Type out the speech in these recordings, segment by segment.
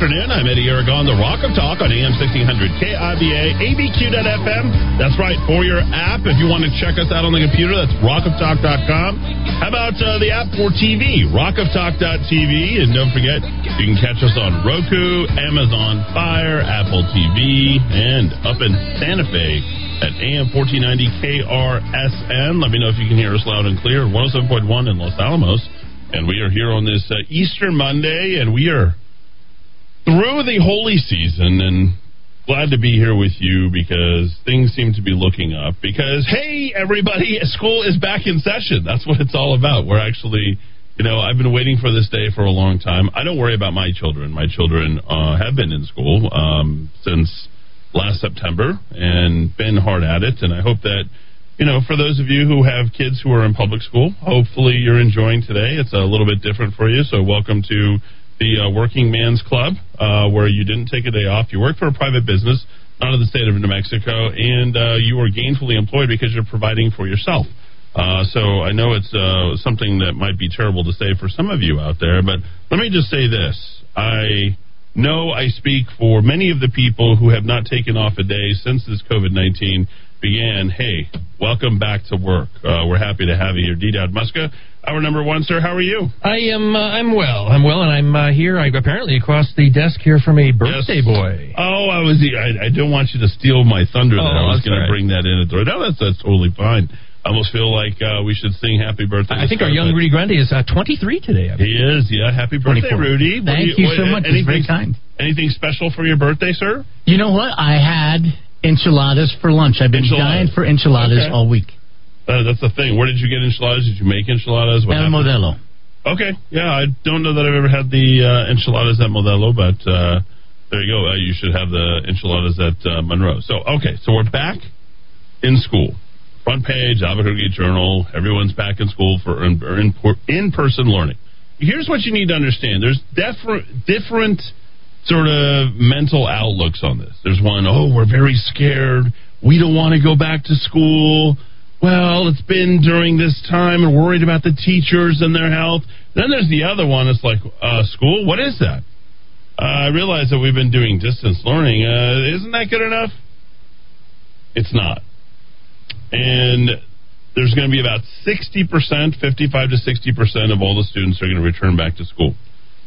On afternoon. I'm Eddy Aragon, the Rock of Talk on AM 1600 KIVA, ABQ.FM. That's right, for your app. If you want to check us out on the computer, that's rockoftalk.com. How about uh, the app for TV, rockoftalk.tv? And don't forget, you can catch us on Roku, Amazon Fire, Apple TV, and up in Santa Fe at AM 1490 KRSN. Let me know if you can hear us loud and clear. 107.1 in Los Alamos. And we are here on this uh, Easter Monday, and we are through the holy season and glad to be here with you because things seem to be looking up. Because, hey, everybody, school is back in session. That's what it's all about. We're actually, you know, I've been waiting for this day for a long time. I don't worry about my children. My children uh, have been in school um, since last September and been hard at it. And I hope that you know, for those of you who have kids who are in public school, hopefully you're enjoying today. It's a little bit different for you. So, welcome to the uh, Working Man's Club, uh, where you didn't take a day off. You work for a private business, not in the state of New Mexico, and uh, you are gainfully employed because you're providing for yourself. Uh, so, I know it's uh, something that might be terrible to say for some of you out there, but let me just say this. I know I speak for many of the people who have not taken off a day since this COVID 19 began, hey, welcome back to work. Uh, we're happy to have you here, D-Dowd Muska. Our number one, sir. How are you? I am. Uh, I'm well. I'm well, and I'm uh, here. I apparently across the desk here from a birthday yes. boy. Oh, I was. I, I, don't want you to steal my thunder. Oh, there. I was going right. to bring that in. No, that's that's totally fine. I almost feel like uh, we should sing happy birthday. I think our young Rudy Grande is uh, 23 today. He is, yeah. Happy birthday, 24. Rudy. Thank you, you so much. It's very kind. Anything special for your birthday, sir? You know what? I had enchiladas for lunch. I've been enchiladas. dying for enchiladas okay. all week. Uh, that's the thing. Where did you get enchiladas? Did you make enchiladas? What El happened? Modelo. Okay, yeah, I don't know that I've ever had the uh, enchiladas at Modelo, but uh, there you go. Uh, you should have the enchiladas at uh, Monroe. So, okay, so we're back in school. Front page, Albuquerque Journal. Everyone's back in school for in, in person learning. Here's what you need to understand. There's different sort of mental outlooks on this. There's one, oh, we're very scared. We don't want to go back to school. Well, it's been during this time and worried about the teachers and their health. Then there's the other one. It's like, uh, school? What is that? Uh, I realize that we've been doing distance learning. Uh, isn't that good enough? It's not. And there's going to be about 60%, 55 to 60% of all the students are going to return back to school.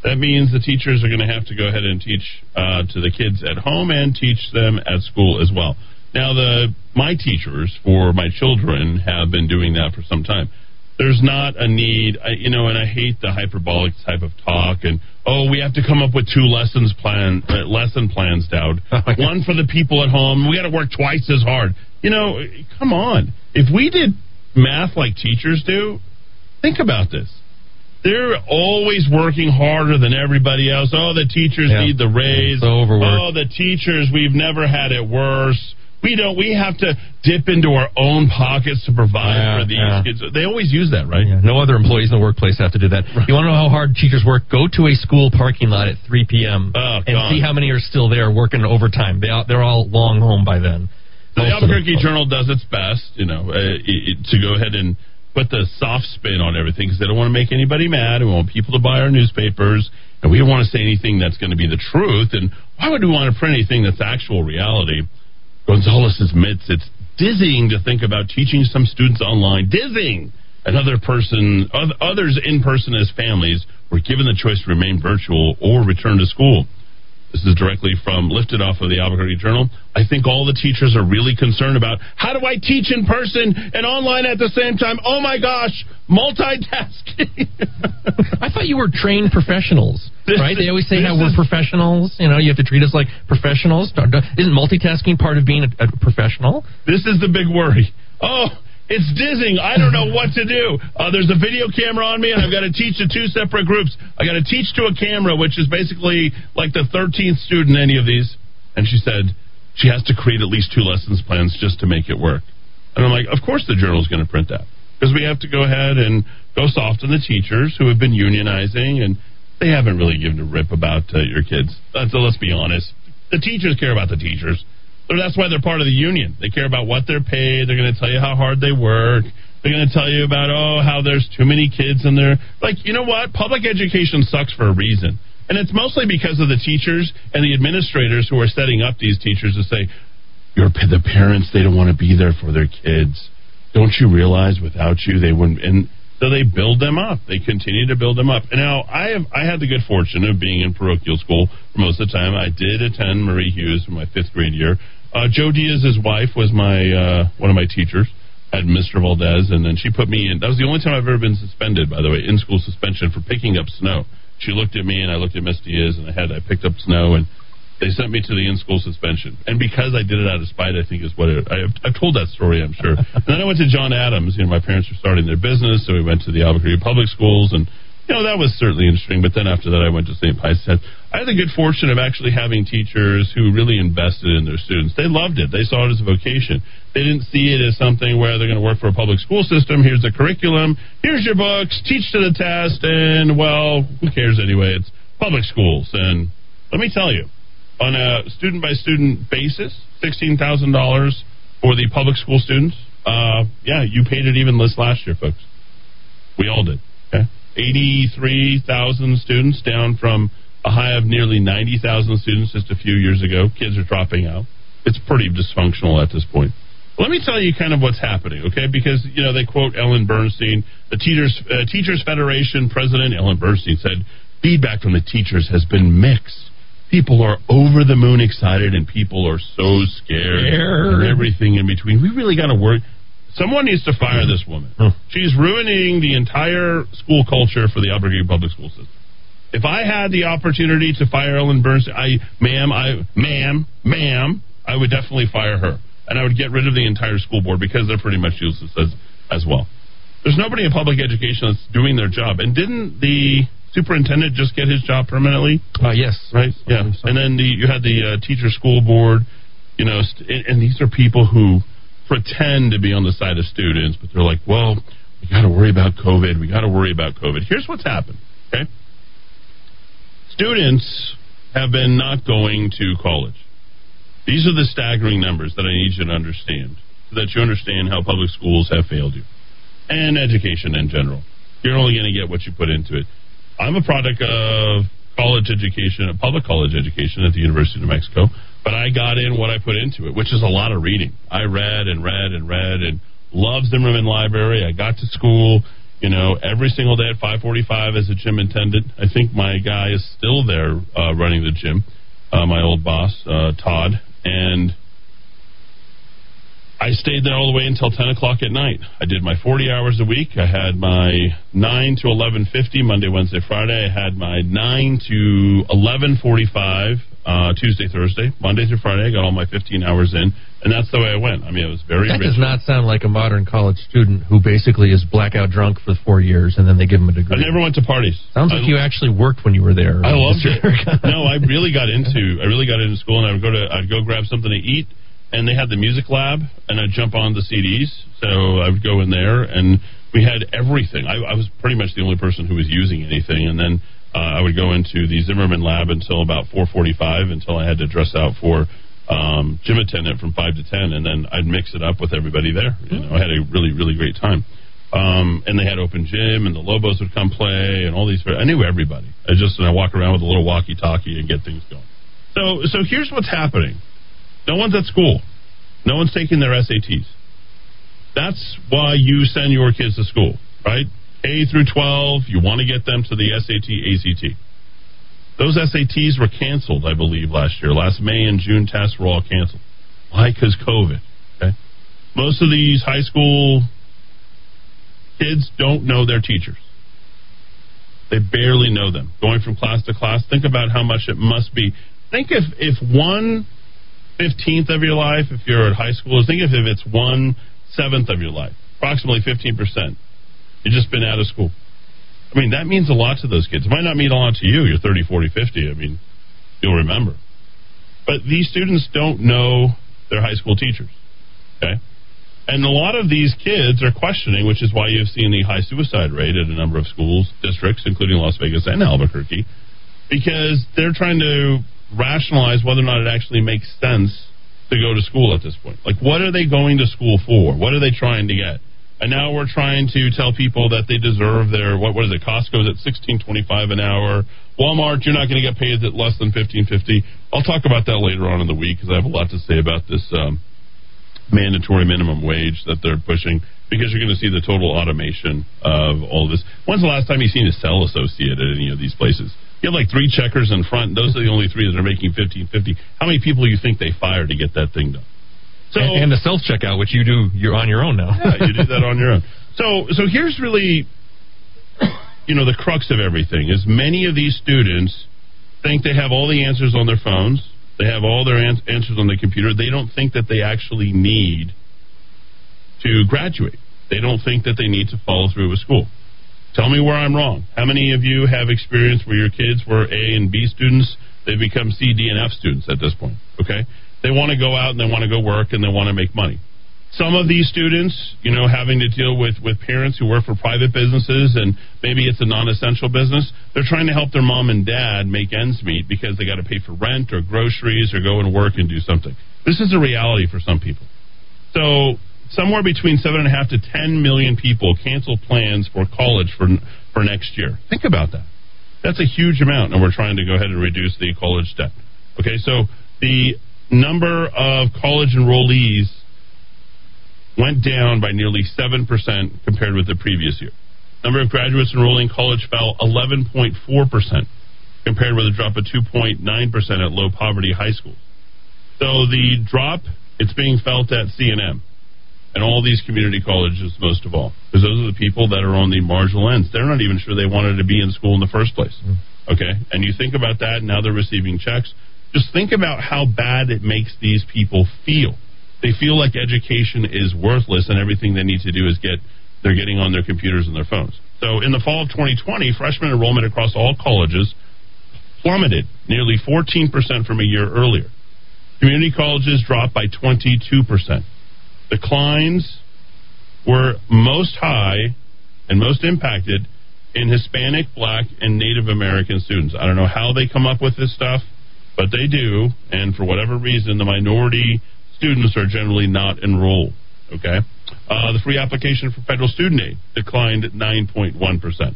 That means the teachers are going to have to go ahead and teach uh, to the kids at home and teach them at school as well. Now, the my teachers for my children have been doing that for some time. There's not a need, I, you know, and I hate the hyperbolic type of talk and oh, we have to come up with two lessons plan uh, lesson plans, Dowd. One for the people at home. We got to work twice as hard. You know, come on. If we did math like teachers do, think about this. They're always working harder than everybody else. Oh, the teachers Yeah. need the raise. So overworked. Oh, the teachers, we've never had it worse. We don't. We have to dip into our own pockets to provide Yeah, for these yeah. kids. They always use that, right? Yeah, no other employees in the workplace have to do that. You want to know how hard teachers work? Go to a school parking lot at 3 p.m. Oh, and God. see how many are still there working overtime. They all, they're all long home by then. The Most of them. Albuquerque Journal does its best, you know, uh, i- i- to go ahead and put the soft spin on everything because they don't want to make anybody mad. We want people to buy our newspapers, and we don't want to say anything that's going to be the truth. And why would we want to print anything that's actual reality? Gonzalez admits it's dizzying to think about teaching some students online. Dizzying! Another person, others in person as families were given the choice to remain virtual or return to school. This is directly from lifted off of the Albuquerque Journal. I think all the teachers are really concerned about how do I teach in person and online at the same time? Oh my gosh, multitasking. I thought you were trained professionals, This right? They always say how we're is- professionals. You know, you have to treat us like professionals. Isn't multitasking part of being a, a professional? this is the big worry. Oh, it's dizzying. I don't know what to do. Uh, there's a video camera on me, and I've got to teach to two separate groups. I got to teach to a camera, which is basically like the 13th student in any of these. And she said she has to create at least two lessons plans just to make it work. And I'm like, of course the journal's going to print that because we have to go ahead and go soft on the teachers who have been unionizing and they haven't really given a rip about uh, your kids. Uh, so let's be honest. The teachers care about the teachers. That's why they're part of the union. They care about what they're paid. They're going to tell you how hard they work. They're going to tell you about, oh, how there's too many kids in there. Like, you know what? Public education sucks for a reason. And it's mostly because of the teachers and the administrators who are setting up these teachers to say, your the parents they don't want to be there for their kids. Don't you realize without you they wouldn't and so they build them up. They continue to build them up. And now I have I had the good fortune of being in parochial school for most of the time. I did attend Marie Hughes for my fifth grade year. Uh, Joe Diaz's wife was my uh, one of my teachers at Mr. Valdez, and then she put me in. That was the only time I've ever been suspended, by the way, in school suspension for picking up snow. She looked at me, and I looked at Miss Diaz, and I had I picked up snow, and they sent me to the in-school suspension, and because I did it out of spite, I think is what it, I I've told that story. I'm sure. and then I went to John Adams. You know, my parents were starting their business, so we went to the Albuquerque public schools, and you know that was certainly interesting. But then after that, I went to St. Pius. I had the good fortune of actually having teachers who really invested in their students. They loved it. They saw it as a vocation. They didn't see it as something where they're going to work for a public school system. Here's the curriculum. Here's your books. Teach to the test, and well, who cares anyway? It's public schools, and let me tell you on a student by student basis, $16,000 for the public school students. Uh, yeah, you paid it even less last year, folks. We all did. Okay. 83,000 students down from a high of nearly 90,000 students just a few years ago. Kids are dropping out. It's pretty dysfunctional at this point. Let me tell you kind of what's happening, okay? Because you know they quote Ellen Bernstein, the Teachers uh, Teachers Federation president. Ellen Bernstein said feedback from the teachers has been mixed people are over the moon excited and people are so scared, scared. and everything in between. We really got to work. Someone needs to fire this woman. Hmm. She's ruining the entire school culture for the Albuquerque public school system. If I had the opportunity to fire Ellen Burns, I, ma'am, I, ma'am, ma'am, I would definitely fire her, and I would get rid of the entire school board because they're pretty much useless as, as well. There's nobody in public education that's doing their job. And didn't the superintendent just get his job permanently? Uh, yes. Right? Yeah. And then the, you had the uh, teacher school board, you know, st- and these are people who pretend to be on the side of students, but they're like, well, we got to worry about COVID. We got to worry about COVID. Here's what's happened, okay? Students have been not going to college. These are the staggering numbers that I need you to understand so that you understand how public schools have failed you and education in general. You're only going to get what you put into it. I'm a product of college education, a public college education at the University of New Mexico, but I got in what I put into it, which is a lot of reading. I read and read and read and loved Zimmerman Library. I got to school, you know, every single day at 5:45 as a gym attendant. I think my guy is still there uh, running the gym, uh, my old boss, uh, Todd, and I stayed there all the way until 10 o'clock at night. I did my 40 hours a week. I had my 9 to 11.50 Monday, Wednesday, Friday. I had my 9 to 11.45 uh, Tuesday, Thursday. Monday through Friday, I got all my 15 hours in. And that's the way I went. I mean, it was very That rich. does not sound like a modern college student who basically is blackout drunk for four years and then they give him a degree. I never went to parties. Sounds like I, you actually worked when you were there. I loved it. no, I really got into. I really got into school, and I would go to. I'd go grab something to eat, and they had the music lab, and I'd jump on the CDs. So I would go in there, and we had everything. I, I was pretty much the only person who was using anything, and then uh, I would go into the Zimmerman lab until about 4:45, until I had to dress out for um, gym attendant from five to ten, and then I'd mix it up with everybody there. You know, I had a really really great time. Um, and they had open gym, and the Lobos would come play, and all these. I knew everybody. I just and I walk around with a little walkie-talkie and get things going. So, so here's what's happening. No one's at school. No one's taking their SATs. That's why you send your kids to school, right? A through 12, you want to get them to the SAT, ACT. Those SATs were canceled, I believe, last year. Last May and June tests were all canceled. Why? Because COVID. Okay. Most of these high school kids don't know their teachers. They barely know them. Going from class to class, think about how much it must be. Think if if one fifteenth of your life, if you're at high school, think of if it's one seventh of your life, approximately fifteen percent. You've just been out of school. I mean, that means a lot to those kids. It might not mean a lot to you. You're 30, 40, 50. I mean, you'll remember. But these students don't know their high school teachers. Okay? And a lot of these kids are questioning, which is why you've seen the high suicide rate at a number of schools, districts, including Las Vegas and Albuquerque, because they're trying to rationalize whether or not it actually makes sense to go to school at this point. Like, what are they going to school for? What are they trying to get? And now we're trying to tell people that they deserve their what? What is it? Costco's at sixteen twenty five an hour. Walmart, you're not going to get paid at less than fifteen fifty. I'll talk about that later on in the week because I have a lot to say about this um, mandatory minimum wage that they're pushing because you're going to see the total automation of all this. When's the last time you've seen a cell associate at any of these places? You have like three checkers in front. Those are the only three that are making fifteen fifty. How many people do you think they fire to get that thing done? So, and, and the self checkout, which you do, you're on your own now. yeah, you do that on your own. So, so here's really, you know, the crux of everything is many of these students think they have all the answers on their phones. They have all their an- answers on the computer. They don't think that they actually need to graduate. They don't think that they need to follow through with school. Tell me where I'm wrong. How many of you have experience where your kids were A and B students? They become C, D, and F students at this point. Okay, they want to go out and they want to go work and they want to make money. Some of these students, you know, having to deal with, with parents who work for private businesses and maybe it's a non essential business, they're trying to help their mom and dad make ends meet because they got to pay for rent or groceries or go and work and do something. This is a reality for some people. So, somewhere between seven and a half to ten million people cancel plans for college for for next year. Think about that. That's a huge amount, and we're trying to go ahead and reduce the college debt. Okay, so the number of college enrollees went down by nearly 7% compared with the previous year. Number of graduates enrolling in college fell 11.4% compared with a drop of 2.9% at low poverty high schools. So the drop, it's being felt at CNM and all these community colleges most of all because those are the people that are on the marginal ends. They're not even sure they wanted to be in school in the first place. Okay? And you think about that, now they're receiving checks. Just think about how bad it makes these people feel. They feel like education is worthless and everything they need to do is get they're getting on their computers and their phones. So in the fall of 2020, freshman enrollment across all colleges plummeted nearly 14% from a year earlier. Community colleges dropped by 22%. Declines were most high and most impacted in Hispanic, Black, and Native American students. I don't know how they come up with this stuff but they do, and for whatever reason, the minority students are generally not enrolled. Okay, uh, the free application for federal student aid declined 9.1 percent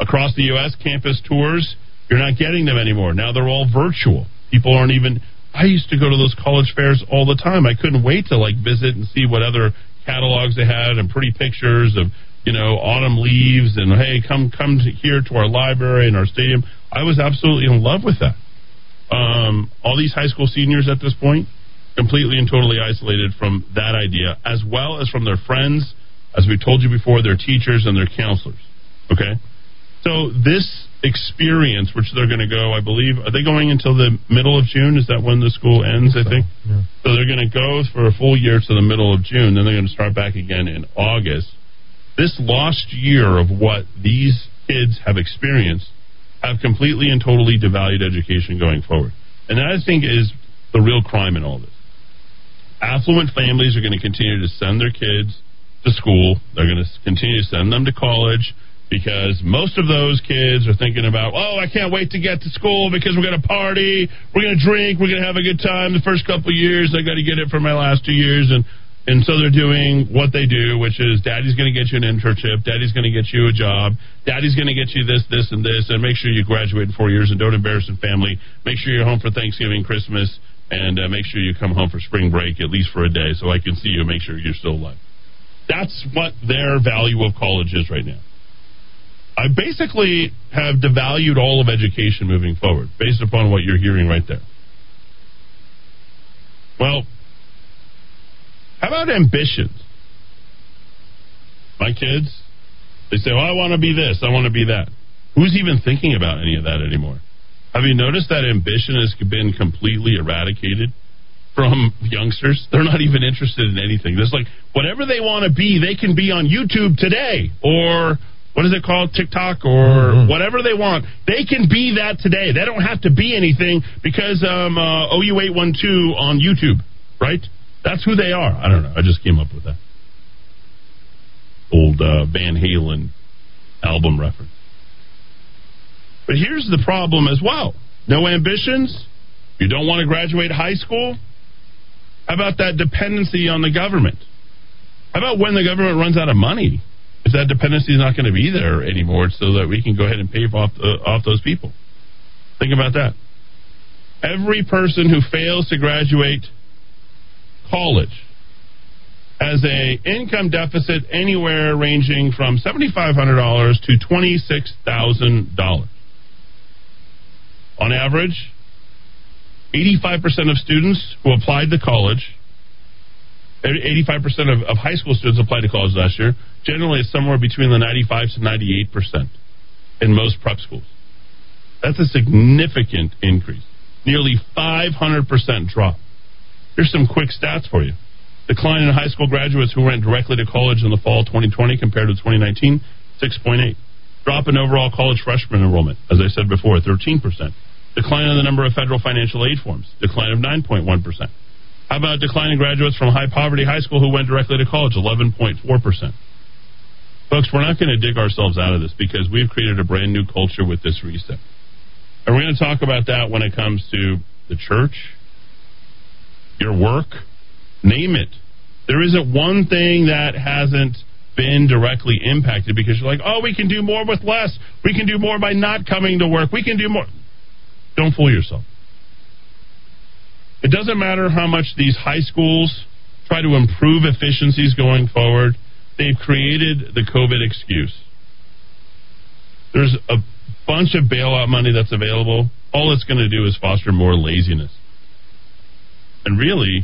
across the U.S. Campus tours, you're not getting them anymore. Now they're all virtual. People aren't even. I used to go to those college fairs all the time. I couldn't wait to like visit and see what other catalogs they had and pretty pictures of you know autumn leaves and hey come come to here to our library and our stadium. I was absolutely in love with that um, all these high school seniors at this point completely and totally isolated from that idea, as well as from their friends, as we told you before, their teachers and their counselors. Okay? So this experience, which they're going to go, I believe, are they going until the middle of June? Is that when the school ends? I think. So, yeah. so they're going to go for a full year to the middle of June. Then they're going to start back again in August. This lost year of what these kids have experienced have completely and totally devalued education going forward. And that, I think, is the real crime in all this. Affluent families are going to continue to send their kids to school. They're going to continue to send them to college because most of those kids are thinking about, oh, I can't wait to get to school because we're going to party, we're going to drink, we're going to have a good time the first couple years. I got to get it for my last two years, and and so they're doing what they do, which is daddy's going to get you an internship, daddy's going to get you a job, daddy's going to get you this, this, and this, and make sure you graduate in four years and don't embarrass the family. Make sure you're home for Thanksgiving, Christmas, and uh, make sure you come home for spring break at least for a day so I can see you and make sure you're still alive. That's what their value of college is right now. I basically have devalued all of education moving forward based upon what you're hearing right there. Well, how about ambitions? My kids, they say, "Oh, I want to be this, I want to be that." Who's even thinking about any of that anymore? Have you noticed that ambition has been completely eradicated from youngsters? They're not even interested in anything. There's like whatever they want to be, they can be on YouTube today or what is it called TikTok or mm-hmm. whatever they want. They can be that today. They don't have to be anything because um uh, OU812 on YouTube, right? That's who they are. I don't know. I just came up with that. old uh, Van Halen album reference. But here's the problem as well no ambitions. You don't want to graduate high school. How about that dependency on the government? How about when the government runs out of money? If that dependency is not going to be there anymore, so that we can go ahead and pay off uh, off those people. Think about that. Every person who fails to graduate college has a income deficit anywhere ranging from seventy five hundred dollars to twenty six thousand dollars. On average, eighty five percent of students who applied to college 85% of, of high school students applied to college last year. Generally, it's somewhere between the 95 to 98% in most prep schools. That's a significant increase. Nearly 500% drop. Here's some quick stats for you. Decline in high school graduates who went directly to college in the fall 2020 compared to 2019, 6.8. Drop in overall college freshman enrollment, as I said before, 13%. Decline in the number of federal financial aid forms, decline of 9.1%. How about declining graduates from high poverty high school who went directly to college? 11.4%. Folks, we're not going to dig ourselves out of this because we've created a brand new culture with this reset. And we're going to talk about that when it comes to the church, your work, name it. There isn't one thing that hasn't been directly impacted because you're like, oh, we can do more with less. We can do more by not coming to work. We can do more. Don't fool yourself. It doesn't matter how much these high schools try to improve efficiencies going forward, they've created the COVID excuse. There's a bunch of bailout money that's available. All it's going to do is foster more laziness. And really,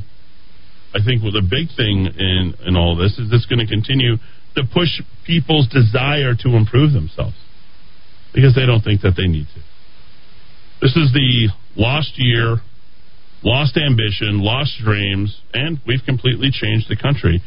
I think well, the big thing in, in all this is it's going to continue to push people's desire to improve themselves because they don't think that they need to. This is the lost year lost ambition, lost dreams, and we've completely changed the country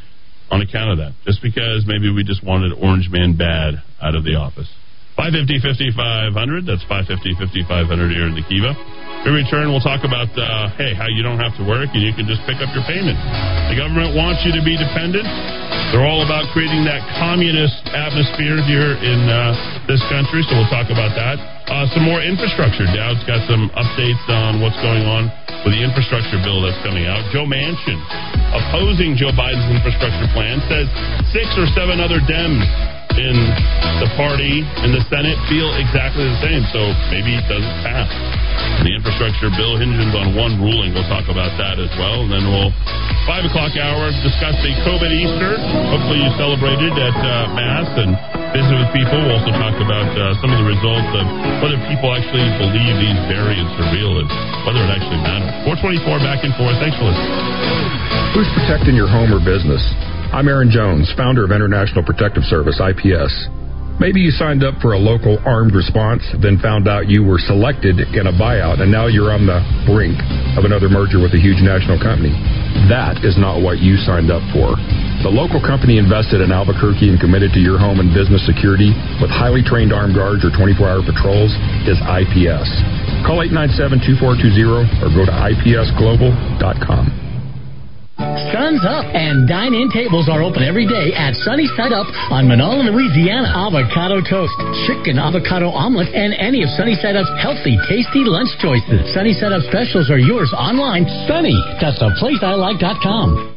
on account of that. Just because maybe we just wanted Orange Man bad out of the office. 550 5500. That's 550 5500 here in the Kiva. In return, we'll talk about, uh, hey, how you don't have to work and you can just pick up your payment. The government wants you to be dependent. They're all about creating that communist atmosphere here in uh, this country, so we'll talk about that. Uh, some more infrastructure. Dowd's got some updates on what's going on with the infrastructure bill that's coming out. Joe Manchin, opposing Joe Biden's infrastructure plan, says six or seven other Dems in the party and the Senate feel exactly the same, so maybe it doesn't pass. The infrastructure bill hinges on one ruling. We'll talk about that as well. And then we'll, 5 o'clock hour, discuss the COVID Easter. Hopefully you celebrated at uh, Mass and visit with people. We'll also talk about uh, some of the results of whether people actually believe these variants are real and whether it actually matters. 424 back and forth. Thanks for listening. Who's protecting your home or business? I'm Aaron Jones, founder of International Protective Service, IPS. Maybe you signed up for a local armed response, then found out you were selected in a buyout, and now you're on the brink of another merger with a huge national company. That is not what you signed up for. The local company invested in Albuquerque and committed to your home and business security with highly trained armed guards or 24 hour patrols is IPS. Call 897 2420 or go to ipsglobal.com. Sun's up, and dine-in tables are open every day at Sunny Side Up on Menaul, Louisiana. Avocado toast, chicken avocado omelet, and any of Sunny Side Up's healthy, tasty lunch choices. Sunny Side Up specials are yours online. Sunny, that's a place I like.com.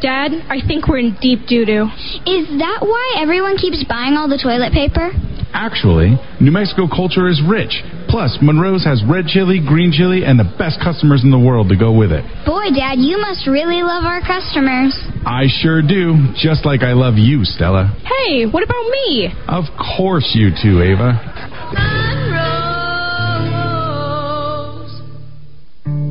Dad, I think we're in deep doo doo. Is that why everyone keeps buying all the toilet paper? Actually, New Mexico culture is rich. Plus, Monroe's has red chili, green chili, and the best customers in the world to go with it. Boy, Dad, you must really love our customers. I sure do, just like I love you, Stella. Hey, what about me? Of course you too, Ava.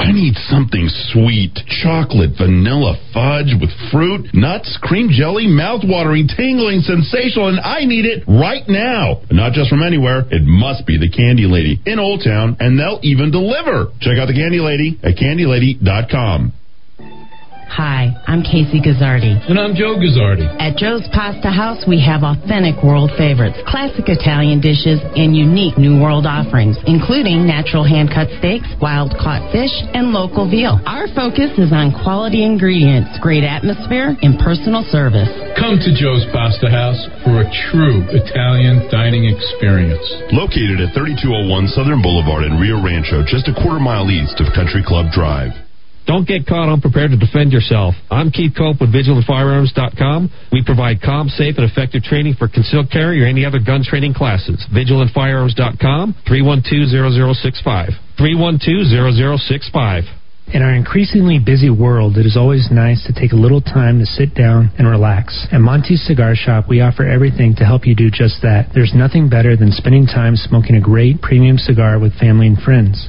I need something sweet. Chocolate, vanilla, fudge with fruit, nuts, cream jelly, mouth-watering, tingling, sensational, and I need it right now. And not just from anywhere. It must be the Candy Lady in Old Town, and they'll even deliver. Check out the Candy Lady at candylady.com. Hi, I'm Casey Guzzardi. And I'm Joe Guzzardi. At Joe's Pasta House, we have authentic world favorites, classic Italian dishes, and unique New World offerings, including natural hand cut steaks, wild caught fish, and local veal. Our focus is on quality ingredients, great atmosphere, and personal service. Come to Joe's Pasta House for a true Italian dining experience. Located at 3201 Southern Boulevard in Rio Rancho, just a quarter mile east of Country Club Drive. Don't get caught unprepared to defend yourself. I'm Keith Cope with VigilantFirearms.com. We provide calm, safe, and effective training for concealed carry or any other gun training classes. VigilantFirearms.com, 312-0065. 312-0065. In our increasingly busy world, it is always nice to take a little time to sit down and relax. At Monty's Cigar Shop, we offer everything to help you do just that. There's nothing better than spending time smoking a great premium cigar with family and friends.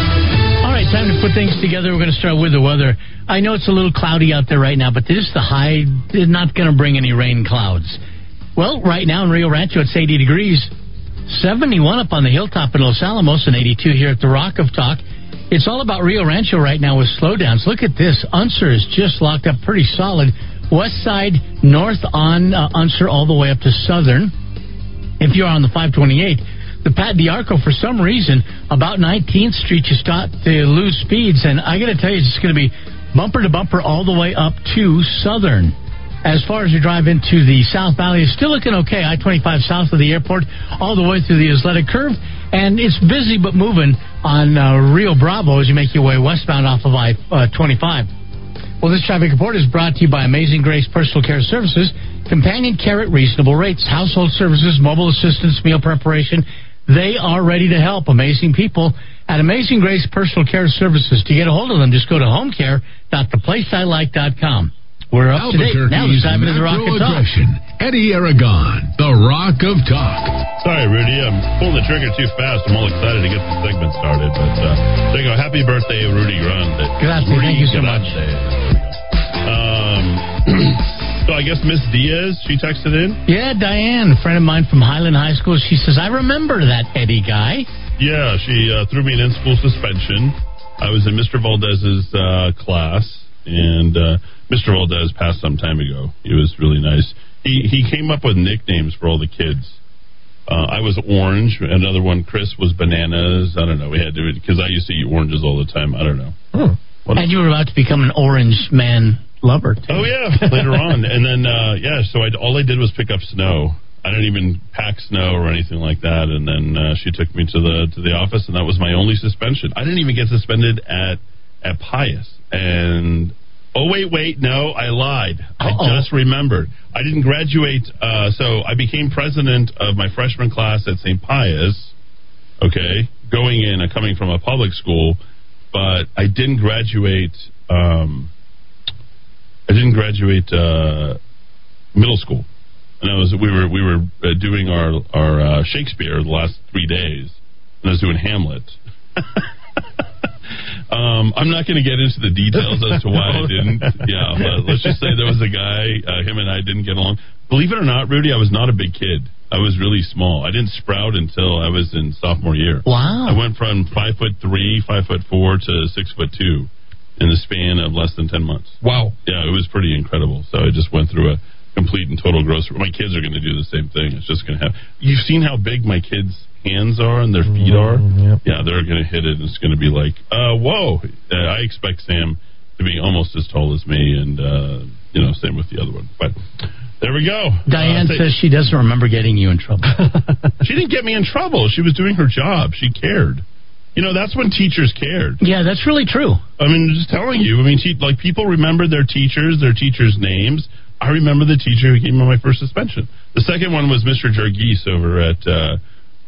time to put things together. We're going to start with the weather. I know it's a little cloudy out there right now, but this is the high. They're not going to bring any rain clouds. Well, right now in Rio Rancho, it's 80 degrees. 71 up on the hilltop in Los Alamos and 82 here at the Rock of Talk. It's all about Rio Rancho right now with slowdowns. Look at this. Unser is just locked up pretty solid. West side, north on uh, Unser, all the way up to southern. If you're on the 528, the Pat D'Arco, for some reason, about 19th Street, you start to lose speeds. And I got to tell you, it's going to be bumper to bumper all the way up to Southern. As far as you drive into the South Valley, it's still looking okay. I 25 south of the airport, all the way through the Isleta Curve. And it's busy but moving on uh, Rio Bravo as you make your way westbound off of I uh, 25. Well, this traffic report is brought to you by Amazing Grace Personal Care Services, companion care at reasonable rates, household services, mobile assistance, meal preparation they are ready to help amazing people at Amazing Grace Personal Care Services. To get a hold of them, just go to homecare.theplaceilike.com. We're up to date. Now it's time to the Rock of Talk. Eddy Aragon, the Rock of Talk. Sorry, Rudy, I'm pulling the trigger too fast. I'm all excited to get the segment started. But uh, there you go. Happy birthday, Rudy Grund. Gracias. Thank you so much. Um, So I guess Miss Diaz, she texted in? Yeah, Diane, a friend of mine from Highland High School. She says, I remember that Eddy guy. Yeah, she uh, threw me an in school suspension. I was in Mr. Valdez's uh, class, and uh, Mr. Valdez passed some time ago. He was really nice. He, he came up with nicknames for all the kids. Uh, I was orange. Another one, Chris, was bananas. I don't know. We had to because I used to eat oranges all the time. I don't know. Hmm. and you were about to become an orange man lover. Too. Oh yeah, later on, and then uh, yeah. So I, all I did was pick up snow. I didn't even pack snow or anything like that. And then uh, she took me to the to the office, and that was my only suspension. I didn't even get suspended at at Pius. And oh wait, wait, no, I lied. Uh-oh. I just remembered. I didn't graduate. Uh, so I became president of my freshman class at St. Pius. Okay, going in, and coming from a public school, but I didn't graduate. Um, I didn't graduate uh, middle school, and I was we were we were uh, doing our our uh, Shakespeare the last three days, and I was doing Hamlet. um, I'm not going to get into the details as to why I didn't. Yeah, but let's just say there was a guy, uh, him and I didn't get along. Believe it or not, Rudy, I was not a big kid. I was really small. I didn't sprout until I was in sophomore year. Wow! I went from five foot three, five foot four to six foot two in the span of less than 10 months. Wow. Yeah, it was pretty incredible. So I just went through a complete and total growth. My kids are going to do the same thing. It's just going to have. You've seen how big my kids' hands are and their feet are. Yeah, they're going to hit it. and It's going to be like, uh, whoa! Uh, I expect Sam to be almost as tall as me, and uh, you know, same with the other one. But there we go. Diane Uh, says she doesn't remember getting you in trouble. she didn't get me in trouble. She was doing her job. She cared. You know, that's when teachers cared. yeah, that's really true. I mean, just telling you. I mean, te- like people remember their teachers, their teachers' names. I remember the teacher who gave me my first suspension. The second one was Mr. Jargis over at, uh,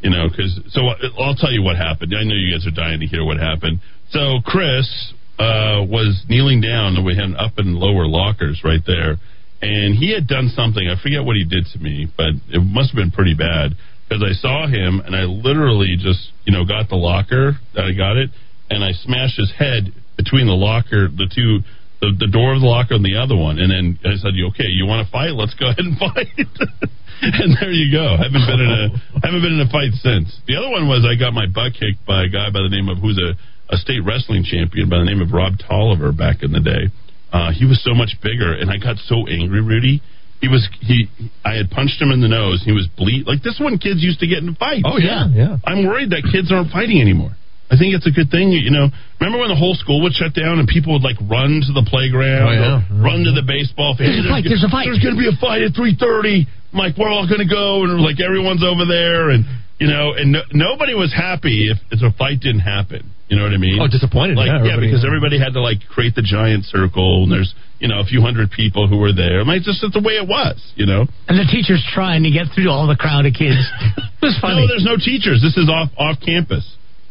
you know, because so I'll tell you what happened. I know you guys are dying to hear what happened. So Chris uh, was kneeling down, and we had up and lower lockers right there, and he had done something. I forget what he did to me, but it must have been pretty bad because I saw him, and I literally just, you know, got the locker that I got it, and I smashed his head between the locker, the two, the, the door of the locker and the other one, and then I said, okay? You want to fight? Let's go ahead and fight." and there you go. I haven't been in a I haven't been in a fight since. The other one was I got my butt kicked by a guy by the name of who's a a state wrestling champion by the name of Rob Tolliver back in the day. Uh, he was so much bigger, and I got so angry, Rudy. He was he. I had punched him in the nose. He was bleed like this. one kids used to get in fights. Oh, yeah, yeah. I'm worried that kids aren't fighting anymore. I think it's a good thing. You know, remember when the whole school would shut down and people would like run to the playground, Oh, yeah. run to the baseball field. There's a fight, there's a fight. There's going to be a fight at three thirty. Mike, we're all going to go, and like everyone's over there, and you know, and no, nobody was happy if, if a fight didn't happen. You know what I mean? Oh, disappointed. Like, yeah, yeah, because everybody had to like create the giant circle, and there's you know a few hundred people who were there. I mean, just it's the way it was. You know. And the teacher's trying to get through all the crowd of kids. It was funny. No, there's no teachers. This is off off campus.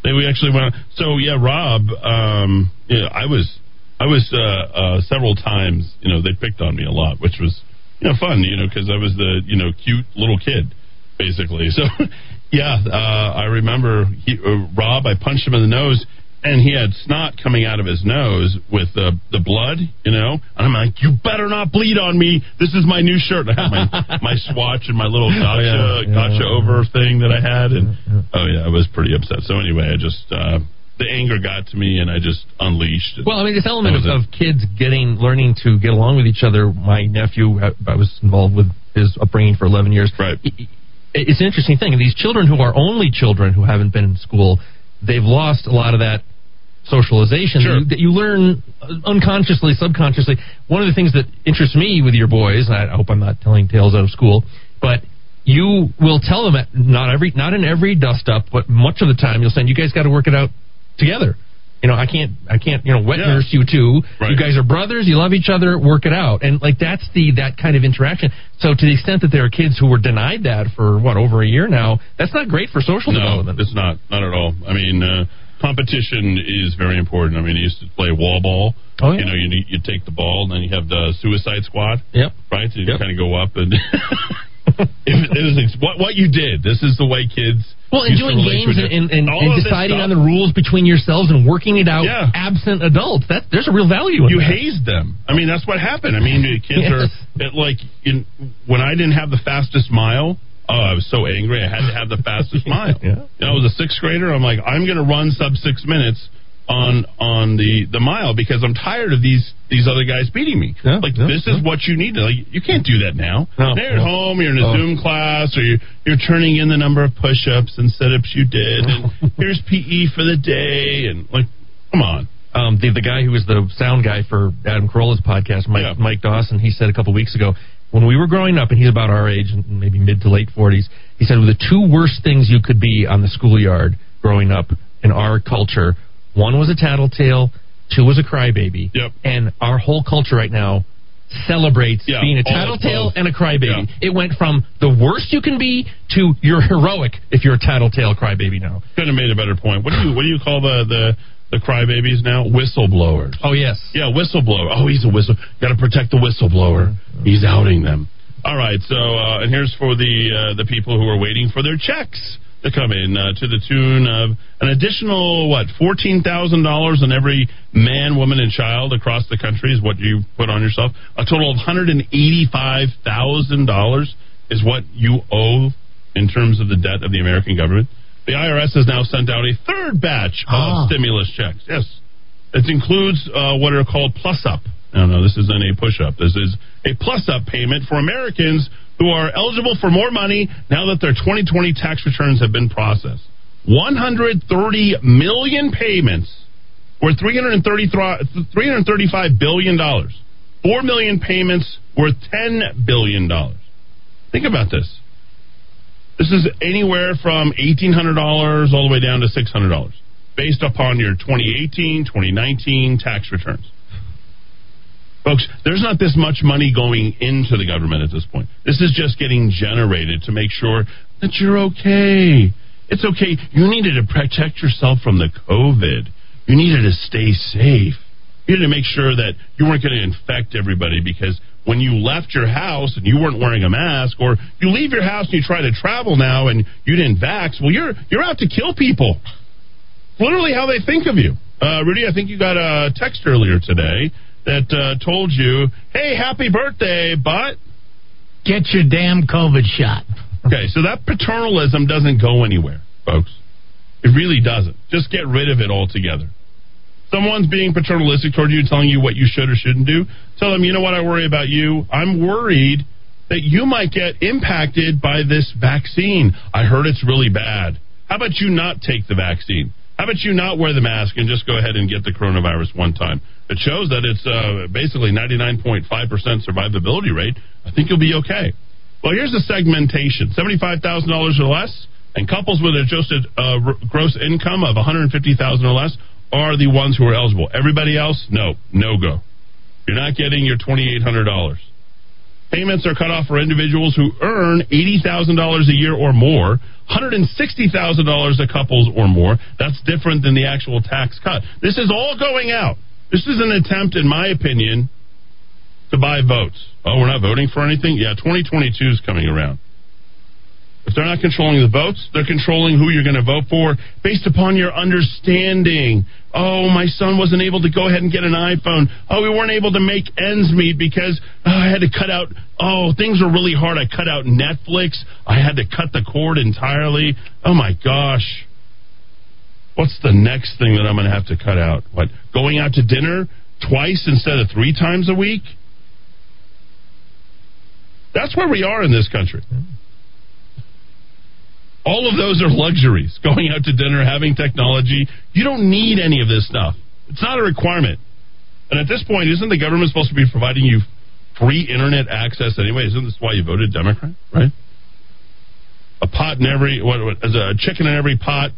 They we actually went. So yeah, Rob. Um, yeah, I was I was uh, uh, several times. You know, they picked on me a lot, which was you know fun. You know, because I was the you know cute little kid, basically. So yeah, uh, I remember he, uh, Rob. I punched him in the nose. And he had snot coming out of his nose with the the blood, you know. And I'm like, "You better not bleed on me. This is my new shirt." I had my my swatch and my little gotcha yeah, yeah, gotcha yeah. over thing that I had, and oh yeah, I was pretty upset. So anyway, I just uh, the anger got to me, and I just unleashed. Well, I mean, this element of, of kids getting, learning to get along with each other. My nephew, I, I was involved with his upbringing for 11 years. Right. It's an interesting thing. These children who are only children who haven't been in school, they've lost a lot of that socialization Sure. that, you, that you learn uh, unconsciously, subconsciously. One of the things that interests me with your boys, and I hope I'm not telling tales out of school, but you will tell them at not every, not in every dust up, but much of the time you'll say, "You guys got to work it out together." You know, I can't, I can't, you know, wet Yeah. nurse you two. Right. You guys are brothers. You love each other. Work it out, and like that's the that kind of interaction. So to the extent that there are kids who were denied that for what over a year now, that's not great for social no, development. it's not, not at all. I mean, uh, competition is very important. I mean, I used to play wall ball. Oh, yeah. You know, you need, you take the ball, and then you have the suicide squad. Yep. Right, so you Yep. kind of go up and. it, it was ex- what what you did. This is the way kids. Well, and doing games and, and, and, and deciding on the rules between yourselves and working it out Yeah. absent adults. That there's a real value in you that. hazed them. I mean, that's what happened. I mean, kids Yes. are it, like in, when I didn't have the fastest mile. Oh, I was so angry. I had to have the fastest mile. Yeah. You know, I was a sixth grader. I'm like, I'm going to run sub six minutes on on the the mile because I'm tired of these these other guys beating me. Yeah, like yeah, this is yeah. what you need. to Like you can't do that now. No, you're at home. You're in a Oh. Zoom class, or you're you're turning in the number of push-ups and sit-ups you did, and here's PE for the day, and like, come on. um, the the guy who was the sound guy for Adam Carolla's podcast, Mike. Mike Dawson, he said a couple weeks ago when we were growing up, and he's about our age, maybe mid to late forties. He said the two worst things you could be on the schoolyard growing up in our culture, one was a tattletale, two was a crybaby, Yep. and our whole culture right now celebrates Yeah, being a tattletale and a crybaby. Yeah. It went from the worst you can be to you're heroic if you're a tattletale crybaby now. Couldn't have made a better point. What do you what do you call the the the crybabies now? Whistleblowers. Oh yes. Yeah, whistleblower. Oh, he's a whistle. Got to protect the whistleblower. He's outing them. All right. So, uh, and here's for the uh, the people who are waiting for their checks to come in uh, to the tune of an additional what fourteen thousand dollars on every man, woman, and child across the country is what you put on yourself. A total of hundred and eighty five thousand dollars is what you owe in terms of the debt of the American government. The IRS has now sent out a third batch Ah. of stimulus checks. Yes. It includes uh, what are called plus up. No, no, this isn't a push up. This is a plus up payment for Americans who are eligible for more money now that their 2020 tax returns have been processed. 130 million payments worth 335 billion dollars. 4 million payments worth 10 billion dollars. Think about this. This is anywhere from $1800 all the way down to $600 based upon your 2018, 2019 tax returns. Folks, there's not this much money going into the government at this point. This is just getting generated to make sure that you're okay. It's okay. You needed to protect yourself from the COVID. You needed to stay safe. You needed to make sure that you weren't going to infect everybody because when you left your house and you weren't wearing a mask, or you leave your house and you try to travel now and you didn't vax, well, you're you're out to kill people. Literally, how they think of you. Uh, Rudy, I think you got a text earlier today that uh, told you, "Hey, happy birthday," but get your damn COVID shot. okay, so that paternalism doesn't go anywhere, folks. It really doesn't. Just get rid of it altogether. Someone's being paternalistic toward you, telling you what you should or shouldn't do. Tell them, you know what, I worry about you. I'm worried that you might get impacted by this vaccine. I heard it's really bad. How about you not take the vaccine? How about you not wear the mask and just go ahead and get the coronavirus one time? It shows that it's uh, basically 99.5% survivability rate. I think you'll be okay. Well, here's the segmentation $75,000 or less, and couples with adjusted uh, gross income of 150000 or less are the ones who are eligible. Everybody else, no, no go. You're not getting your $2,800. Payments are cut off for individuals who earn $80,000 a year or more, $160,000 a couples or more. That's different than the actual tax cut. This is all going out. This is an attempt, in my opinion, to buy votes. Oh, we're not voting for anything? Yeah, 2022 is coming around. If they're not controlling the votes, they're controlling who you're going to vote for based upon your understanding. Oh, my son wasn't able to go ahead and get an iPhone. Oh, we weren't able to make ends meet because oh, I had to cut out. Oh, things were really hard. I cut out Netflix. I had to cut the cord entirely. Oh, my gosh. What's the next thing that I'm going to have to cut out? What? Going out to dinner twice instead of three times a week? That's where we are in this country. All of those are luxuries. Going out to dinner, having technology. You don't need any of this stuff. It's not a requirement. And at this point, isn't the government supposed to be providing you free internet access anyway? Isn't this why you voted Democrat, right? A pot in every, what, what, as a chicken in every pot,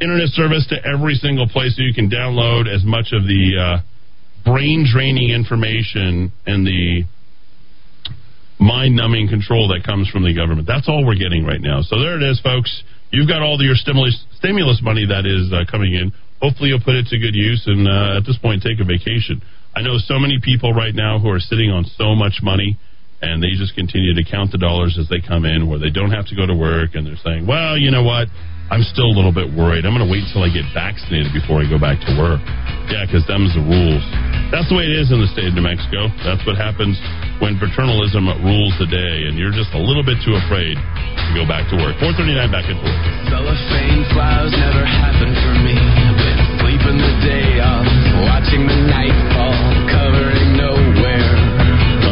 internet service to every single place so you can download as much of the uh, brain draining information and the mind numbing control that comes from the government. That's all we're getting right now. So there it is, folks. You've got all your stimulus stimulus money that is uh, coming in. Hopefully, you'll put it to good use and uh, at this point take a vacation. I know so many people right now who are sitting on so much money and they just continue to count the dollars as they come in where they don't have to go to work and they're saying, well, you know what? I'm still a little bit worried. I'm going to wait until I get vaccinated before I go back to work. Yeah, because them's the rules. That's the way it is in the state of New Mexico. That's what happens when paternalism rules the day, and you're just a little bit too afraid to go back to work. 439 back and forth. Cellophane flowers never happened for me. Been sleeping the day off, watching the night fall.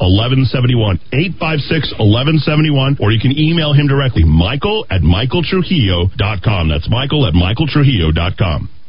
1171. 856 1171. Or you can email him directly, Michael at MichaelTrujillo.com. That's Michael at MichaelTrujillo.com.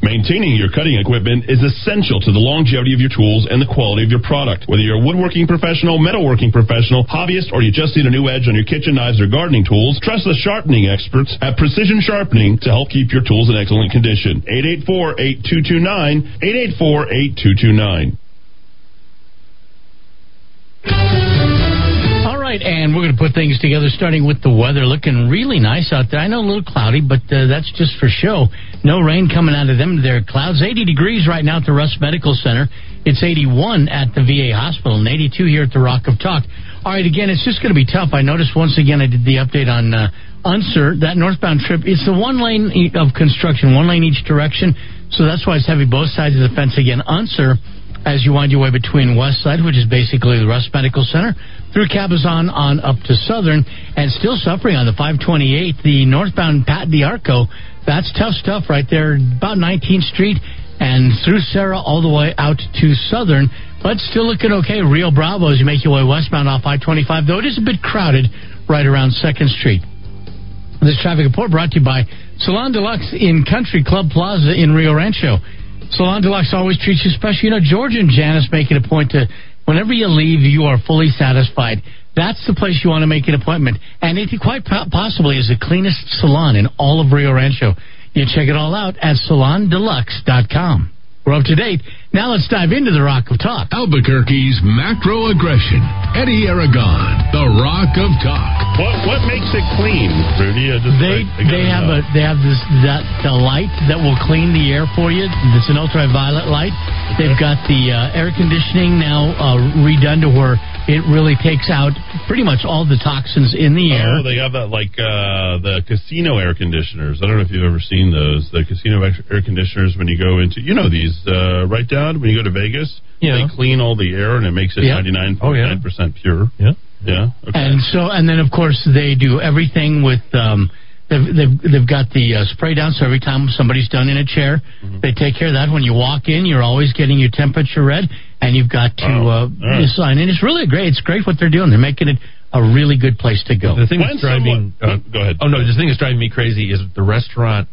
Maintaining your cutting equipment is essential to the longevity of your tools and the quality of your product. Whether you're a woodworking professional, metalworking professional, hobbyist, or you just need a new edge on your kitchen knives or gardening tools, trust the sharpening experts at Precision Sharpening to help keep your tools in excellent condition. 884-8229, 884-8229. All right, and we're going to put things together, starting with the weather. Looking really nice out there. I know a little cloudy, but uh, that's just for show. No rain coming out of them. There clouds. 80 degrees right now at the Rust Medical Center. It's 81 at the VA Hospital and 82 here at the Rock of Talk. All right, again, it's just going to be tough. I noticed once again I did the update on uh, Unser, that northbound trip. It's the one lane of construction, one lane each direction. So that's why it's heavy both sides of the fence again. Unser as you wind your way between West Side, which is basically the Rust Medical Center, through Cabezon on up to Southern, and still suffering on the 528, the northbound Pat D'Arco. That's tough stuff right there, about 19th Street and through Sara all the way out to Southern, but still looking okay. Rio Bravo as you make your way westbound off I-25, though it is a bit crowded right around 2nd Street. This traffic report brought to you by Salon Deluxe in Country Club Plaza in Rio Rancho. Salon Deluxe always treats you special. You know, George and Janice make it a point to, whenever you leave, you are fully satisfied. That's the place you want to make an appointment. And it quite possibly is the cleanest salon in all of Rio Rancho. You check it all out at salondeluxe.com. We're up to date. Now let's dive into the Rock of Talk. Albuquerque's macro aggression. Eddy Aragon, the Rock of Talk. What what makes it clean, Rudy? They I- I they have know. a they have this that the light that will clean the air for you. It's an ultraviolet light. They've got the uh, air conditioning now uh, redone to where it really takes out pretty much all the toxins in the air. Oh, they have that like uh, the casino air conditioners. I don't know if you've ever seen those. The casino air air conditioners when you go into you know these uh, right down when you go to Vegas. Yeah. They clean all the air and it makes it ninety nine point nine percent pure. Yeah. Yeah. Okay. And so, and then of course they do everything with. Um, they've, they've they've got the uh, spray down. So every time somebody's done in a chair, Mm-hmm. they take care of that. When you walk in, you're always getting your temperature read, and you've got to uh, right. sign in. It's really great. It's great what they're doing. They're making it a really good place to go. The thing that's driving uh, go ahead. Oh no, the thing that's driving me crazy is the restaurant.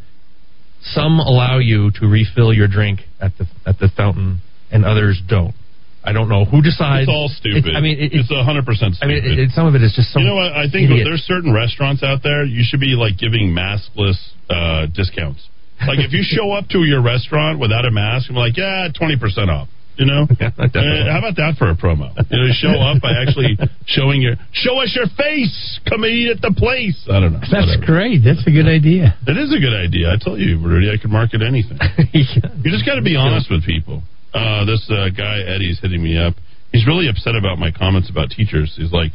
Some allow you to refill your drink at the at the fountain, and others don't. I don't know who decides. It's all stupid. It- I mean, it, it's a hundred percent I mean, stupid. it, it- some of it is just some. you know what? I think idiot. there's certain restaurants out there you should be like giving maskless uh, discounts. Like if you show up to your restaurant without a mask, I'm like, yeah, twenty percent off. You know, Uh, how about that for a promo? You know, show up by actually showing your show us your face. Come and eat at the place. I don't know. That's Whatever. great. That's a good idea. It is a good idea. I tell you, Rudy, I could market anything. You just got to be honest with people. Uh, this uh, guy Eddie's hitting me up. He's really upset about my comments about teachers. He's like,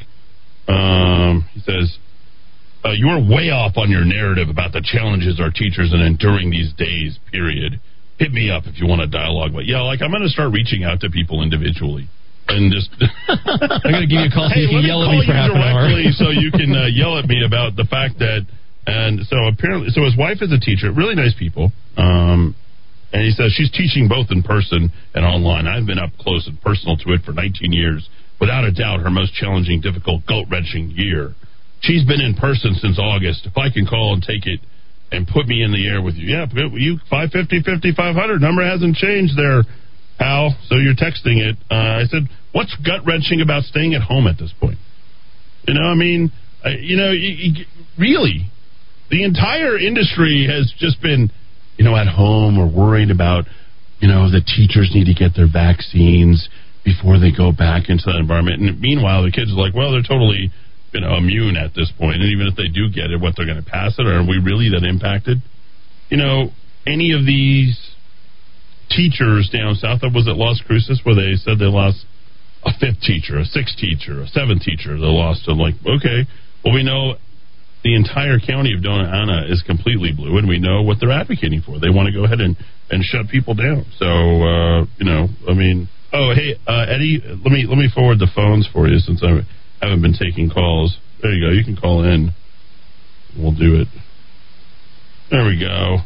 um, he says, uh, "You are way off on your narrative about the challenges our teachers are enduring these days." Period. Hit me up if you want a dialogue. But yeah, like I'm going to start reaching out to people individually. And just, I'm going to give you a call so hey, you can yell at me for half an hour. so you can uh, yell at me about the fact that. And so apparently, so his wife is a teacher, really nice people. Um, and he says she's teaching both in person and online. I've been up close and personal to it for 19 years. Without a doubt, her most challenging, difficult, gut wrenching year. She's been in person since August. If I can call and take it and put me in the air with you, yeah, you 550 5500 number hasn't changed there, pal. So you're texting it. Uh, I said, what's gut wrenching about staying at home at this point? You know, I mean, uh, you know, you, you, really, the entire industry has just been, you know, at home or worried about, you know, the teachers need to get their vaccines before they go back into that environment. And meanwhile, the kids are like, well, they're totally, you know, immune at this point. And even if they do get it, what they're going to pass it? Or are we really that impacted? You know, any of these teachers down south, was it Las Cruces, where they said they lost a fifth teacher, a sixth teacher, a seventh teacher. They lost. I'm like, okay, well, we know the entire county of Dona Ana is completely blue, and we know what they're advocating for. They want to go ahead and and shut people down. So uh, you know, I mean, oh hey uh, Eddie, let me let me forward the phones for you since I haven't been taking calls. There you go. You can call in. We'll do it. There we go.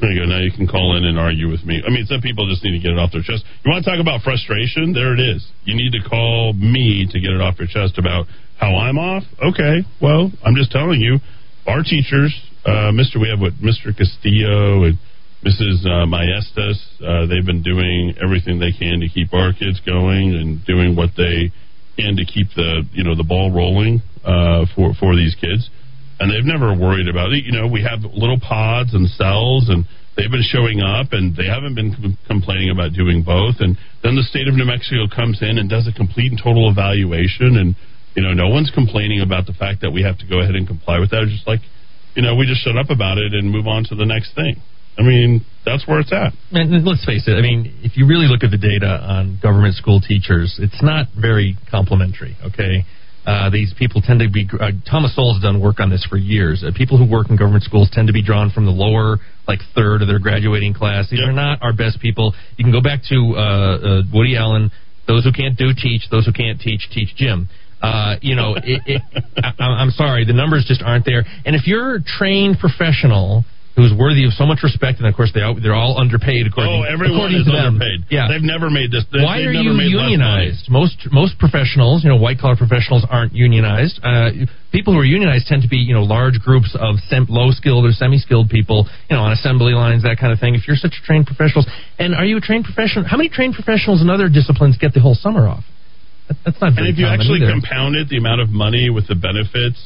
There you go. Now you can call in and argue with me. I mean, some people just need to get it off their chest. You want to talk about frustration? There it is. You need to call me to get it off your chest about how I'm off. Okay. Well, I'm just telling you, our teachers, uh, Mr. We have what Mr. Castillo and Mrs. Uh, Maestas. Uh, they've been doing everything they can to keep our kids going and doing what they can to keep the you know the ball rolling uh, for for these kids and they've never worried about it. You know, we have little pods and cells, and they've been showing up, and they haven't been com- complaining about doing both. And then the state of New Mexico comes in and does a complete and total evaluation, and you know, no one's complaining about the fact that we have to go ahead and comply with that. It's just like, you know, we just shut up about it and move on to the next thing. I mean, that's where it's at. And let's face it. I mean, if you really look at the data on government school teachers, it's not very complimentary. Okay, uh, these people tend to be. Uh, Thomas Sowell has done work on this for years. Uh, people who work in government schools tend to be drawn from the lower, like third of their graduating class. These are not our best people. You can go back to uh, uh, Woody Allen. Those who can't do teach. Those who can't teach teach gym. Uh, you know, it, it, I, I'm sorry, the numbers just aren't there. And if you're a trained professional who's worthy of so much respect, and of course they all, they're all underpaid according, oh, everyone according is to them. underpaid. Yeah, they've never made this. They, why are never you unionized? Most most professionals, you know, white collar professionals aren't unionized. Uh, people who are unionized tend to be, you know, large groups of sem- low skilled or semi skilled people, you know, on assembly lines, that kind of thing. If you're such a trained professionals, and are you a trained professional? How many trained professionals in other disciplines get the whole summer off? That, that's not Very And if you actually either. compound it, the amount of money with the benefits,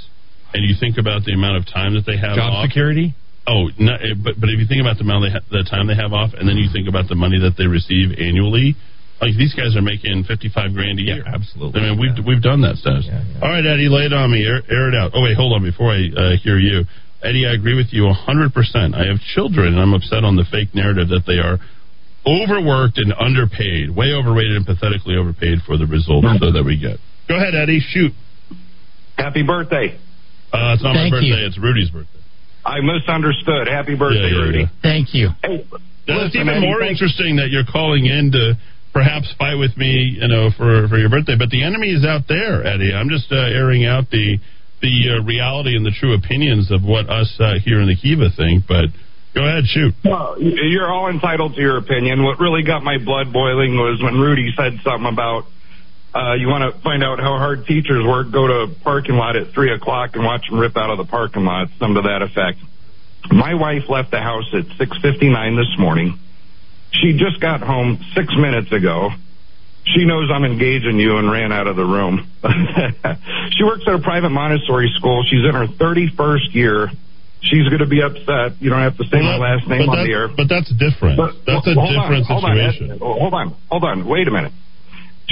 and you think about the amount of time that they have Job off, security. Oh, no, eh, but but if you think about the amount they ha- the time they have off, and then you think about the money that they receive annually, like these guys are making fifty five grand a year. absolutely. I mean, we've we've done that stuff. All right, Eddie, lay it on me. Air, air it out. Oh wait, hold on before I uh, hear you, Eddie. I agree with you hundred percent. I have children, and I'm upset on the fake narrative that they are overworked and underpaid, way overrated and pathetically overpaid for the results uh, that we get. Go ahead, Eddie. Shoot. Happy birthday. Uh, it's not Thank my birthday. you. It's Rudy's birthday. I misunderstood. Happy birthday, Yeah, yeah, Rudy. Thank you. Hey, That's listen, even more interesting that you're calling in to perhaps fight with me, you know, for for your birthday. But the enemy is out there, Eddie. I'm just uh, airing out the the uh, reality and the true opinions of what us uh, here in the Kiva think. But go ahead, shoot. Well, you're all entitled to your opinion. What really got my blood boiling was when Rudy said something about uh, you want to find out how hard teachers work. Go to a parking lot at three o'clock and watch them rip out of the parking lot. Some to that effect. My wife left the house at six fifty nine this morning. She just got home six minutes ago. She knows I'm engaging you and ran out of the room. she works at a private Montessori school. She's in her 31st year. She's going to be upset. You don't have to say my last name on the air. But that's different. that's a Hold on, different hold on, situation. Hold on, hold on. Wait a minute.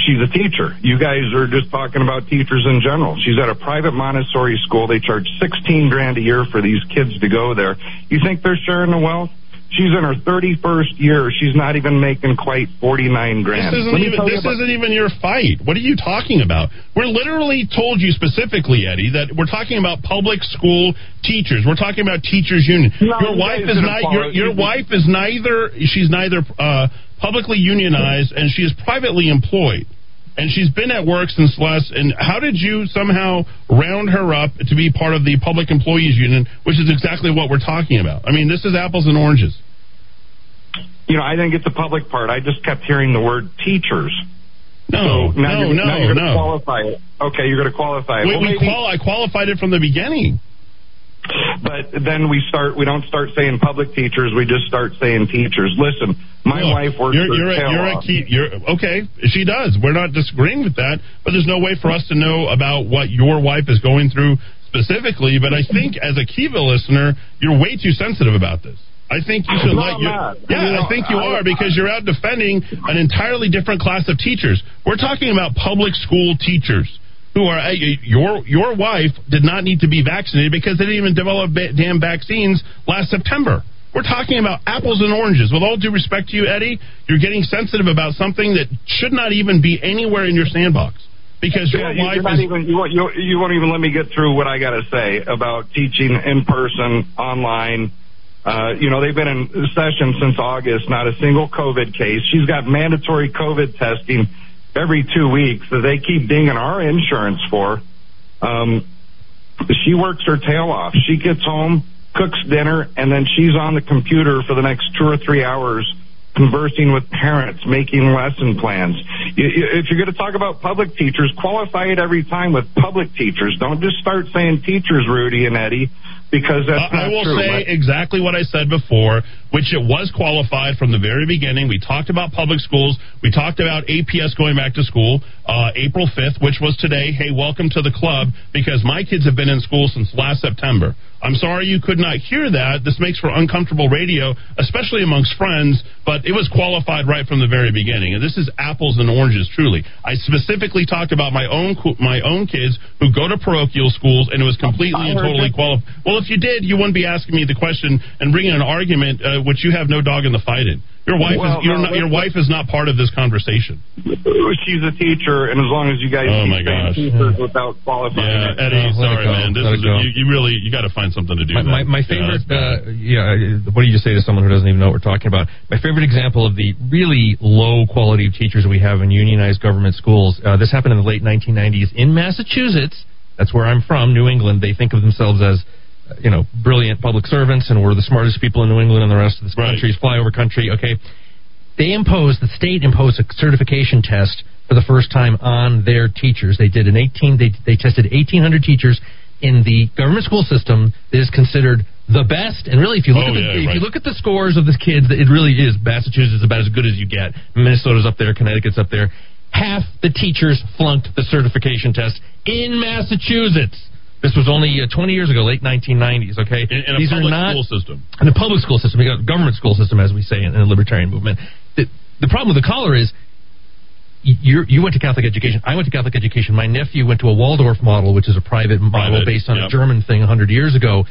She's a teacher. You guys are just talking about teachers in general. She's at a private Montessori school. They charge 16 grand a year for these kids to go there. You think they're sharing the wealth? She's in her 31st year. She's not even making quite 49 grand. This isn't even this about- isn't even your fight. What are you talking about? We're literally told you specifically, Eddie, that we're talking about public school teachers. We're talking about teachers union. No, your wife is didn't your your wife is neither she's neither uh, publicly unionized and she is privately employed. And she's been at work since last. And how did you somehow round her up to be part of the public employees union, which is exactly what we're talking about? I mean, this is apples and oranges. You know, I didn't get the public part. I just kept hearing the word teachers. No, so now no, you're, no, now you're going to no. qualify it. Okay, you're going to qualify it. We, Well, we maybe- qual- I qualified it from the beginning. But then we start. We don't start saying public teachers. We just start saying teachers. Listen, my wife works You're, you're, a, you're a key. You're okay. She does. We're not disagreeing with that, but there's no way for us to know about what your wife is going through specifically. But I think as a Kiva listener, you're way too sensitive about this. I think you should No, let you. Yeah, You know, I think you I- are because you're out defending an entirely different class of teachers. We're talking about public school teachers who are your your wife did not need to be vaccinated because they didn't even develop damn vaccines last September. We're talking about apples and oranges. With all due respect to you, Eddie, you're getting sensitive about something that should not even be anywhere in your sandbox because your Yeah, you, wife is. even, you, won't- you, you won't even let me get through what I got to say about teaching in person, online. Uh, you know, they've been in session since August, not a single COVID case. She's got mandatory COVID testing every two weeks that they keep dinging our insurance for. Um, she works her tail off. She gets home, cooks dinner, and then she's on the computer for the next two or three hours conversing with parents, making lesson plans. If you're going to talk about public teachers, qualify it every time with public teachers. Don't just start saying teachers, Rudy and Eddie, because that's I not I will true. say exactly what I said before, which it was qualified from the very beginning. We talked about public schools. We talked about APS going back to school uh, April 5th, which was today. Hey, welcome to the club because my kids have been in school since last September. I'm sorry you could not hear that. This makes for uncomfortable radio, especially amongst friends, but it was qualified right from the very beginning. And this is apples and oranges, truly. I specifically talked about my own my own kids who go to parochial schools, and it was completely and totally qualified. Well, if you did, you wouldn't be asking me the question and bringing an argument uh, which you have no dog in the fight in. Your wife Well, is you're no, not, your wife is not part of this conversation. She's a teacher, and as long as you guys Oh, keep my saying gosh. teachers without qualifying Yeah, it. Eddie, Oh, let it sorry, man. This is you, you really you got to find something to do. My, my, my favorite, that's bad. uh, yeah, what do you say to someone who doesn't even know what we're talking about? My favorite example of the really low quality of teachers we have in unionized government schools. Uh, this happened in the late 1990s in Massachusetts. That's where I'm from, New England. They think of themselves as, uh, you know, brilliant public servants, and we're the smartest people in New England, and the rest of this Right. country is flyover country. Okay, they imposed the state imposed a certification test for the first time on their teachers. They did an 18. They they tested 1,800 teachers in the government school system that is considered the best. And really, if you look Oh, at the, yeah, if right. you look at the scores of the kids, it really is Massachusetts is about as good as you get. Minnesota's up there, Connecticut's up there. Half the teachers flunked the certification test in Massachusetts. This was only uh, 20 years ago, late 1990s. Okay, in, in a these public are not school system. in the public school system, we got government school system, as we say in, in the libertarian movement. The, the problem with the collar is you you went to Catholic education. I went to Catholic education. My nephew went to a Waldorf model, which is a private model Private, based on yep. a German thing 100 years ago.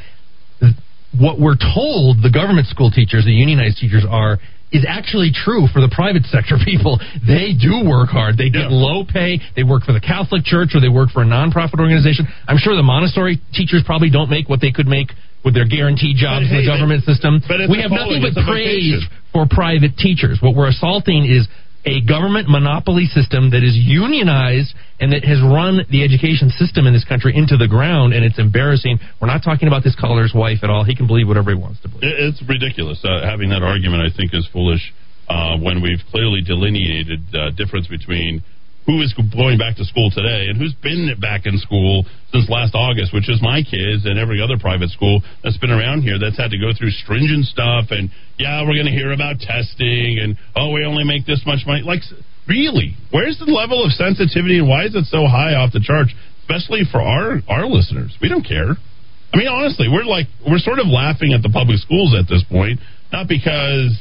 What we're told the government school teachers, the unionized teachers, are is actually true for the private sector people. They do work hard. They get low pay. They work for the Catholic Church or they work for a nonprofit organization. I'm sure the Montessori teachers probably don't make what they could make with their guaranteed jobs But in the hey, government system. but we have nothing but praise for private teachers. What we're assaulting is a government monopoly system that is unionized and that has run the education system in this country into the ground, and it's embarrassing. We're not talking about this caller's wife at all. He can believe whatever he wants to believe. It's ridiculous. Uh, having that argument, I think, is foolish uh, when we've clearly delineated uh, difference between who is going back to school today and who's been back in school since last August, which is my kids and every other private school that's been around here that's had to go through stringent stuff. And yeah, we're going to hear about testing and oh, we only make this much money. Like, really, where's the level of sensitivity and why is it so high off the charts, especially for our our listeners? We don't care. I mean, honestly, we're like we're sort of laughing at the public schools at this point, not because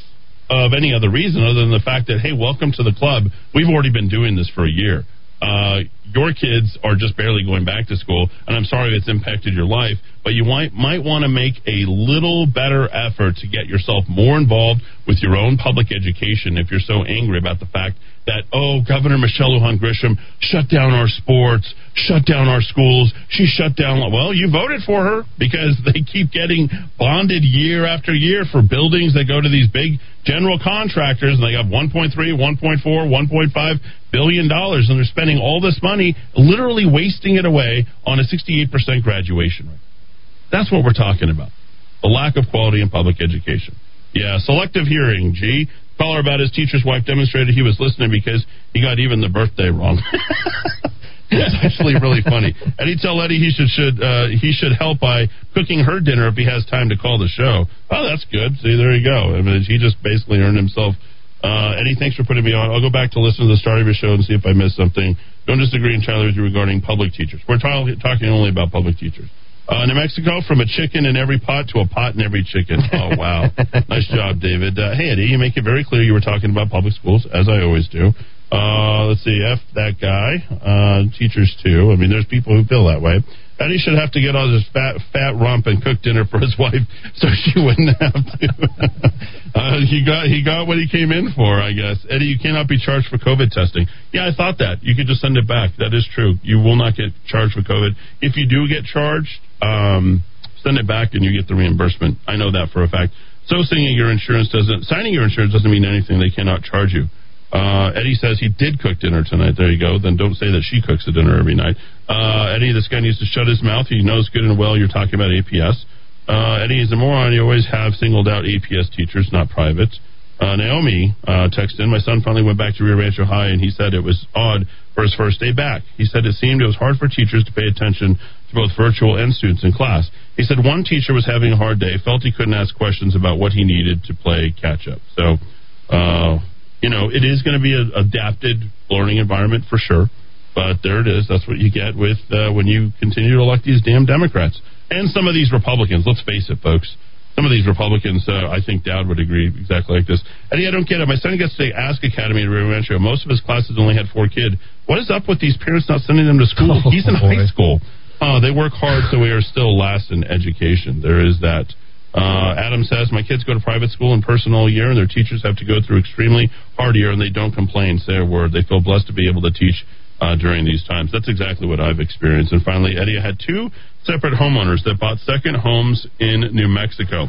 of any other reason other than the fact that hey, welcome to the club. We've already been doing this for a year. Uh, your kids are just barely going back to school, and I'm sorry it's impacted your life, but you might might want to make a little better effort to get yourself more involved with your own public education if you're so angry about the fact that oh governor michelle lujan grisham shut down our sports shut down our schools she shut down well you voted for her because they keep getting bonded year after year for buildings that go to these big general contractors and they have 1.3 1.4 1.5 billion dollars and they're spending all this money literally wasting it away on a 68% graduation rate. That's what we're talking about. The lack of quality in public education. Yeah selective hearing G. Caller about his teacher's wife demonstrated he was listening because he got even the birthday wrong. It's actually really funny. And he tell Eddie he should should uh, he should help by cooking her dinner if he has time to call the show. Oh, that's good. See, there you go. I mean, he just basically earned himself. Uh, Eddie, thanks for putting me on. I'll go back to listen to the start of your show and see if I missed something. Don't disagree entirely with you regarding public teachers. We're ta- talking only about public teachers. Uh, New Mexico, from a chicken in every pot to a pot in every chicken. Oh, wow. nice job, David. Uh, hey, Eddie, you make it very clear you were talking about public schools, as I always do. Uh, let's see, F that guy. Uh, teachers, too. I mean, there's people who feel that way. Eddie should have to get all his fat, fat rump and cook dinner for his wife so she wouldn't have to. uh, he got he got what he came in for, I guess. Eddie, you cannot be charged for COVID testing. Yeah, I thought that. You could just send it back. That is true. You will not get charged for COVID. If you do get charged, um, send it back and you get the reimbursement. I know that for a fact. So signing your insurance doesn't signing your insurance doesn't mean anything. They cannot charge you. Uh, Eddie says he did cook dinner tonight. There you go. Then don't say that she cooks the dinner every night. Uh, Eddie, this guy needs to shut his mouth. He knows good and well you're talking about APS. Uh, Eddie is a moron. You always have singled out APS teachers, not private. Uh, Naomi uh, texted in. My son finally went back to Rio Rancho High, and he said it was odd for his first day back. He said it seemed it was hard for teachers to pay attention to both virtual and students in class. He said one teacher was having a hard day, felt he couldn't ask questions about what he needed to play catch up. So, uh, you know, it is going to be an adapted learning environment for sure. But there it is. That's what you get with uh, when you continue to elect these damn Democrats and some of these Republicans. Let's face it, folks. Some of these Republicans, uh, I think Dowd would agree exactly like this. Eddie, I don't get it. My son gets to the Ask Academy at Rio Rancho. Most of his classes only had four kids. What is up with these parents not sending them to school? Oh, He's in boy. high school. Uh, they work hard, so we are still last in education. There is that. Uh, Adam says, My kids go to private school in person all year, and their teachers have to go through extremely hard year, and they don't complain, say a word. They feel blessed to be able to teach uh, during these times. That's exactly what I've experienced. And finally, Eddie, had two separate homeowners that bought second homes in New Mexico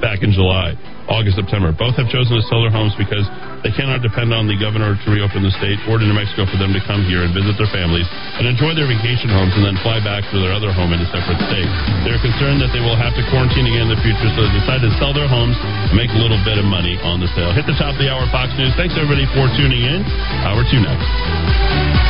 back in July, August, September. Both have chosen to sell their homes because they cannot depend on the governor to reopen the state or to New Mexico for them to come here and visit their families and enjoy their vacation homes and then fly back to their other home in a separate state. They're concerned that they will have to quarantine again in the future, so they decided to sell their homes and make a little bit of money on the sale. Hit the top of the hour, Fox News. Thanks, everybody, for tuning in. Hour two next.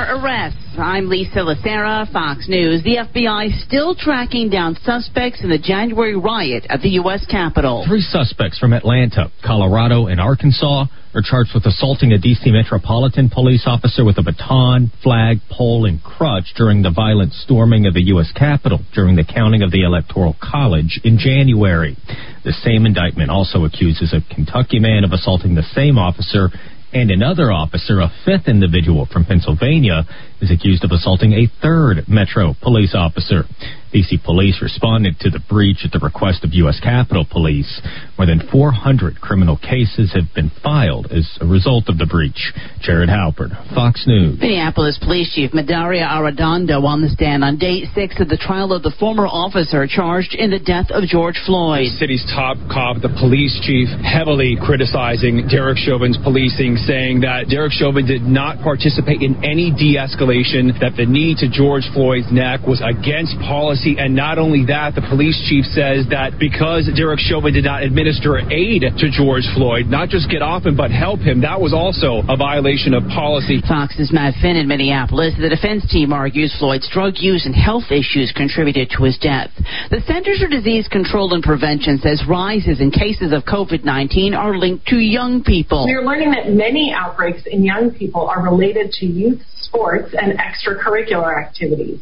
More arrests. I'm Lisa Lacera, Fox News. The FBI still tracking down suspects in the January riot at the U.S. Capitol. Three suspects from Atlanta, Colorado, and Arkansas are charged with assaulting a D.C. Metropolitan Police officer with a baton, flag, pole, and crutch during the violent storming of the U.S. Capitol during the counting of the Electoral College in January. The same indictment also accuses a Kentucky man of assaulting the same officer and another officer, a fifth individual from Pennsylvania, is accused of assaulting a third Metro police officer. DC police responded to the breach at the request of U.S. Capitol Police. More than 400 criminal cases have been filed as a result of the breach. Jared Halpern, Fox News. Minneapolis Police Chief Medaria Arradondo on the stand on day six of the trial of the former officer charged in the death of George Floyd. The city's top cop, the police chief, heavily criticizing Derek Chauvin's policing, saying that Derek Chauvin did not participate in any de escalation, that the knee to George Floyd's neck was against policy. And not only that, the police chief says that because Derek Chauvin did not administer aid to George Floyd, not just get off him, but help him, that was also a violation of policy. Fox's Matt Finn in Minneapolis. The defense team argues Floyd's drug use and health issues contributed to his death. The Centers for Disease Control and Prevention says rises in cases of COVID 19 are linked to young people. We are learning that many outbreaks in young people are related to youth sports and extracurricular activities.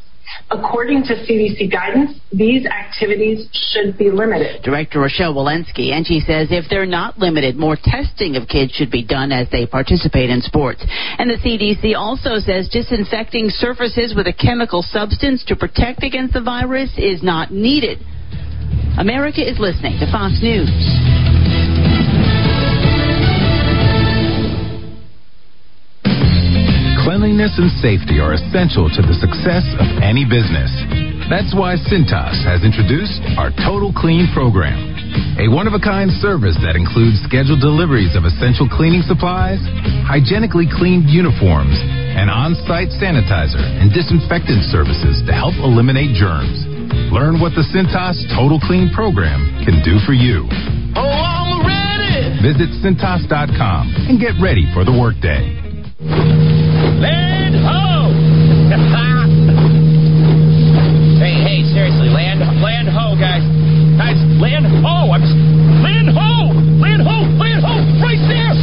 According to CDC guidance, these activities should be limited. Director Rochelle Walensky, and she says if they're not limited, more testing of kids should be done as they participate in sports. And the CDC also says disinfecting surfaces with a chemical substance to protect against the virus is not needed. America is listening to Fox News. Cleanliness and safety are essential to the success of any business. That's why Cintas has introduced our Total Clean program, a one of a kind service that includes scheduled deliveries of essential cleaning supplies, hygienically cleaned uniforms, and on site sanitizer and disinfectant services to help eliminate germs. Learn what the Cintas Total Clean program can do for you. Oh, I'm ready. Visit Cintas.com and get ready for the workday. Land ho! hey, hey, seriously, land, land ho, guys, guys, land ho! I'm just, land ho, land ho, land ho, right there.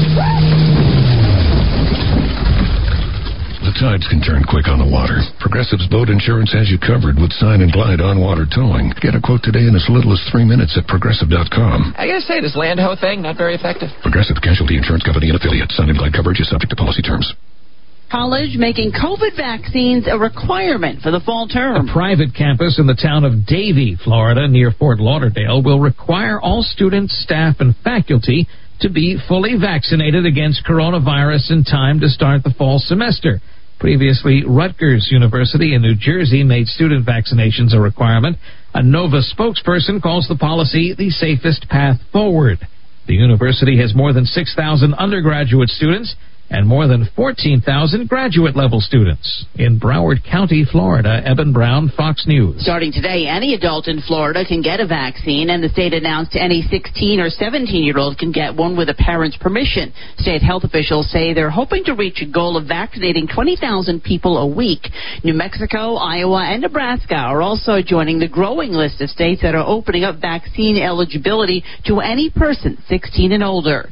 The tides can turn quick on the water. Progressive's boat insurance has you covered with sign and glide on water towing. Get a quote today in as little as three minutes at progressive.com. I gotta say, this land ho thing not very effective. Progressive Casualty Insurance Company and affiliates. Sign and glide coverage is subject to policy terms. College making COVID vaccines a requirement for the fall term. A private campus in the town of Davie, Florida, near Fort Lauderdale, will require all students, staff, and faculty to be fully vaccinated against coronavirus in time to start the fall semester. Previously, Rutgers University in New Jersey made student vaccinations a requirement. A NOVA spokesperson calls the policy the safest path forward. The university has more than 6,000 undergraduate students and more than 14,000 graduate level students. In Broward County, Florida, Evan Brown, Fox News. Starting today, any adult in Florida can get a vaccine, and the state announced any 16 or 17 year old can get one with a parent's permission. State health officials say they're hoping to reach a goal of vaccinating 20,000 people a week. New Mexico, Iowa, and Nebraska are also joining the growing list of states that are opening up vaccine eligibility to any person 16 and older.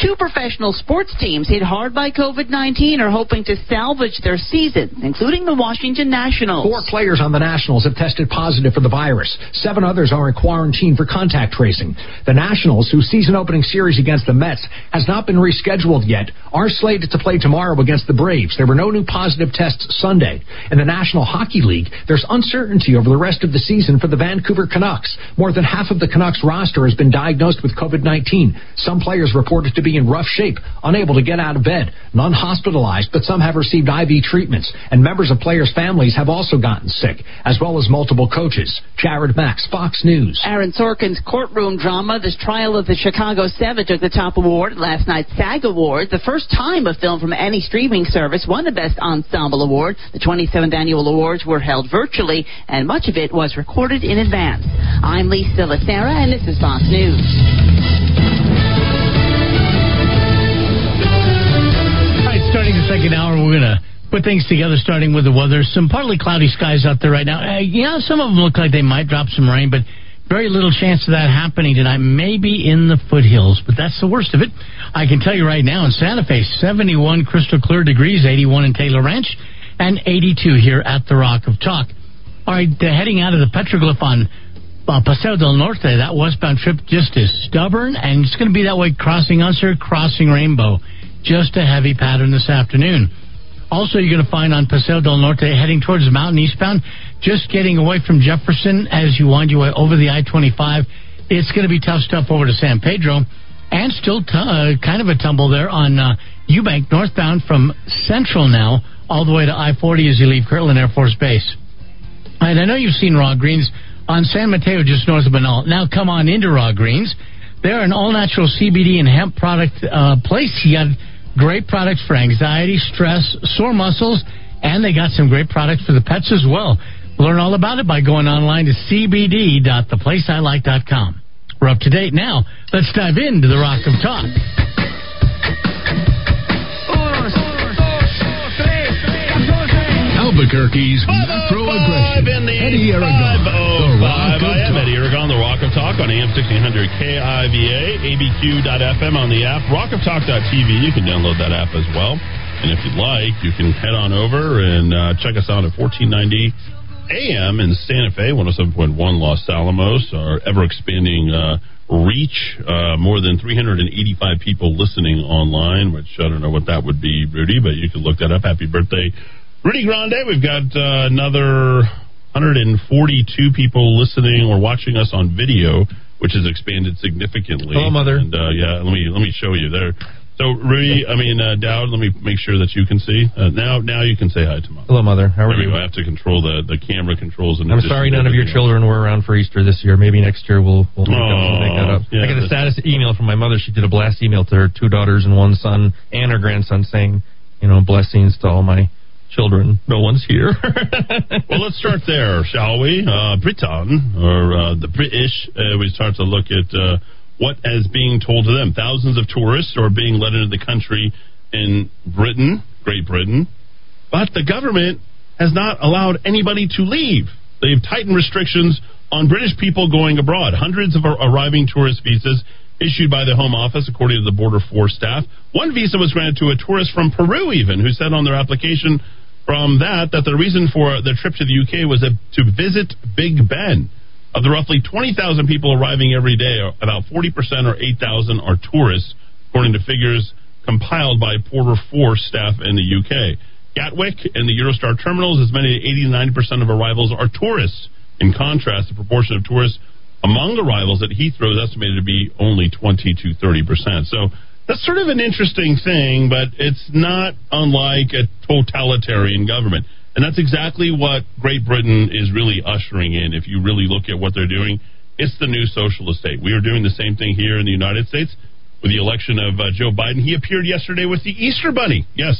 Two professional sports teams hit hard by COVID 19 are hoping to salvage their season, including the Washington Nationals. Four players on the Nationals have tested positive for the virus. Seven others are in quarantine for contact tracing. The Nationals, whose season opening series against the Mets has not been rescheduled yet, are slated to play tomorrow against the Braves. There were no new positive tests Sunday. In the National Hockey League, there's uncertainty over the rest of the season for the Vancouver Canucks. More than half of the Canucks roster has been diagnosed with COVID 19. Some players reported to be in rough shape, unable to get out of bed. None hospitalized, but some have received IV treatments, and members of players' families have also gotten sick, as well as multiple coaches. Jared Max, Fox News. Aaron Sorkin's courtroom drama, The Trial of the Chicago Seven, took the top award at last night's SAG Awards. The first time a film from any streaming service won the Best Ensemble Award. The 27th annual awards were held virtually, and much of it was recorded in advance. I'm Lisa Lacera, and this is Fox News. Second hour, we're going to put things together, starting with the weather. Some partly cloudy skies out there right now. Uh, yeah, some of them look like they might drop some rain, but very little chance of that happening tonight. Maybe in the foothills, but that's the worst of it. I can tell you right now in Santa Fe, 71 crystal clear degrees, 81 in Taylor Ranch, and 82 here at the Rock of Talk. All right, heading out of the petroglyph on uh, Paseo del Norte, that westbound trip just is stubborn, and it's going to be that way crossing Unser, crossing Rainbow. Just a heavy pattern this afternoon. Also, you're going to find on Paseo del Norte heading towards the mountain eastbound, just getting away from Jefferson as you wind your way over the I 25. It's going to be tough stuff over to San Pedro, and still t- uh, kind of a tumble there on uh, Eubank northbound from Central now all the way to I 40 as you leave Kirtland Air Force Base. And I know you've seen Raw Greens on San Mateo just north of Menaul. Now come on into Raw Greens. They're an all natural CBD and hemp product uh, place. You got great products for anxiety, stress, sore muscles, and they got some great products for the pets as well. Learn all about it by going online to cbd.theplaceilike.com. We're up to date now. Let's dive into the Rock of Talk. Albuquerque's Metro Aggression. Eddy Aragon. The Rock 505. of I am Talk. Eddy Aragon, the Rock of Talk on AM 1600 KIVA, ABQ.FM on the app, rockoftalk.tv. You can download that app as well. And if you'd like, you can head on over and uh, check us out at 1490 AM in Santa Fe, 107.1 Los Alamos, our ever expanding uh, reach. Uh, more than 385 people listening online, which I don't know what that would be, Rudy, but you can look that up. Happy birthday, Rudy Grande. We've got uh, another 142 people listening or watching us on video, which has expanded significantly. Hello, Mother. And uh, yeah, let me let me show you there. So, Rudy, I mean uh, Dowd, let me make sure that you can see. Uh, now, now you can say hi to Mom. Hello, Mother. How are there you? I have to control the, the camera controls. I'm sorry none of your else. children were around for Easter this year. Maybe next year we'll, we'll make, make that up. yeah, I got a status email from my mother. She did a blast email to her two daughters and one son and her grandson saying, you know, blessings to all my children. No one's here. well, let's start there, shall we? Uh, Britain, or uh, the British, uh, we start to look at uh, what is being told to them. Thousands of tourists are being let into the country in Britain, Great Britain, but the government has not allowed anybody to leave. They've tightened restrictions on British people going abroad. Hundreds of arriving tourist visas issued by the Home Office, according to the Border Force staff. One visa was granted to a tourist from Peru, even, who said on their application from that that the reason for the trip to the UK was to visit Big Ben. Of the roughly 20,000 people arriving every day, about 40% or 8,000 are tourists, according to figures compiled by Border Force staff in the UK. Gatwick and the Eurostar terminals, as many as 80 to 90 percent of arrivals are tourists. In contrast, the proportion of tourists among arrivals at Heathrow is estimated to be only 20 to 30 percent. So that's sort of an interesting thing, but it's not unlike a totalitarian government. And that's exactly what Great Britain is really ushering in. If you really look at what they're doing, it's the new socialist state. We are doing the same thing here in the United States with the election of uh, Joe Biden. He appeared yesterday with the Easter Bunny. Yes,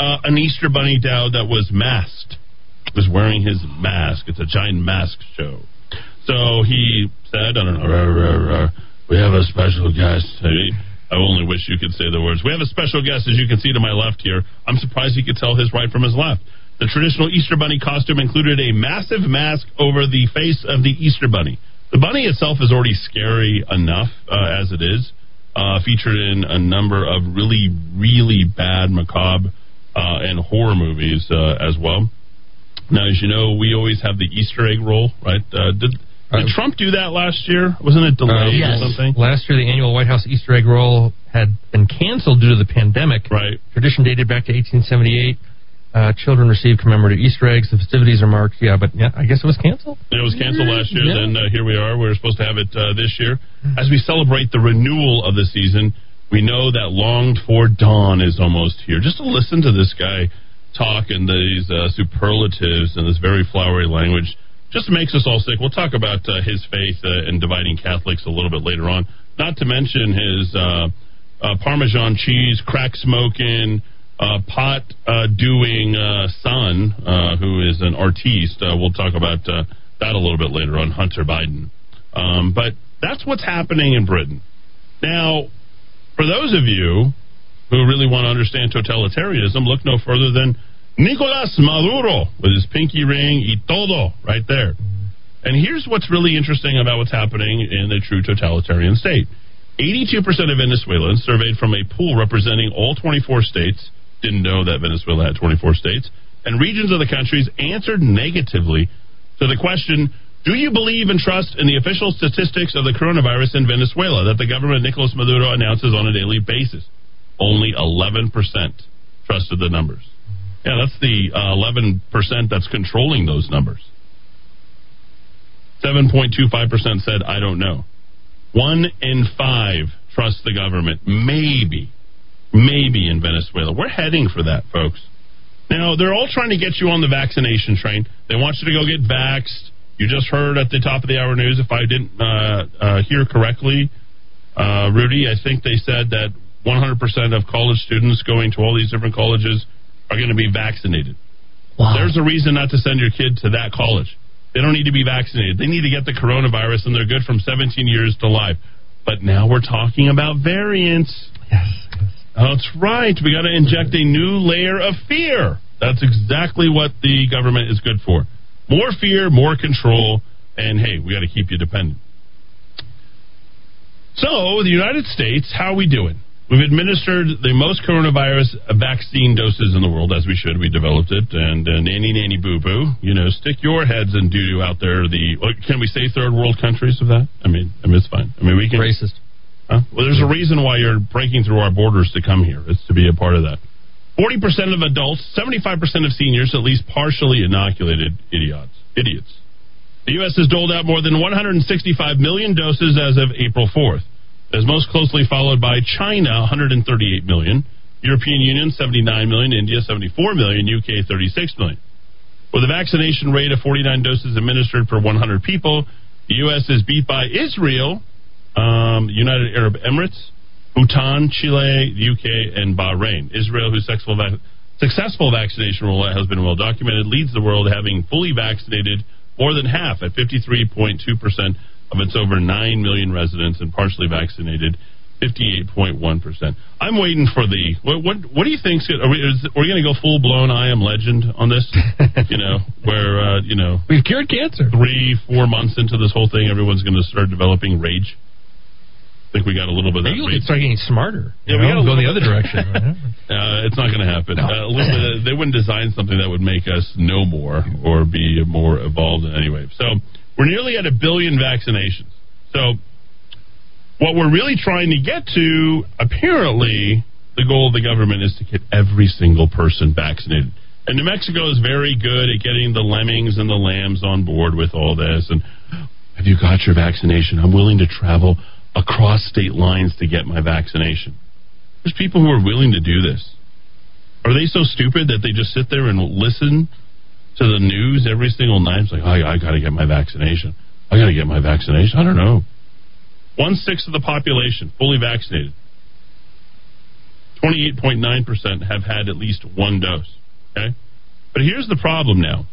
uh, an Easter Bunny Dow that was masked. Was wearing his mask. It's a giant mask show. So he said, I don't know, "Rah, rah, rah. we have a special guest. I only wish you could say the words. We have a special guest, as you can see to my left here. I'm surprised he could tell his right from his left. The traditional Easter Bunny costume included a massive mask over the face of the Easter Bunny. The bunny itself is already scary enough uh, as it is, uh, featured in a number of really, really bad, macabre, uh, and horror movies uh, as well. Now, as you know, we always have the Easter egg roll, right? Uh, did, did Trump do that last year? Wasn't it delayed or something? Uh, Last year, the annual White House Easter egg roll had been canceled due to the pandemic. Right. Tradition dated back to 1878. Uh, children received commemorative Easter eggs. The festivities are marked. Yeah, but yeah, I guess it was canceled. It was canceled last year. Yeah. Then uh, here we are. We are supposed to have it uh, this year. As we celebrate the renewal of the season, we know that longed for dawn is almost here. Just to listen to this guy talk in these uh, superlatives and this very flowery language just makes us all sick. We'll talk about uh, his faith uh, and dividing Catholics a little bit later on. Not to mention his uh, uh, Parmesan cheese, crack smoking, uh, pot uh, doing son, who is an artiste. We'll talk about that a little bit later on, Hunter Biden. Um, but that's what's happening in Britain. Now, for those of you who really want to understand totalitarianism, look no further than Nicolas Maduro with his pinky ring y todo right there. And here's what's really interesting about what's happening in a true totalitarian state. 82% of Venezuelans surveyed from a pool representing all 24 states didn't know that Venezuela had 24 states and regions of the countries answered negatively to the question do you believe and trust in the official statistics of the coronavirus in Venezuela that the government Nicolas Maduro announces on a daily basis? Only 11% trusted the numbers. Yeah, that's the uh, 11% that's controlling those numbers. 7.25% said, I don't know. One in five trust the government. Maybe. Maybe in Venezuela. We're heading for that, folks. Now, they're all trying to get you on the vaccination train. They want you to go get vaxxed. You just heard at the top of the hour news, if I didn't uh, uh, hear correctly, uh, Rudy, I think they said that 100% of college students going to all these different colleges are going to be vaccinated. Wow. There's a reason not to send your kid to that college. They don't need to be vaccinated. They need to get the coronavirus, and they're good from 17 years to life. But now we're talking about variants. Yes. That's right. We got to inject a new layer of fear. That's exactly what the government is good for. More fear, more control, and hey, we got to keep you dependent. So, the United States, how are we doing? We've administered the most coronavirus vaccine doses in the world, as we should. We developed it, and uh, nanny nanny boo boo. You know, stick your heads and doo doo out there. The can we say third world countries of that? I mean, I mean it's fine. I mean we can racist. Huh? Well, there's a reason why you're breaking through our borders to come here. It's to be a part of that. Forty percent of adults, seventy-five percent of seniors, at least partially inoculated idiots. Idiots. The U.S. has doled out more than 165 million doses as of April 4th is most closely followed by China, 138 million, European Union, 79 million, India, 74 million, UK, 36 million. With a vaccination rate of 49 doses administered per 100 people, the U.S. is beat by Israel, um, United Arab Emirates, Bhutan, Chile, the UK, and Bahrain. Israel, whose successful, vac- successful vaccination rollout has been well documented, leads the world having fully vaccinated more than half at 53.2 percent of its over 9 million residents and partially vaccinated 58.1%. I'm waiting for the what what, what do you think are we, is, are we going to go full blown I am legend on this? you know, where uh, you know, we've cured cancer. 3 4 months into this whole thing everyone's going to start developing rage. I think we got a little bit of that. You rage. start getting smarter. Yeah, we got to go in the other direction. uh, it's not going to happen. No. Uh, listen, they wouldn't design something that would make us know more or be more evolved in any way. So we're nearly at a billion vaccinations. So, what we're really trying to get to, apparently, the goal of the government is to get every single person vaccinated. And New Mexico is very good at getting the lemmings and the lambs on board with all this. And have you got your vaccination? I'm willing to travel across state lines to get my vaccination. There's people who are willing to do this. Are they so stupid that they just sit there and listen to the news every single night. It's like, oh, I got to get my vaccination. I got to get my vaccination. I don't know. One sixth of the population fully vaccinated. 28.9% have had at least one dose. Okay? But here's the problem now.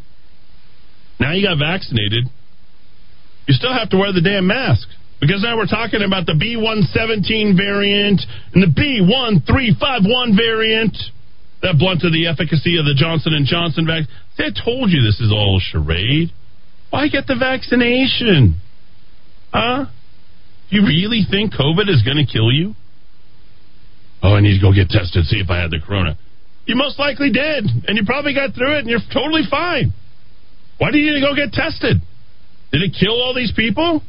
Now you got vaccinated, you still have to wear the damn mask. Because now we're talking about the B117 variant and the B1351 variant that blunted the efficacy of the Johnson and Johnson vaccine. I told you this is all a charade. Why get the vaccination? Huh? You really think COVID is going to kill you? Oh, I need to go get tested, see if I had the corona. You most likely did, and you probably got through it, and you're totally fine. Why do you need to go get tested? Did it kill all these people?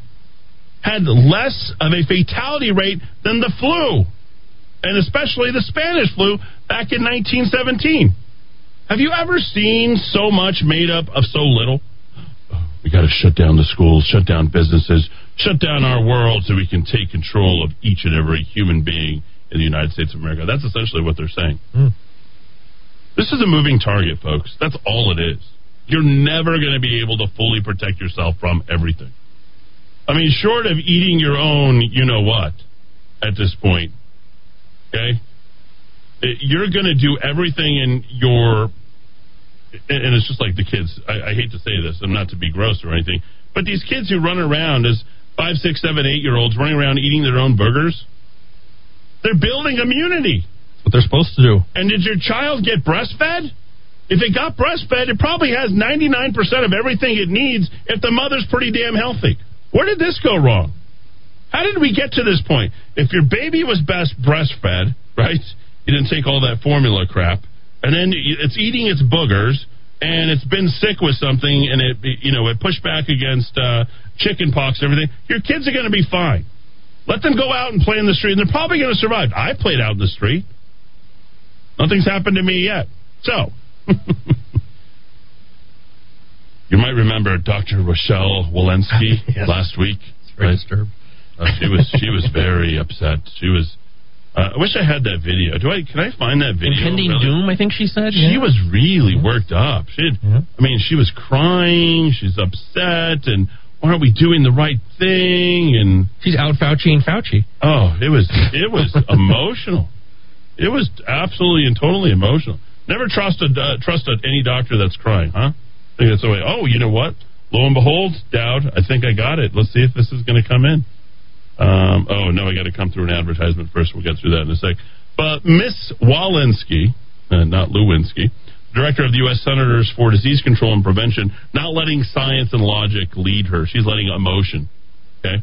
Had less of a fatality rate than the flu, and especially the Spanish flu back in 1917. Have you ever seen so much made up of so little? We got to shut down the schools, shut down businesses, shut down our world so we can take control of each and every human being in the United States of America. That's essentially what they're saying. Mm. This is a moving target, folks. That's all it is. You're never going to be able to fully protect yourself from everything. I mean, short of eating your own, you know what, at this point, okay? You're going to do everything in your and it's just like the kids. I, I hate to say this, and not to be gross or anything, but these kids who run around as five, six, seven, eight year olds running around eating their own burgers, they're building immunity. What they're supposed to do. And did your child get breastfed? If it got breastfed, it probably has 99% of everything it needs if the mother's pretty damn healthy. Where did this go wrong? How did we get to this point? If your baby was best breastfed, right? You didn't take all that formula crap, and then it's eating its boogers, and it's been sick with something, and it you know it pushed back against uh, chicken pox and everything. Your kids are going to be fine. Let them go out and play in the street, and they're probably going to survive. I played out in the street. Nothing's happened to me yet. So, you might remember Dr. Rochelle Walensky Yes. last week. very right? disturbed. Uh, she was she was very upset. She was. Uh, I wish I had that video. Do I? Can I find that video? Impending really? doom, I think she said. She yeah. was really worked up. She, had, I mean, she was crying. She's upset, and why aren't we doing the right thing? And she's out Fauci and Fauci. Oh, it was it was emotional. It was absolutely and totally emotional. Never trusted uh, trusted any doctor that's crying, huh? I think that's the way. Oh, you know what? Lo and behold, Dowd. I think I got it. Let's see if this is going to come in. Um, oh no, I got to come through an advertisement first. We'll get through that in a sec. But Miss Walensky, uh, not Lewinsky, director of the U.S. Centers for Disease Control and Prevention, not letting science and logic lead her. She's letting emotion. Okay,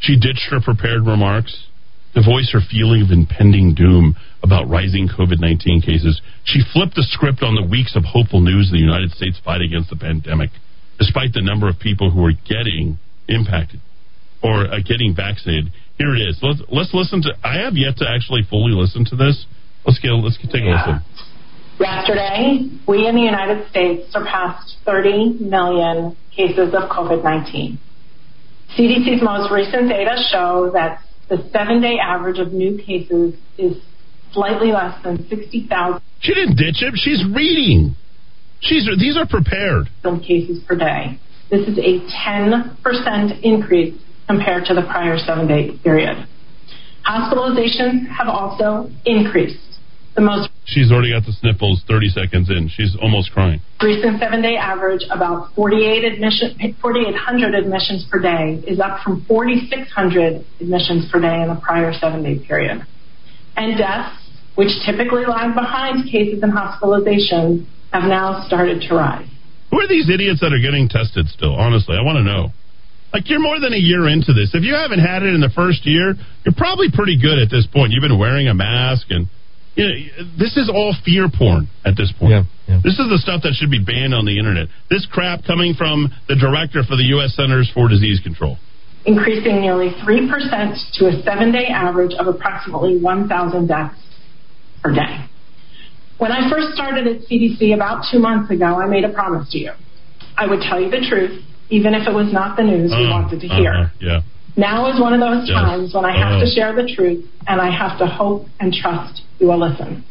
she ditched her prepared remarks to voice her feeling of impending doom about rising COVID 19 cases. She flipped the script on the weeks of hopeful news the United States fight against the pandemic, despite the number of people who are getting impacted or uh, getting vaccinated. Here it is. Let's let's listen to. I have yet to actually fully listen to this. Let's get let's take a listen. Yesterday, we in the United States surpassed 30 million cases of COVID 19. CDC's most recent data show that the seven day average of new cases is slightly less than 60,000 She didn't ditch him. She's reading. She's these are prepared. cases per day. This is a 10% increase compared to the prior seven day period. Hospitalizations have also increased. The most She's already got the sniffles 30 seconds in. She's almost crying. recent seven day average, about 48 admission, 4,800 admissions per day, is up from 4,600 admissions per day in the prior seven day period. And deaths, which typically lag behind cases and hospitalizations, have now started to rise. Who are these idiots that are getting tested still? Honestly, I want to know. Like, you're more than a year into this. If you haven't had it in the first year, you're probably pretty good at this point. You've been wearing a mask, and you know, this is all fear porn at this point. This is the stuff that should be banned on the internet. This crap coming from the director for the U.S. Centers for Disease Control. increasing nearly 3% to a seven day average of approximately 1,000 deaths per day. When I first started at CDC about two months ago, I made a promise to you. I would tell you the truth, even if it was not the news we Uh, wanted to hear. uh-huh, yeah. Now is one of those Yes. times when I have Uh. to share the truth and I have to hope and trust you will listen.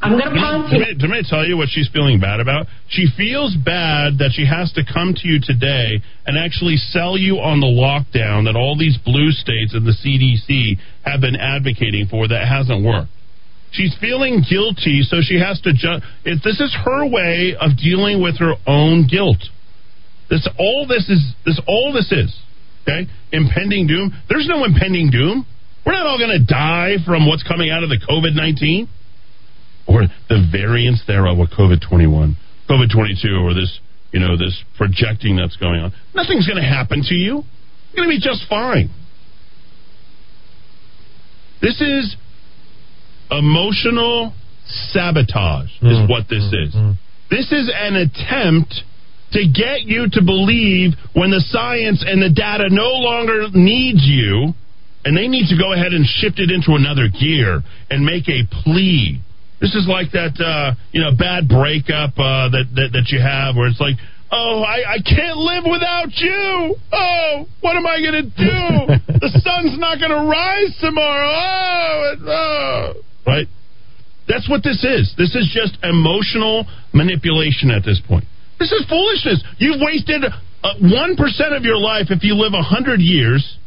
I'm going to pause I, did I tell you what she's feeling bad about? She feels bad that she has to come to you today and actually sell you on the lockdown that all these blue states and the CDC have been advocating for that hasn't worked. She's feeling guilty, so she has to. Ju- if this is her way of dealing with her own guilt. This all this is. This all this is. Okay, impending doom. There's no impending doom. We're not all going to die from what's coming out of the COVID nineteen or the variants thereof with COVID 21, COVID 22, or this, you know, this projecting that's going on. Nothing's going to happen to you. You're going to be just fine. This is emotional sabotage, is mm-hmm. what this is. Mm-hmm. This is an attempt to get you to believe when the science and the data no longer needs you, and they need to go ahead and shift it into another gear and make a plea. This is like that, uh, you know, bad breakup uh, that, that that you have, where it's like, oh, I, I can't live without you. Oh, what am I going to do? the sun's not going to rise tomorrow. Oh, oh, right. That's what this is. This is just emotional manipulation at this point. This is foolishness. You've wasted uh, one of your life if you live hundred years.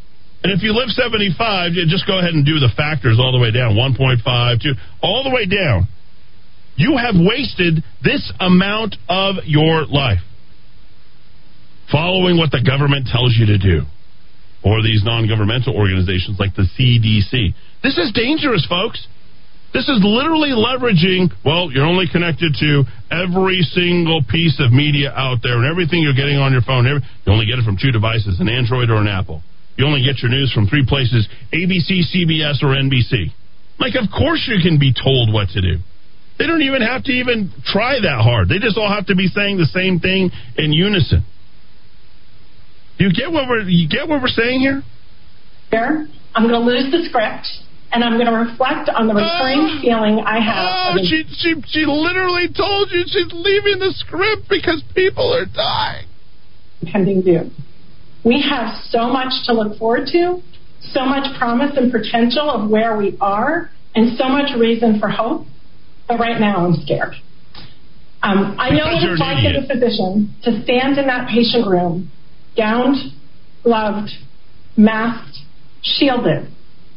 And if you live 75, you just go ahead and do the factors all the way down 1.5, 2, all the way down. You have wasted this amount of your life following what the government tells you to do, or these non governmental organizations like the CDC. This is dangerous, folks. This is literally leveraging, well, you're only connected to every single piece of media out there and everything you're getting on your phone. You only get it from two devices, an Android or an Apple. You only get your news from three places ABC, CBS, or NBC. Like, of course you can be told what to do. They don't even have to even try that hard. They just all have to be saying the same thing in unison. You get what we're you get what we're saying here? Here, I'm going to lose the script, and I'm going to reflect on the recurring Ah. feeling I have. Oh, she she she literally told you she's leaving the script because people are dying. impending doom. We have so much to look forward to, so much promise and potential of where we are, and so much reason for hope. But right now, I'm scared. Um, I know what it's like as a physician to stand in that patient room, gowned, gloved, masked, shielded,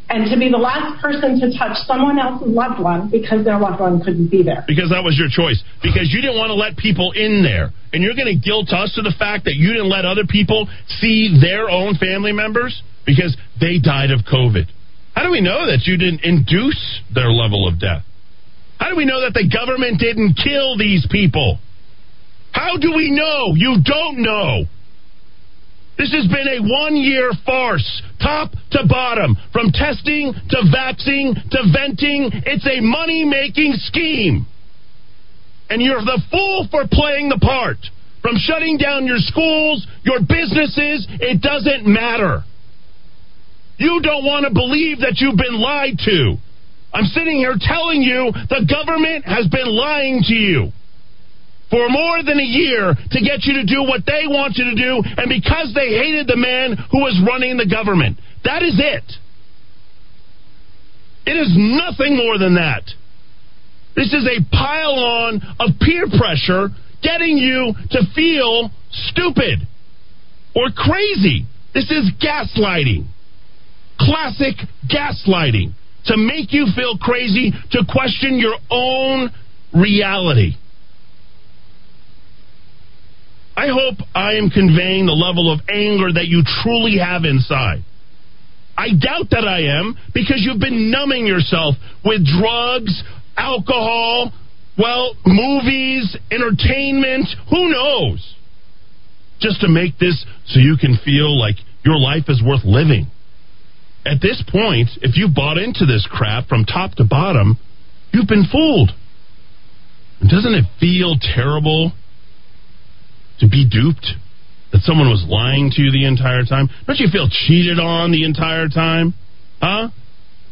and to be the last person to touch someone else's loved one because their loved one couldn't be there. Because that was your choice. Because you didn't want to let people in there. And you're going to guilt us to the fact that you didn't let other people see their own family members because they died of COVID. How do we know that you didn't induce their level of death? How do we know that the government didn't kill these people? How do we know? You don't know. This has been a one year farce, top to bottom, from testing to vaccine to venting. It's a money making scheme. And you're the fool for playing the part. From shutting down your schools, your businesses, it doesn't matter. You don't want to believe that you've been lied to. I'm sitting here telling you the government has been lying to you for more than a year to get you to do what they want you to do, and because they hated the man who was running the government. That is it. It is nothing more than that. This is a pile on of peer pressure getting you to feel stupid or crazy. This is gaslighting. Classic gaslighting. To make you feel crazy, to question your own reality. I hope I am conveying the level of anger that you truly have inside. I doubt that I am because you've been numbing yourself with drugs, alcohol, well, movies, entertainment, who knows? Just to make this so you can feel like your life is worth living. At this point, if you bought into this crap from top to bottom, you've been fooled. And doesn't it feel terrible to be duped? That someone was lying to you the entire time? Don't you feel cheated on the entire time? Huh?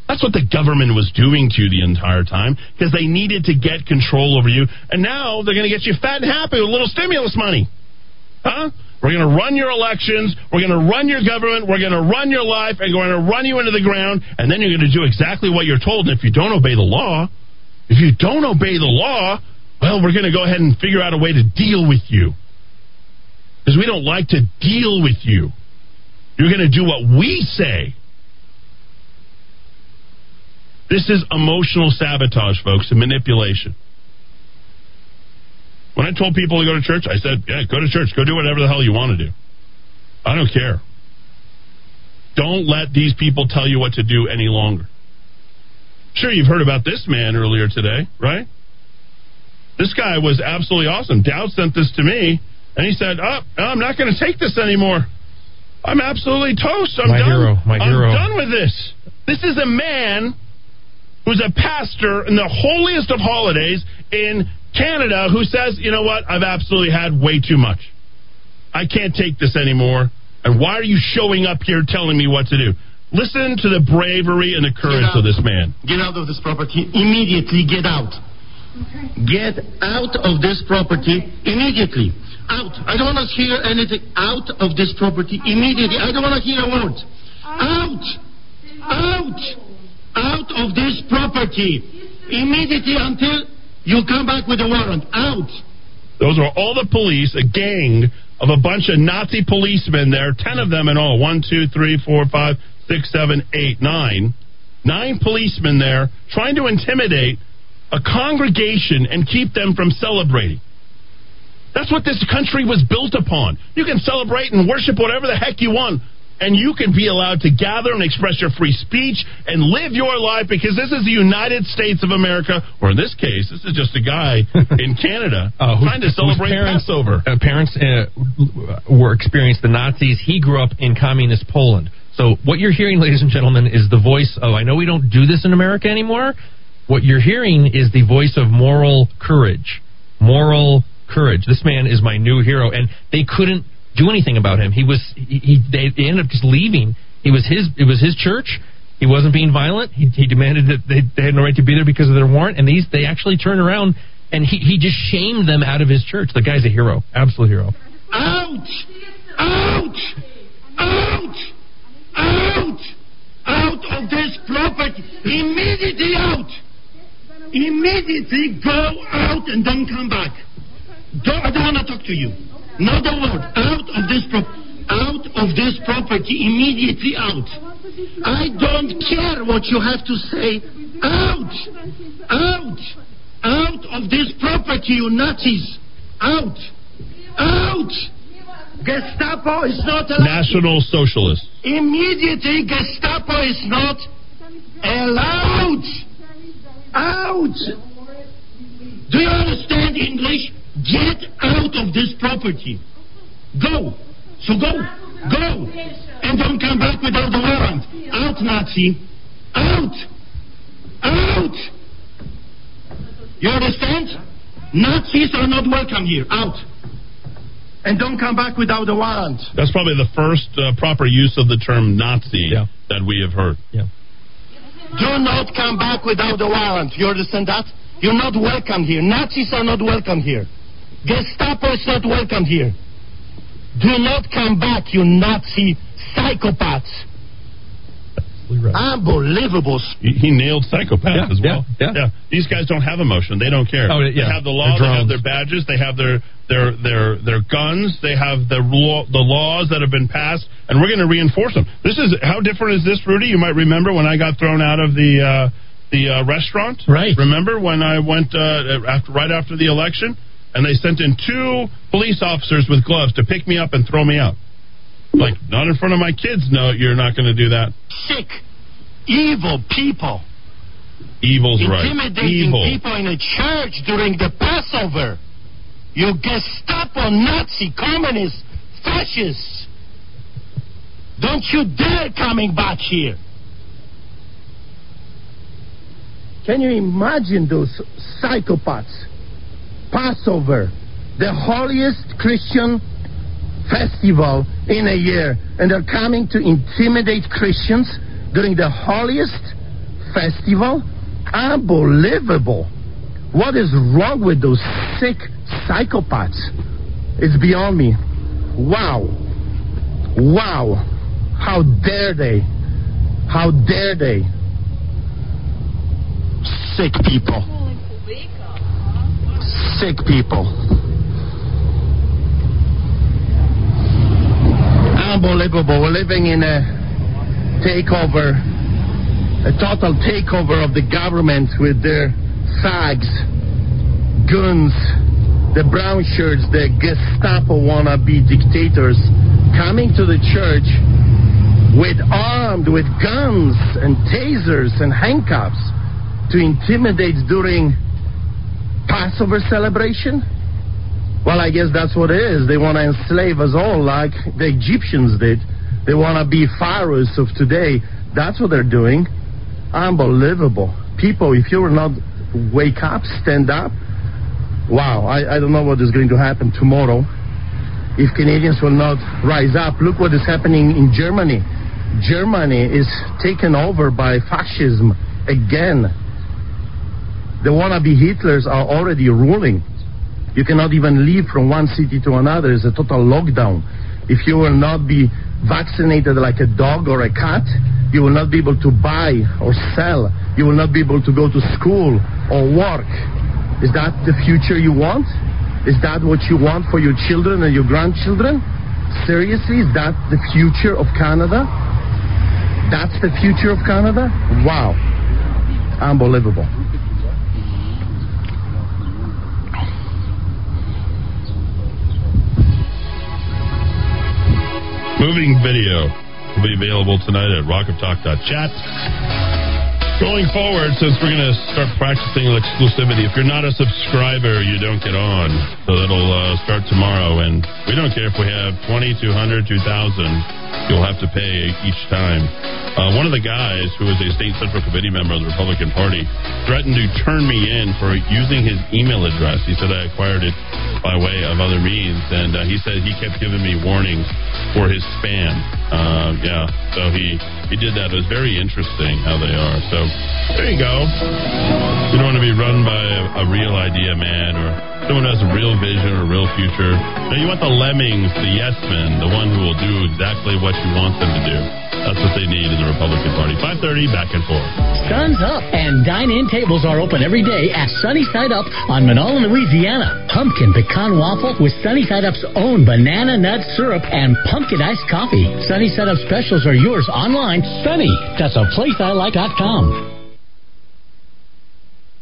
That's what the government was doing to you the entire time because they needed to get control over you. And now they're going to get you fat and happy with a little stimulus money. Huh? We're going to run your elections. We're going to run your government. We're going to run your life. And we're going to run you into the ground. And then you're going to do exactly what you're told. And if you don't obey the law, if you don't obey the law, well, we're going to go ahead and figure out a way to deal with you. Because we don't like to deal with you. You're going to do what we say. This is emotional sabotage, folks, and manipulation. When I told people to go to church, I said, yeah, go to church. Go do whatever the hell you want to do. I don't care. Don't let these people tell you what to do any longer. Sure, you've heard about this man earlier today, right? This guy was absolutely awesome. Dowd sent this to me, and he said, oh, I'm not going to take this anymore. I'm absolutely toast. I'm My done. hero, my I'm hero. done with this. This is a man who's a pastor in the holiest of holidays in Canada who says, you know what, I've absolutely had way too much. I can't take this anymore. And why are you showing up here telling me what to do? Listen to the bravery and the courage of this man. Get out of this property immediately. Get out. Get out of this property immediately. Out. I don't want to hear anything. Out of this property immediately. I don't want to hear a word. Out. Out. Out of this property immediately until you come back with a warrant. Out. Those are all the police, a gang of a bunch of Nazi policemen there, ten of them in all. One, two, three, four, five, six, seven, eight, nine. Nine policemen there trying to intimidate a congregation and keep them from celebrating. That's what this country was built upon. You can celebrate and worship whatever the heck you want. and you can be allowed to gather and express your free speech and live your life because this is the United States of America, or in this case, this is just a guy in Canada Uh, trying to celebrate parents, Passover. Uh, parents uh, were experienced the Nazis. He grew up in communist Poland. So what you're hearing, ladies and gentlemen, is the voice of. I know we don't do this in America anymore. What you're hearing is the voice of moral courage. Moral courage. This man is my new hero, and they couldn't do anything about him. He was. He. he they, they ended up just leaving. He was his. It was his church. He wasn't being violent. He, he demanded that they, they had no right to be there because of their warrant, and these they actually turned around and he, he just shamed them out of his church. The guy's a hero, absolute hero. Out! Out! Out! Out! Out of this property! Immediately out! Immediately go out and don't come back. Don't, I don't want to talk to you. Not a word. Out of this pro- out of this property immediately out. I don't care what you have to say. Out! Out! Out of this property, you Nazis! Out! Out! Gestapo is not allowed. National Socialist. Immediately, Gestapo is not allowed. Out. Do you understand English? Get out of this property. Go. So go. Go. And don't come back without the warrant. Out, Nazi. Out. Out. You understand? Nazis are not welcome here. Out. And don't come back without a warrant. That's probably the first uh, proper use of the term Nazi that we have heard. Yeah. Do not come back without a warrant. You understand that? You're not welcome here. Nazis are not welcome here. Gestapo is not welcome here. Do not come back, you Nazi psychopaths. Unbelievable. He, he nailed psychopaths as well. yeah. yeah. yeah, These guys don't have emotion. They don't care. Oh, yeah. They have the law. They're have their badges. They have their their their their guns. They have the law, the laws that have been passed, and we're going to reinforce them. This is how different is this, Rudy? You might remember when I got thrown out of the uh, the uh, restaurant. Right. Remember when I went uh, after right after the election, and they sent in two police officers with gloves to pick me up and throw me out. Like not in front of my kids. No, you're not going to do that. Sick, evil people. Evil's right. Intimidating Evil. people in a church during the Passover. You Gestapo, Nazi, communist, fascists. Don't you dare coming back here. Can you imagine those psychopaths? Passover, the holiest Christian festival in a year, and they're coming to intimidate Christians during the holiest festival? Unbelievable. What is wrong with those sick psychopaths? It's beyond me. Wow. Wow. How dare they? How dare they? Sick people. Sick people. Unbelievable. We're living in a takeover, a total takeover of the government with their thugs, guns, the brown shirts, the Gestapo wannabe dictators coming to the church with armed with guns and tasers and handcuffs to intimidate during Passover celebration? Well, I guess that's what it is. They want to enslave us all like the Egyptians did. They want to be pharaohs of today. That's what they're doing. Unbelievable. People, if you will not wake up, stand up, wow, I, I don't know what is going to happen tomorrow. If Canadians will not rise up, look what is happening in Germany. Germany is taken over by fascism again. The wannabe Hitlers are already ruling. You cannot even leave from one city to another. It's a total lockdown. If you will not be vaccinated like a dog or a cat, you will not be able to buy or sell. You will not be able to go to school or work. Is that the future you want? Is that what you want for your children and your grandchildren? Seriously, is that the future of Canada? That's the future of Canada? Wow. Unbelievable. Moving video. will be available tonight at rockoftalk.chat. Going forward, since we're going to start practicing exclusivity, if you're not a subscriber, you don't get on. So that'll uh, start tomorrow. And we don't care if we have 20, 200, 2,000. You'll have to pay each time. Uh, one of the guys who is a state central committee member of the Republican Party threatened to turn me in for using his email address. He said I acquired it by way of other means. And uh, he said he kept giving me warnings for his spam. Uh, yeah, so he, he did that. It was very interesting how they are. So there you go. You don't want to be run by a, a real idea man or someone who has a real vision or a real future. No, you want the lemmings, the yes men, the one who will do exactly what you want them to do. That's what they need in the Republican Party. 530, back and forth. Sun's up, and dine-in tables are open every day at Sunny Side Up on Manola, Louisiana. Pumpkin pecan waffle with Sunny Side Up's own banana nut syrup and pumpkin iced coffee. Sunny Side Up specials are yours online. Sunny, that's a place I like.com.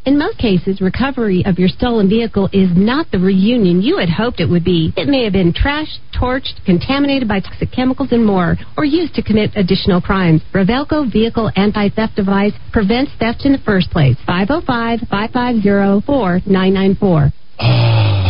In most cases, recovery of your stolen vehicle is not the reunion you had hoped it would be. It may have been trashed, torched, contaminated by toxic chemicals and more, or used to commit additional crimes. Revelco Vehicle Anti-Theft Device prevents theft in the first place. 505-550-4994.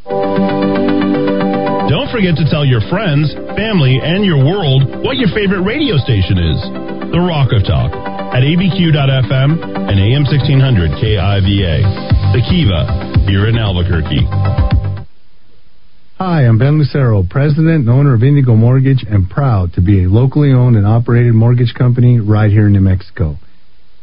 Don't forget to tell your friends, family, and your world what your favorite radio station is. The Rock of Talk at abq.fm and AM 1600 KIVA. The Kiva here in Albuquerque. Hi, I'm Ben Lucero, president and owner of Indigo Mortgage, and proud to be a locally owned and operated mortgage company right here in New Mexico.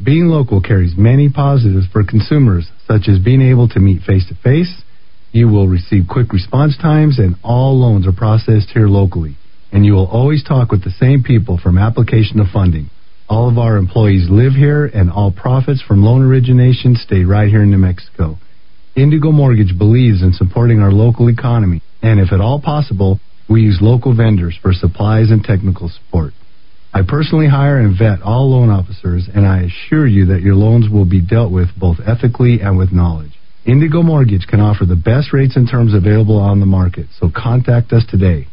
Being local carries many positives for consumers, such as being able to meet face to face you will receive quick response times, and all loans are processed here locally. And you will always talk with the same people from application to funding. All of our employees live here, and all profits from loan origination stay right here in New Mexico. Indigo Mortgage believes in supporting our local economy, and if at all possible, we use local vendors for supplies and technical support. I personally hire and vet all loan officers, and I assure you that your loans will be dealt with both ethically and with knowledge. Indigo Mortgage can offer the best rates and terms available on the market, so contact us today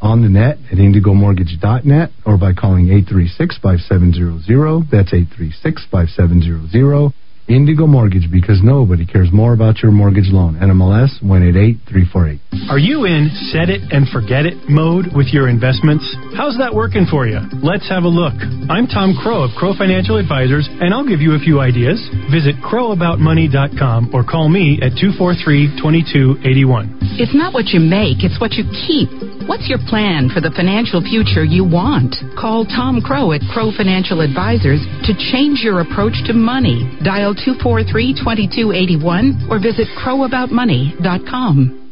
on the net at indigomortgage.net or by calling 836-5700. That's 836-5700. Indigo Mortgage because nobody cares more about your mortgage loan. NMLS 188348. Are you in set it and forget it mode with your investments? How's that working for you? Let's have a look. I'm Tom Crow of Crow Financial Advisors, and I'll give you a few ideas. Visit crowaboutmoney.com or call me at 243 2281. It's not what you make, it's what you keep. What's your plan for the financial future you want? Call Tom Crow at Crow Financial Advisors to change your approach to money. Dial 243 2281 or visit crowaboutmoney.com.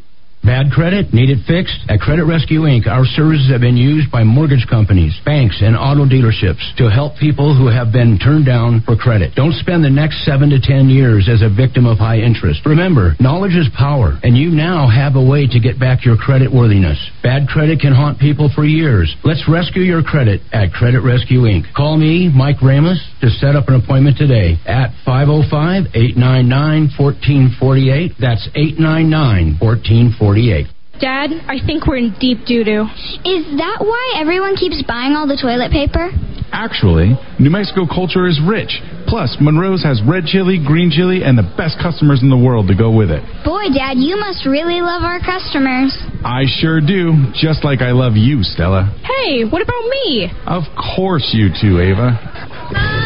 Bad credit? Need it fixed? At Credit Rescue Inc., our services have been used by mortgage companies, banks, and auto dealerships to help people who have been turned down for credit. Don't spend the next seven to ten years as a victim of high interest. Remember, knowledge is power, and you now have a way to get back your credit worthiness. Bad credit can haunt people for years. Let's rescue your credit at Credit Rescue Inc. Call me, Mike Ramos, to set up an appointment today at 505 899 1448. That's 899 1448. Dad, I think we're in deep doo doo. Is that why everyone keeps buying all the toilet paper? Actually, New Mexico culture is rich. Plus, Monroe's has red chili, green chili, and the best customers in the world to go with it. Boy, Dad, you must really love our customers. I sure do, just like I love you, Stella. Hey, what about me? Of course you too, Ava.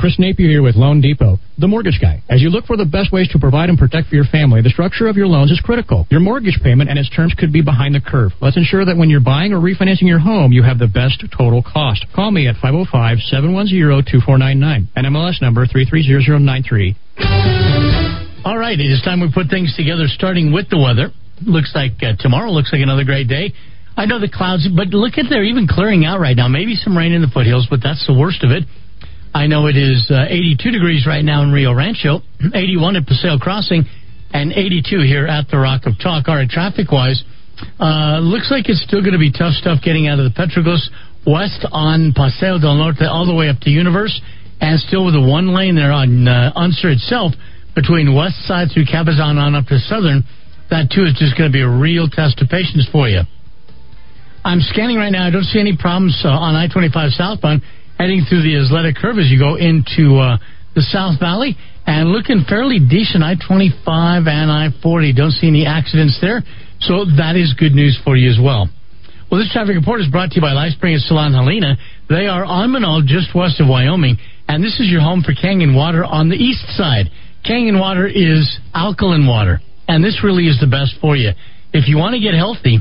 Chris Napier here with Loan Depot, the mortgage guy. As you look for the best ways to provide and protect for your family, the structure of your loans is critical. Your mortgage payment and its terms could be behind the curve. Let's ensure that when you're buying or refinancing your home, you have the best total cost. Call me at 505-710-2499. NMLS number 330093. All right, it is time we put things together, starting with the weather. Looks like uh, tomorrow looks like another great day. I know the clouds, but look at they're even clearing out right now. Maybe some rain in the foothills, but that's the worst of it. I know it is uh, 82 degrees right now in Rio Rancho, 81 at Paseo Crossing, and 82 here at the Rock of Talk. All right, traffic wise, uh, looks like it's still going to be tough stuff getting out of the Petroglyphs west on Paseo del Norte all the way up to Universe, and still with a one lane there on uh, Unser itself between west side through Cabezon on up to Southern. That too is just going to be a real test of patience for you. I'm scanning right now. I don't see any problems uh, on I 25 southbound heading through the Isleta curve as you go into uh, the South Valley and looking fairly decent. I 25 and I 40. Don't see any accidents there. So that is good news for you as well. Well, this traffic report is brought to you by LifeSpring and Salon Helena. They are on Menaul, just west of Wyoming, and this is your home for Canyon water on the east side. Canyon water is alkaline water, and this really is the best for you. If you want to get healthy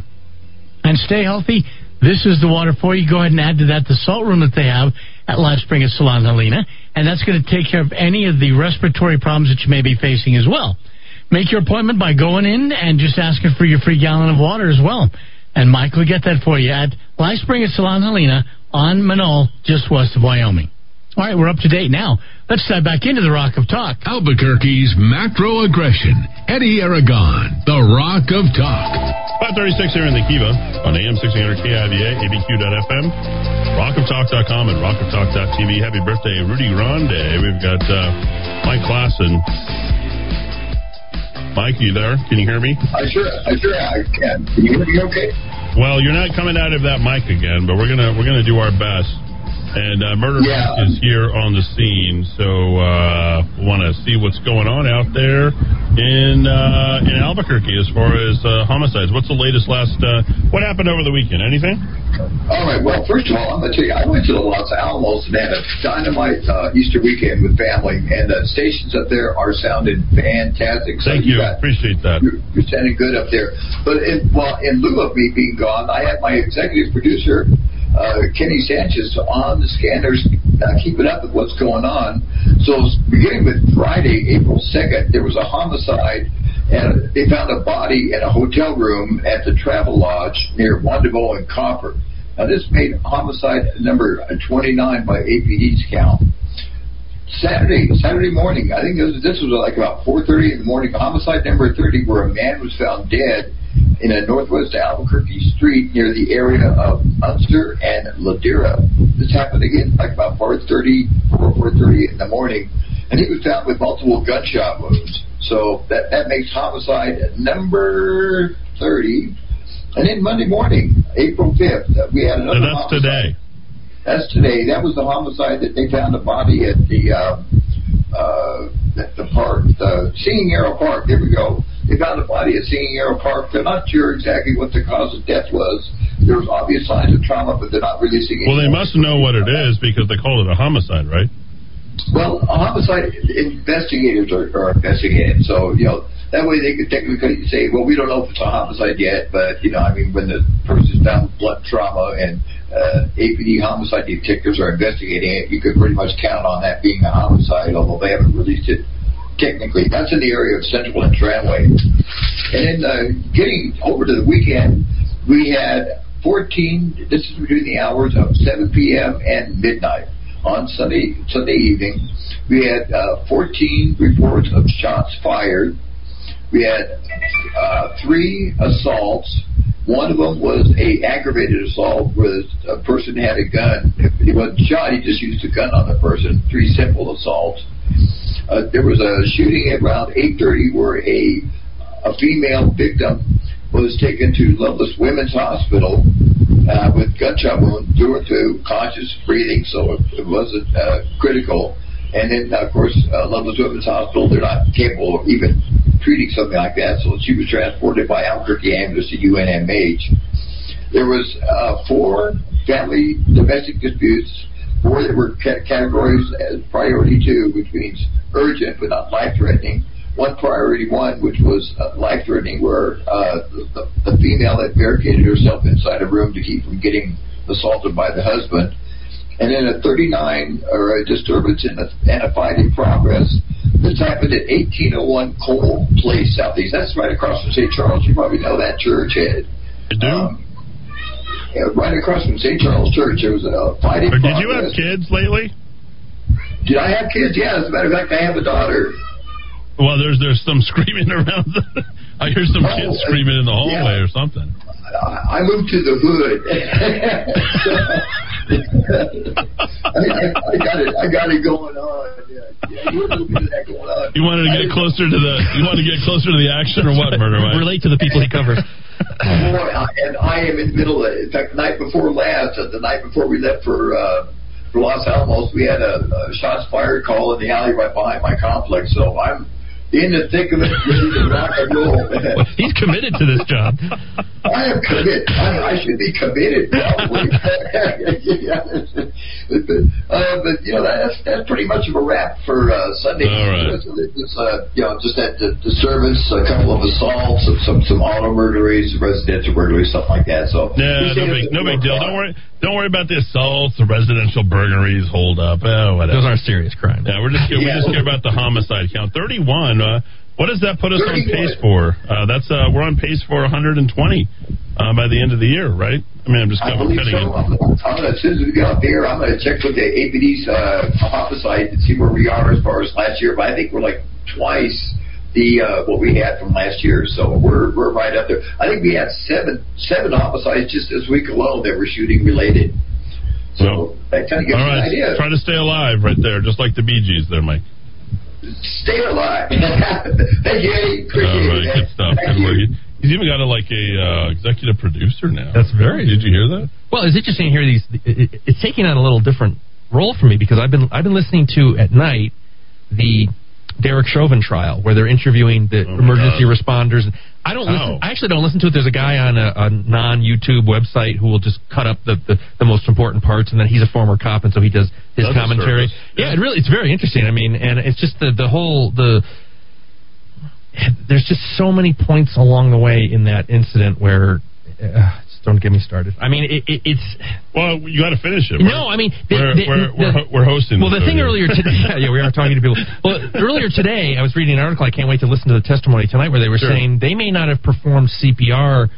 and stay healthy, this is the water for you. Go ahead and add to that the salt room that they have at LifeSpring at Salon Helena, and that's going to take care of any of the respiratory problems that you may be facing as well. Make your appointment by going in and just asking for your free gallon of water as well. And Mike will get that for you at LifeSpring at Salon Helena on Menaul, just west of Wyoming. All right, we're up to date now. Let's dive back into the Rock of Talk. Albuquerque's macro aggression. Eddy Aragon, the Rock of Talk. 536 here in the Kiva on AM 1600 KIVA, ABQ.FM, rockoftalk.com, and rockoftalk.tv. Happy birthday, Rudy Grande. We've got uh, Mike Klassen. Mike, you there? Can you hear me? I sure, I sure I can. Can you hear me okay? Well, you're not coming out of that mic again, but we're gonna we're gonna do our best. And uh, Murder Yeah. Is here on the scene, so uh, want to see what's going on out there in uh, in Albuquerque as far as uh, homicides. What's the latest? Last uh, what happened over the weekend? Anything? All right. Well, first of all, I'm going to tell you, I went to the Los Alamos and had a dynamite uh, Easter weekend with family, and the stations up there are sounding fantastic. So Thank you. got- Appreciate that. You're, you're sounding good up there. But in, well, in lieu of me being gone, I had my executive producer, uh, Kenny Sanchez, on the scanners, uh, keeping up with what's going on. So beginning with Friday, April 2nd, there was a homicide. And they found a body in a hotel room at the Travel Lodge near Juan Tabo and Copper. Now, this made homicide number 29 by APD's count. Saturday, Saturday morning, I think this, this was like about 4:30 in the morning. Homicide number 30, where a man was found dead in a northwest Albuquerque street near the area of Unser and Ladera. This happened again like about 4:30, 4:30 in the morning, and he was found with multiple gunshot wounds. So that that makes homicide number 30. And then Monday morning, April 5th, uh, we had another. And that's homicide. today. That's today. That was the homicide that they found a body at the uh, uh, at the park, the Singing Arrow Park. There we go. They found a body at Singing Arrow Park. They're not sure exactly what the cause of death was. There was obvious signs of trauma, but they're not releasing. Well, they must know what it is because they called it a homicide, right? Well, a homicide investigators are, are investigating. So, you know, that way they could technically say, well, we don't know if it's a homicide yet, but, you know, I mean, when the person's found with blood trauma and uh, APD homicide detectives are investigating it, you could pretty much count on that being a homicide, although they haven't released it technically. That's in the area of Central and Tramway. And then uh, getting over to the weekend, we had 14, this is between the hours of 7 p.m. and midnight on Sunday Sunday evening. We had uh, 14 reports of shots fired. We had uh, three assaults. One of them was a aggravated assault where a person had a gun. If he wasn't shot, he just used a gun on the person. Three simple assaults. Uh, there was a shooting at around 8:30 where a a female victim was taken to Lovelace Women's Hospital uh, with gunshot wounds due to conscious breathing, so it, it wasn't uh, critical. And then, of course, uh, Lovelace Women's Hospital, they're not capable of even treating something like that, so she was transported by Albuquerque ambulance to UNMH. There was uh, four family domestic disputes, four that were ca- categories as priority two, which means urgent but not life-threatening. One priority one, which was uh, life-threatening, where uh, the, the female had barricaded herself inside a room to keep from getting assaulted by the husband. And then a 39 or a disturbance in a, and a fight in progress. This happened at 1801 Cole Place Southeast. That's right across from St. Charles. You probably know that church, Ed. I do. Um, uh, right across from St. Charles Church. There was a fight in Or did you have kids lately? Did I have kids? Yeah, as a matter of fact, I have a daughter. Well, there's there's some screaming around. The, I hear some Oh, kids screaming in the hallway yeah. or something. I I moved to the hood. I, I, I got it. I got it going on. Yeah, yeah, you had a little bit of that going on. You wanted to get closer to the you wanted to get closer to the action or what, Murder Mike? Relate to the people he covers. Boy, I, and I am in the middle of it. In fact, the night before last, uh, the night before we left for uh, for Los Alamos, we had a, a shots fired call in the alley right behind my complex. So I'm in the thick of it, ready to rock and roll. He's committed to this job. I am committed. I, I should be committed probably. uh, but you know that's that's pretty much of a wrap for uh, Sunday. All right. Uh, you know just that the, the service, a couple of assaults, some some, some auto burglaries, residential burglaries, stuff like that. So Yeah, no big, no big deal. Don't worry, don't worry about the assaults, the residential burglaries, hold up, oh, whatever. Those aren't serious crimes. Yeah, we're just we just care about the homicide count. Thirty-one. Uh, what does that put us on pace for? Uh, that's uh, we're on pace for 120 uh, by the end of the year, right? I mean, I'm just kind of cutting so. it. I'm, I'm gonna, as soon as we get out there, I'm going to check with the APD's uh, homicide and see where we are as far as last year. But I think we're like twice the uh, what we had from last year. So we're we're right up there. I think we had seven seven homicides just this week alone that were shooting related. So that kind of gives All you an idea. try to stay alive right there, just like the Bee Gees there, Mike. Stay alive. Thank you, Eddy. Appreciate All right, it. good stuff. Thank Good work. you. He's even got a like a uh, executive producer now. That's very. Did you hear that? Well, it's interesting to hear these. It, it- it's taking on a little different role for me because I've been I've been listening to at night the Derek Chauvin trial where they're interviewing the Oh, emergency God. responders. I don't listen. I actually don't listen to it. There's a guy on a, a non YouTube website who will just cut up the, the the most important parts, and then he's a former cop, and so he does his That's commentary. service. Yeah, it really it's very interesting. I mean, and it's just the the whole the there's just so many points along the way in that incident where uh, don't get me started. I mean, it, it, it's Well, you got to finish it. no, I mean, the, we're the- we're, the- we're, we're hosting. well, the thing earlier today, yeah, yeah, we are talking to people. Well, earlier today, I was reading an article. I can't wait to listen to the testimony tonight, where they were Sure. saying they may not have performed CPR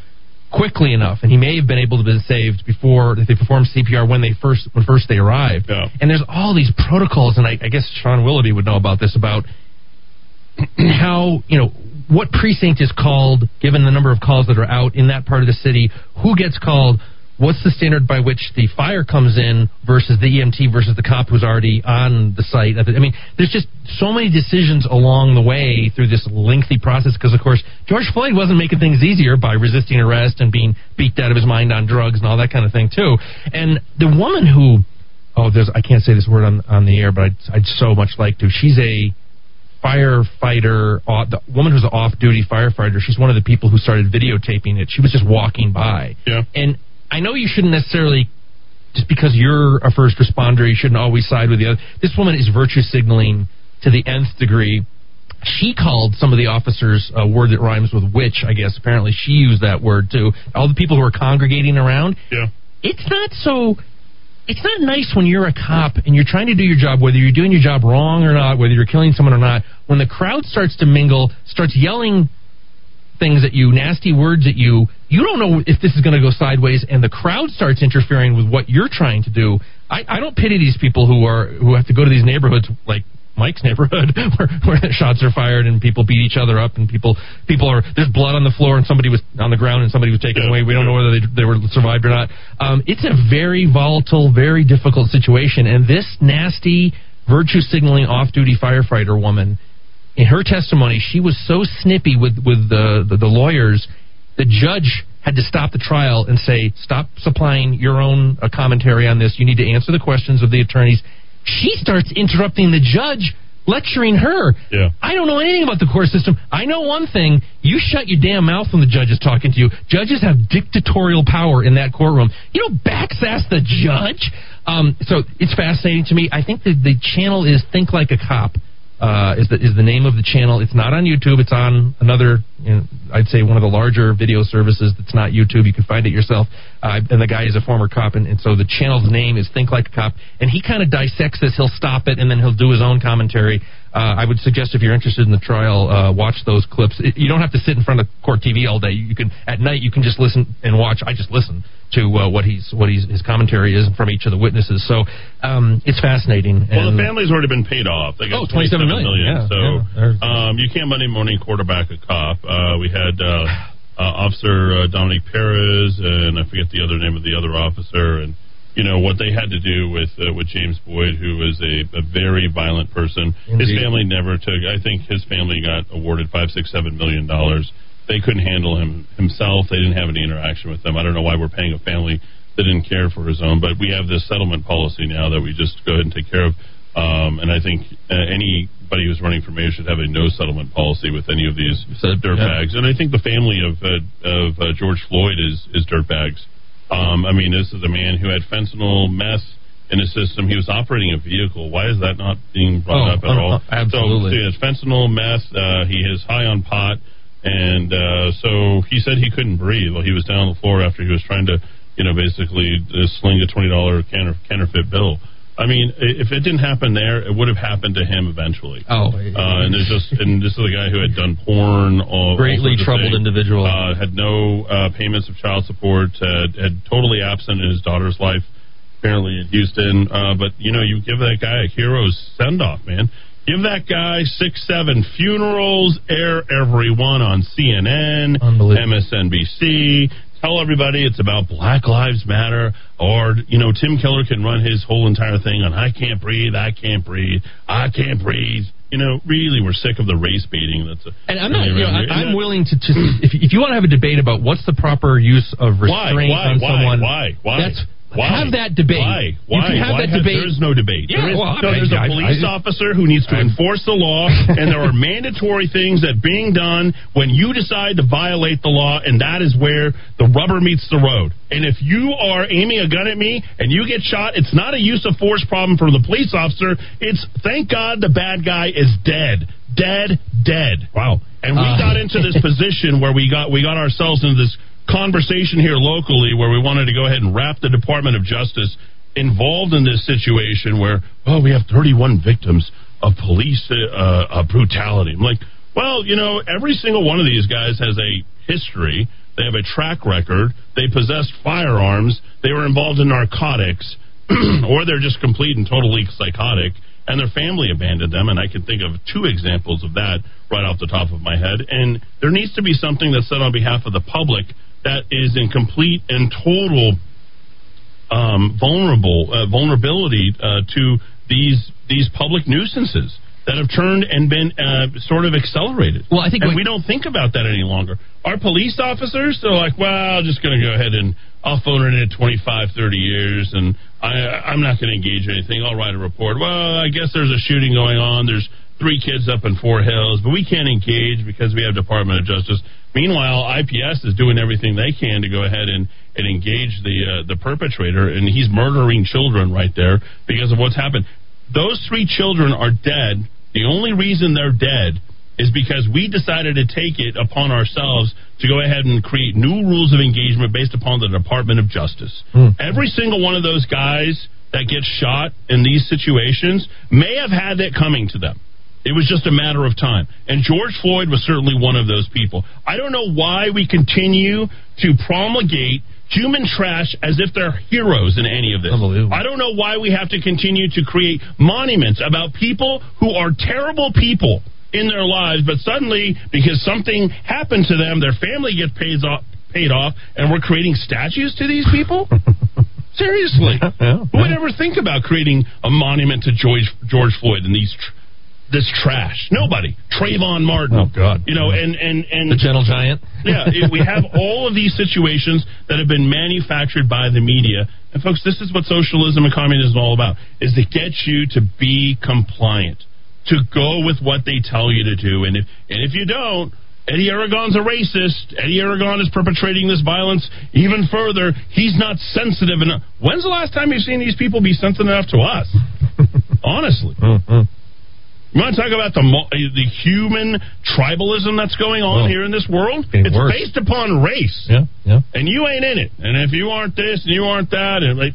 quickly enough, and he may have been able to be saved before they performed CPR when they first when first they arrived. Yeah. And there's all these protocols, and I, I guess Sean Willoughby would know about this about how you know what precinct is called given the number of calls that are out in that part of the city who gets called what's the standard by which the fire comes in versus the EMT versus the cop who's already on the site? I mean there's just so many decisions along the way through this lengthy process because of course George Floyd wasn't making things easier by resisting arrest and being beat out of his mind on drugs and all that kind of thing too. And the woman who oh there's I can't say this word on on the air but I'd, I'd so much like to. She's a firefighter, uh, the woman who's an off-duty firefighter. She's one of the people who started videotaping it. She was just walking by, Yeah. and I know you shouldn't necessarily. Just because you're a first responder, you shouldn't always side with the other. This woman is virtue signaling to the nth degree. She called some of the officers a word that rhymes with witch, I guess. Apparently, she used that word too. All the people who are congregating around. Yeah. It's not so it's not nice when you're a cop and you're trying to do your job, whether you're doing your job wrong or not, whether you're killing someone or not, when the crowd starts to mingle, starts yelling things at you, nasty words at you, you don't know if this is going to go sideways, and the crowd starts interfering with what you're trying to do. I, I don't pity these people who are who have to go to these neighborhoods like Mike's neighborhood where, where shots are fired and people beat each other up and people people are there's blood on the floor and somebody was on the ground and somebody was taken Yeah, away. We don't yeah. know whether they they were survived or not. Um, it's a very volatile, very difficult situation, and this nasty virtue signaling off duty firefighter woman in her testimony, she was so snippy with with the, the the lawyers. The judge had to stop the trial and say, "Stop supplying your own uh, commentary on this. You need to answer the questions of the attorneys." She starts interrupting the judge, lecturing her. Yeah. I don't know anything about the court system. I know one thing: you shut your damn mouth when the judge is talking to you. Judges have dictatorial power in that courtroom. You don't backsass the judge. Um, so it's fascinating to me. I think that the channel is Think Like a Cop uh, is the is the name of the channel. It's not on YouTube. It's on another, you know, I'd say one of the larger video services that's not YouTube. You can find it yourself. Uh, and the guy is a former cop, and, and so the channel's name is Think Like a Cop. And he kind of dissects this. He'll stop it, and then he'll do his own commentary. Uh, I would suggest if you're interested in the trial, uh, watch those clips. It, you don't have to sit in front of court TV all day. You can at night you can just listen and watch. I just listen to uh, what he's what he's his commentary is from each of the witnesses. So um, it's fascinating. Well, and the family's already been paid off. They got Oh, 27 million. Yeah, so yeah. um, you can't Monday morning quarterback a cop. Uh, we had uh, uh, Officer uh, Dominic Perez, and I forget the other name of the other officer, and you know what they had to do with uh, with James Boyd, who was a, a very violent person. His family never took. I think his family got awarded five, six, seven million dollars. They couldn't handle him himself. They didn't have any interaction with them. I don't know why we're paying a family that didn't care for his own, but we have this settlement policy now that we just go ahead and take care of. Um, and I think uh, anybody who's running for mayor should have a no settlement policy with any of these dirtbags. And I think the family of uh, of uh, George Floyd is is dirtbags. Um, I mean, this is a man who had fentanyl meth in his system. He was operating a vehicle. Why is that not being brought Oh, up at all? uh, absolutely. So, he has fentanyl, meth. Uh, he is high on pot, and uh, so he said he couldn't breathe Well, he was down on the floor after he was trying to, you know, basically uh, sling a twenty dollar counterfeit bill. I mean, if it didn't happen there, it would have happened to him eventually. Oh, Uh, and there's just and this is a guy who had done porn, all, all Greatly of troubled things. individual. Uh, had no uh, payments of child support, had, had totally absent in his daughter's life, apparently in Houston. Uh, but you know, you give that guy a hero's send off, man. Give that guy six, seven funerals, air everyone on CNN, MSNBC. Tell everybody it's about Black Lives Matter, or you know, Tim Keller can run his whole entire thing on "I can't breathe, I can't breathe, I can't breathe." You know, really, we're sick of the race baiting. That's a, And I'm not. You know. I, I'm willing to. to if, if you want to have a debate about what's the proper use of Why? restraint Why? on Why? someone, Why? Why? That's Why? have that debate. Why? You Why? can have Why that have- debate. There is no debate. Yeah, There is- well, no, I- there's I- a police I- officer who needs to enforce the law, and there are mandatory things that being done when you decide to violate the law, and that is where the rubber meets the road. And if you are aiming a gun at me and you get shot, it's not a use of force problem for the police officer. It's thank God the bad guy is dead, dead, dead. Wow. And we Uh. got into this position where we got we got ourselves into this conversation here locally where we wanted to go ahead and wrap the Department of Justice involved in this situation where oh we have 31 victims of police uh, uh, brutality. I'm like, well, you know, every single one of these guys has a history. They have a track record. They possessed firearms. They were involved in narcotics, or they're just complete and totally psychotic. And their family abandoned them. And I can think of two examples of that right off the top of my head. And there needs to be something that's said on behalf of the public that is in complete and total um, vulnerable uh, vulnerability uh, to these these public nuisances that have turned and been uh, sort of accelerated. Well, I think we don't think about that any longer. Our police officers, they're like, well, I'm just going to go ahead and I'll phone it in 25, 30 years, and I, I'm not going to engage in anything. I'll write a report. Well, I guess there's a shooting going on. There's three kids up in Fort Hills, but we can't engage because we have Department of Justice. Meanwhile, IPS is doing everything they can to go ahead and, and engage the uh, the perpetrator, and he's murdering children right there because of what's happened. Those three children are dead. The only reason they're dead is because we decided to take it upon ourselves to go ahead and create new rules of engagement based upon the Department of Justice. Every single one of those guys that gets shot in these situations may have had that coming to them. It was just a matter of time. And George Floyd was certainly one of those people. I don't know why we continue to promulgate human trash as if they're heroes in any of this. I don't know why we have to continue to create monuments about people who are terrible people in their lives, but suddenly, because something happened to them, their family gets paid off, paid off and we're creating statues to these people? Seriously. Who would ever think about creating a monument to George, George Floyd and these tr- this trash? Nobody. Trayvon Martin. Oh, God. You know, and and and The gentle giant. yeah, we have all of these situations that have been manufactured by the media. And folks, this is what socialism and communism is all about: is to get you to be compliant, to go with what they tell you to do. And if and if you don't, Eddy Aragon's a racist. Eddy Aragon is perpetrating this violence even further. He's not sensitive enough. When's the last time you've seen these people be sensitive enough to us? Honestly. Mm-hmm. You want to talk about the the human tribalism that's going on Oh. here in this world? It's based upon race. Yeah, yeah. And you ain't in it. And if you aren't this and you aren't that, and like,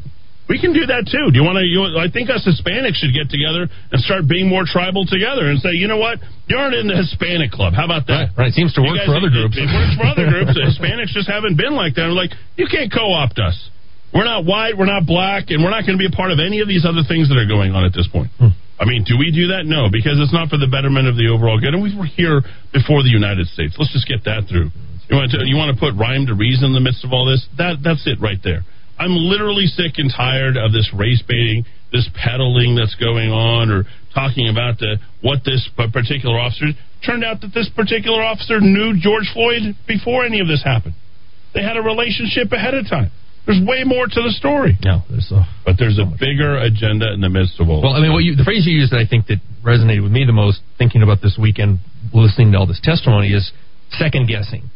We can do that too. Do you want to? You, I think us Hispanics should get together and start being more tribal together and say, you know what, you aren't in the Hispanic club. How about that? Right, right. Seems to work guys- for other groups. It, it works for other groups. The Hispanics just haven't been like that. We're like, you can't co-opt us. We're not white. We're not black, and we're not going to be a part of any of these other things that are going on at this point. Hmm. I mean, do we do that? No, because it's not for the betterment of the overall good. And we were here before the United States. Let's just get that through. You want to you want to put rhyme to reason in the midst of all this? That that's it right there. I'm literally sick and tired of this race baiting, this peddling that's going on, or talking about the what this particular officer. Turned out that this particular officer knew George Floyd before any of this happened. They had a relationship ahead of time. There's way more to the story. No, there's so. But there's a bigger agenda in the midst of all. Well, I mean, what you, the phrase you used that I think that resonated with me the most, thinking about this weekend, listening to all this testimony, is second guessing.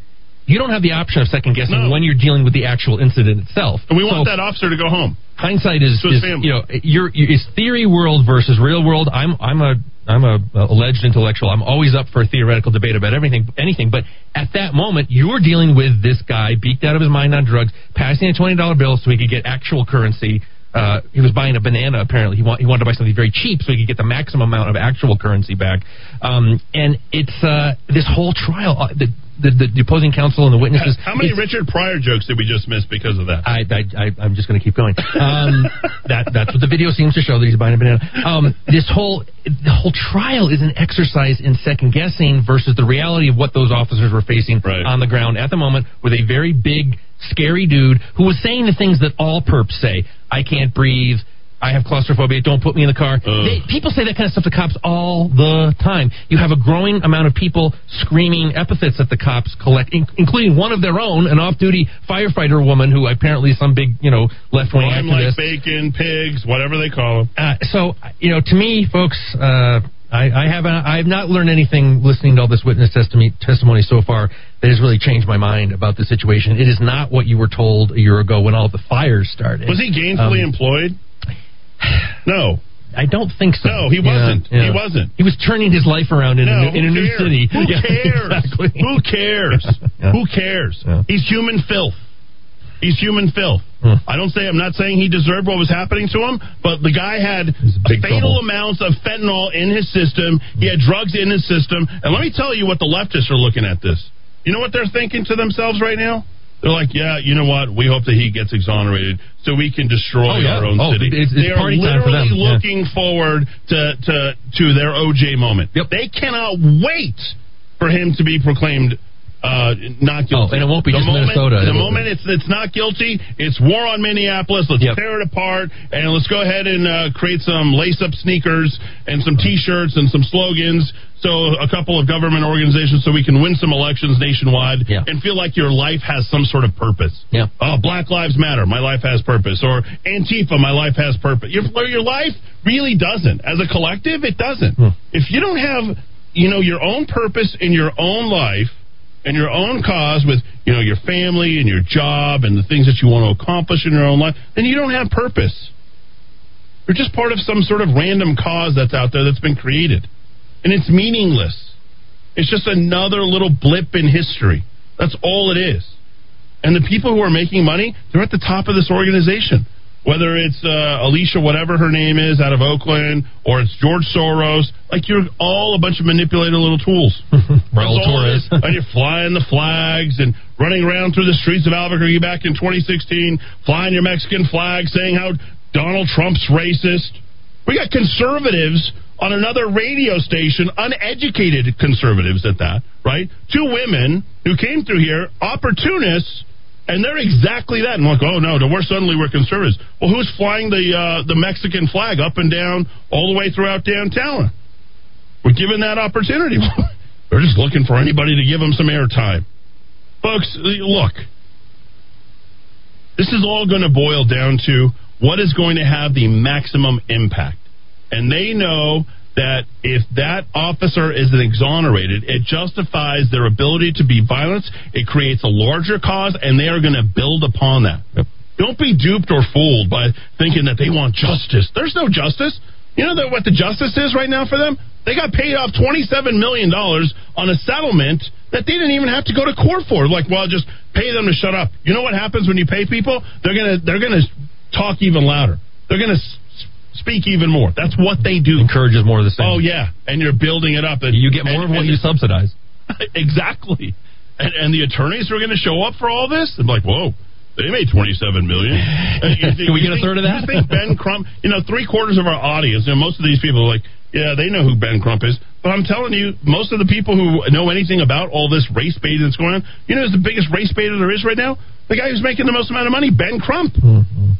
You don't have the option of second guessing when you're dealing with the actual incident itself. And we want So- that officer to go home. hindsight is, is you know you're, is theory world versus real world. I'm I'm a I'm a, a alleged intellectual. I'm always up for a theoretical debate about everything anything. But at that moment, you're dealing with this guy beaked out of his mind on drugs, passing a twenty dollar bill so he could get actual currency. Uh, he was buying a banana. Apparently, he, want, he wanted to buy something very cheap so he could get the maximum amount of actual currency back. Um, and it's uh, this whole trial. Uh, the, the the opposing counsel and the witnesses. How many it's- Richard Pryor jokes did we just miss because of that? I, I, I I'm just going to keep going. Um, that that's what the video seems to show that he's buying a banana. Um, this whole the whole trial is an exercise in second guessing versus the reality of what those officers were facing on the ground at the moment with a very big, scary dude who was saying the things that all perps say. I can't breathe. I have claustrophobia. Don't put me in the car. They, people say that kind of stuff to cops all the time. You have a growing amount of people screaming epithets at the cops, collect, in, including one of their own, an off-duty firefighter woman who apparently is some big, you know, left-wing activist. like bacon, pigs, whatever they call them. Uh, so, you know, to me, folks, uh, I, I haven't. I have not learned anything listening to all this witness testimony, testimony so far that has really changed my mind about the situation. It is not what you were told a year ago when all the fires started. Was he gainfully Um, employed? No. I don't think so. No, he wasn't. yeah. He wasn't. He was turning his life around in, No, a, new- in a new city. Who Yeah, cares? exactly. Who cares? Who cares? He's human filth. He's human filth. Hmm. I don't say I'm not saying he deserved what was happening to him, but the guy had fatal amounts of fentanyl in his system. He had drugs in his system. And let me tell you what the leftists are looking at this. You know what they're thinking to themselves right now? They're like, yeah, you know what? We hope that he gets exonerated so we can destroy Oh, yeah. our own Oh, city. it's- it's they are time for literally them. Yeah. looking forward to, to to their OJ moment. Yep. They cannot wait for him to be proclaimed uh, not guilty. Oh, and it won't be the just moment, Minnesota. The moment it's it's not guilty, it's war on Minneapolis. Let's tear it apart and let's go ahead and uh, create some lace-up sneakers and some T-shirts and some slogans. So a couple of government organizations, so we can win some elections nationwide and feel like your life has some sort of purpose. Yeah. Oh, Black Lives Matter, my life has purpose. Or Antifa, my life has purpose. Your your life really doesn't. As a collective, it doesn't. If you don't have, you know, your own purpose in your own life and your own cause with, you know, your family and your job and the things that you want to accomplish in your own life, then you don't have purpose. You're just part of some sort of random cause that's out there that's been created. And it's meaningless. It's just another little blip in history. That's all it is. And the people who are making money, they're at the top of this organization. Whether it's uh, Alicia, whatever her name is, out of Oakland, or it's George Soros, like you're all a bunch of manipulated little tools. Raul That's all it Torrez. and you're flying the flags and running around through the streets of Albuquerque back in 2016, flying your Mexican flag, saying how Donald Trump's racist. We got conservatives on another radio station, uneducated conservatives at that, right? Two women who came through here, opportunists, and they're exactly that. And like, oh no, we're suddenly we're conservatives. Well, who's flying the uh, the Mexican flag up and down all the way throughout downtown? We're given that opportunity. They're just looking for anybody to give them some airtime. Folks, look, this is all going to boil down to what is going to have the maximum impact. And they know that if that officer is exonerated, it justifies their ability to be violent. It creates a larger cause, and they are going to build upon that. Don't be duped or fooled by thinking that they want justice. There's no justice. You know that what the justice is right now for them? They got paid off $27 million on a settlement that they didn't even have to go to court for. Like, well, just pay them to shut up. You know what happens when you pay people? They're gonna they're gonna talk even louder. They're going to speak even more. That's what they do. Encourages more of the same. Oh yeah, and you're building it up. And, You get more and- of what and- you subsidize. exactly. And, and the attorneys who are going to show up for all this, I'm like, whoa. They made twenty-seven million. Think- Can we get a think- third of that? You think Ben Crump? You know, three quarters of our audience. You know, most of these people are like, yeah, they know who Ben Crump is. But I'm telling you, most of the people who know anything about all this race baiting that's going on, you know, who's the biggest race baiter there is right now? The guy who's making the most amount of money, Ben Crump. Mm-hmm.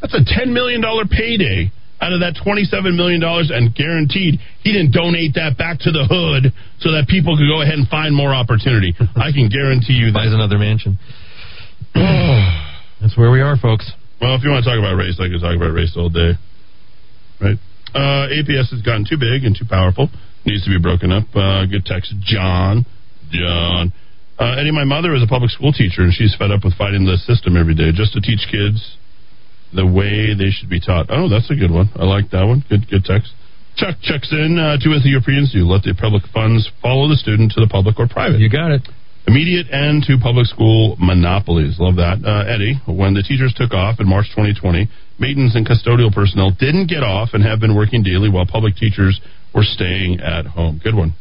That's a ten million dollar payday out of that twenty-seven million dollars, and guaranteed he didn't donate that back to the hood so that people could go ahead and find more opportunity. I can guarantee you that. Buys another mansion. That's where we are, folks. Well, if you want to talk about race, I could talk about race all day. Right? Uh, APS has gotten too big and too powerful. Needs to be broken up. Uh, good text, John. John. Uh, Eddy, my mother is a public school teacher, and she's fed up with fighting the system every day just to teach kids the way they should be taught. Oh, that's a good one. I like that one. Good, good text. Chuck checks in. Uh, do as the Europeans do. Let the public funds follow the student to the public or private. You got it. Immediate end to public school monopolies. Love that. Uh, Eddy, when the teachers took off in March 2020, maintenance and custodial personnel didn't get off and have been working daily while public teachers were staying at home. Good one.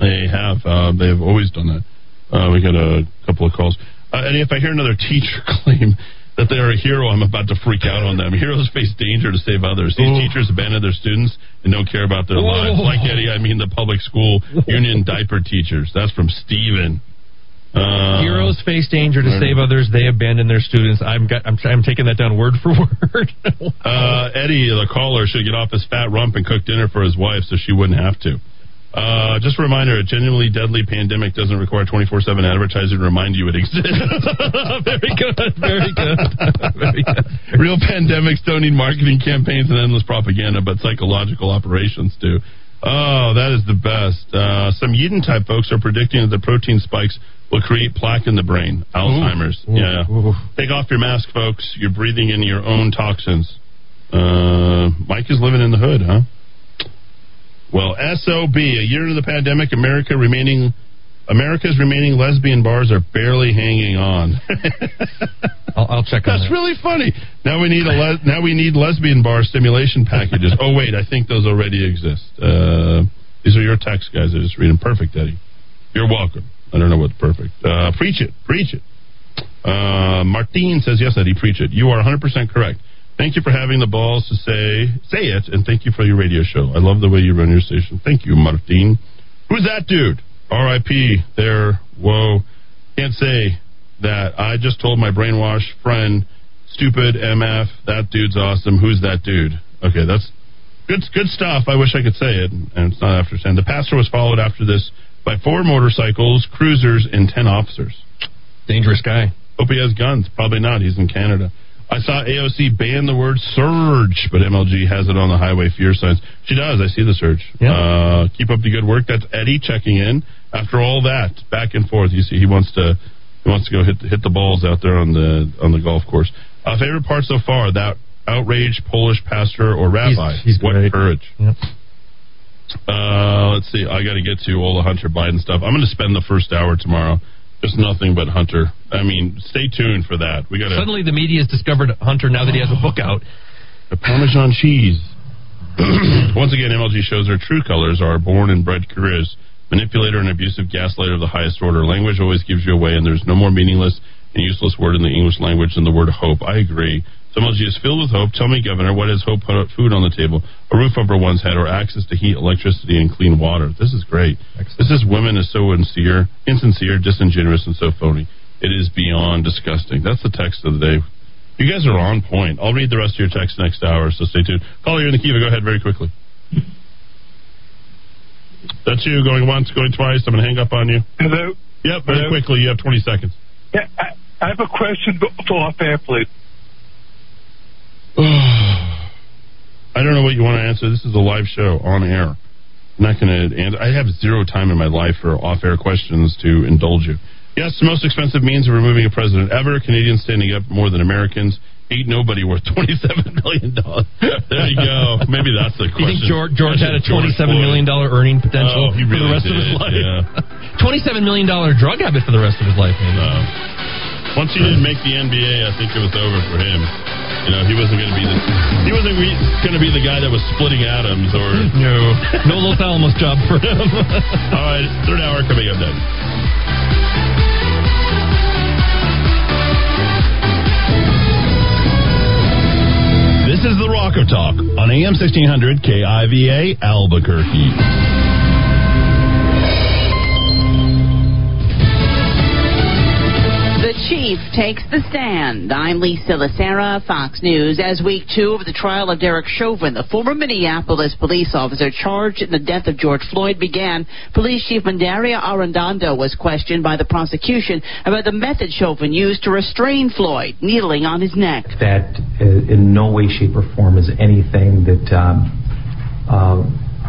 They have. Uh, they have always done that. Uh, we got a couple of calls. Uh, Eddy, if I hear another teacher claim that they're a hero, I'm about to freak out on them. Heroes face danger to save others. These teachers abandon their students and don't care about their lives. Like Eddy, I mean the public school union diaper teachers. That's from Steven. Uh, Heroes face danger to save others. They abandon their students. I'm got, I'm, I'm taking that down word for word. Uh, Eddy, the caller, should get off his fat rump and cook dinner for his wife so she wouldn't have to. Uh, just a reminder, a genuinely deadly pandemic doesn't require 24-7 advertising to remind you it exists. very good, very good, very good. Real pandemics don't need marketing campaigns and endless propaganda, but psychological operations do. Oh, that is the best. Uh, some Eden type folks are predicting that the protein spikes will create plaque in the brain, Alzheimer's. Ooh. Yeah. Take off your mask, folks. You're breathing in your own toxins. Uh, Mike is living in the hood, huh? Well, SOB, a year into the pandemic, America remaining America's remaining lesbian bars are barely hanging on. I'll, I'll check on That's that. really funny. Now we need a le- now we need lesbian bar stimulation packages. oh wait, I think those already exist. Uh, these are your texts, guys. I just read them. Perfect, Eddy. You're welcome. I don't know what's perfect. Uh, preach it. Preach it. Uh, Martine says, yes, Eddy, preach it. You are 100% correct. Thank you for having the balls to say say it, and thank you for your radio show. I love the way you run your station. Thank you, Martin. Who's that dude? R.I.P. There. Whoa. Can't say that. I just told my brainwashed friend, stupid MF, that dude's awesome. Who's that dude? Okay, that's good good stuff. I wish I could say it, and it's not after 10. The pastor was followed after this by four motorcycles, cruisers, and 10 officers. Dangerous guy. Hope he has guns. Probably not. He's in Canada. I saw AOC ban the word surge, but MLG has it on the highway fear signs. She does. I see the surge. Uh, keep up the good work. That's Eddie checking in. After all that, back and forth. You see, he wants to he wants to go hit hit the balls out there on the on the golf course. Uh, favorite part so far: that outraged Polish pastor or rabbi. He's- he's what great. courage. Yep. Uh, let's see. I got to get to all the Hunter Biden stuff. I'm going to spend the first hour tomorrow just nothing but Hunter. I mean, stay tuned for that. We got Suddenly, the media has discovered Hunter now that he has a book out. the Parmesan cheese. Once again, MLG shows their true colors are born and bred careers. Manipulator and abusive gaslighter of the highest order. Language always gives you away, and there's no more meaningless and useless word in the English language than the word hope. I agree. So MLG is filled with hope. Tell me, Governor, what is hope? Put food on the table, a roof over one's head, or access to heat, electricity, and clean water. This is great. This is women is so insincere, insincere, disingenuous, and so phony. It is beyond disgusting. That's the text of the day. You guys are on point. I'll read the rest of your text next hour, so stay tuned. Caller, you're in the Kiva. Go ahead very quickly. That's you going once, going twice. I'm going to hang up on you. Hello. Yep, very Hello? quickly. You have 20 seconds. Yeah, I, I have a question for our air, please. I don't know what you want to answer. This is a live show on air. I'm not going to. answer. I have zero time in my life for off-air questions to indulge you. Yes, the most expensive means of removing a president ever. Canadians standing up more than Americans. Ain't nobody worth twenty-seven million dollars. There you go. Maybe that's the Do you think George, George had a twenty-seven million dollar earning potential Oh, he for the rest of his life? yeah. Twenty-seven million dollar drug habit for the rest of his life. Maybe. Uh, once he didn't make the NBA, I think it was over for him. You know, he wasn't going to be the he wasn't going to be the guy that was splitting atoms or no no Los Alamos job for him. All right, third hour coming up next. This is the Rock of Talk on AM 1600 KIVA Albuquerque. Chief takes the stand. I'm Lisa Lacera, Fox News. As week two of the trial of Derek Chauvin, the former Minneapolis police officer charged in the death of George Floyd, began, police chief Medaria Arradondo was questioned by the prosecution about the method Chauvin used to restrain Floyd, needling on his neck. That uh, in no way, shape, or form is anything that um, uh,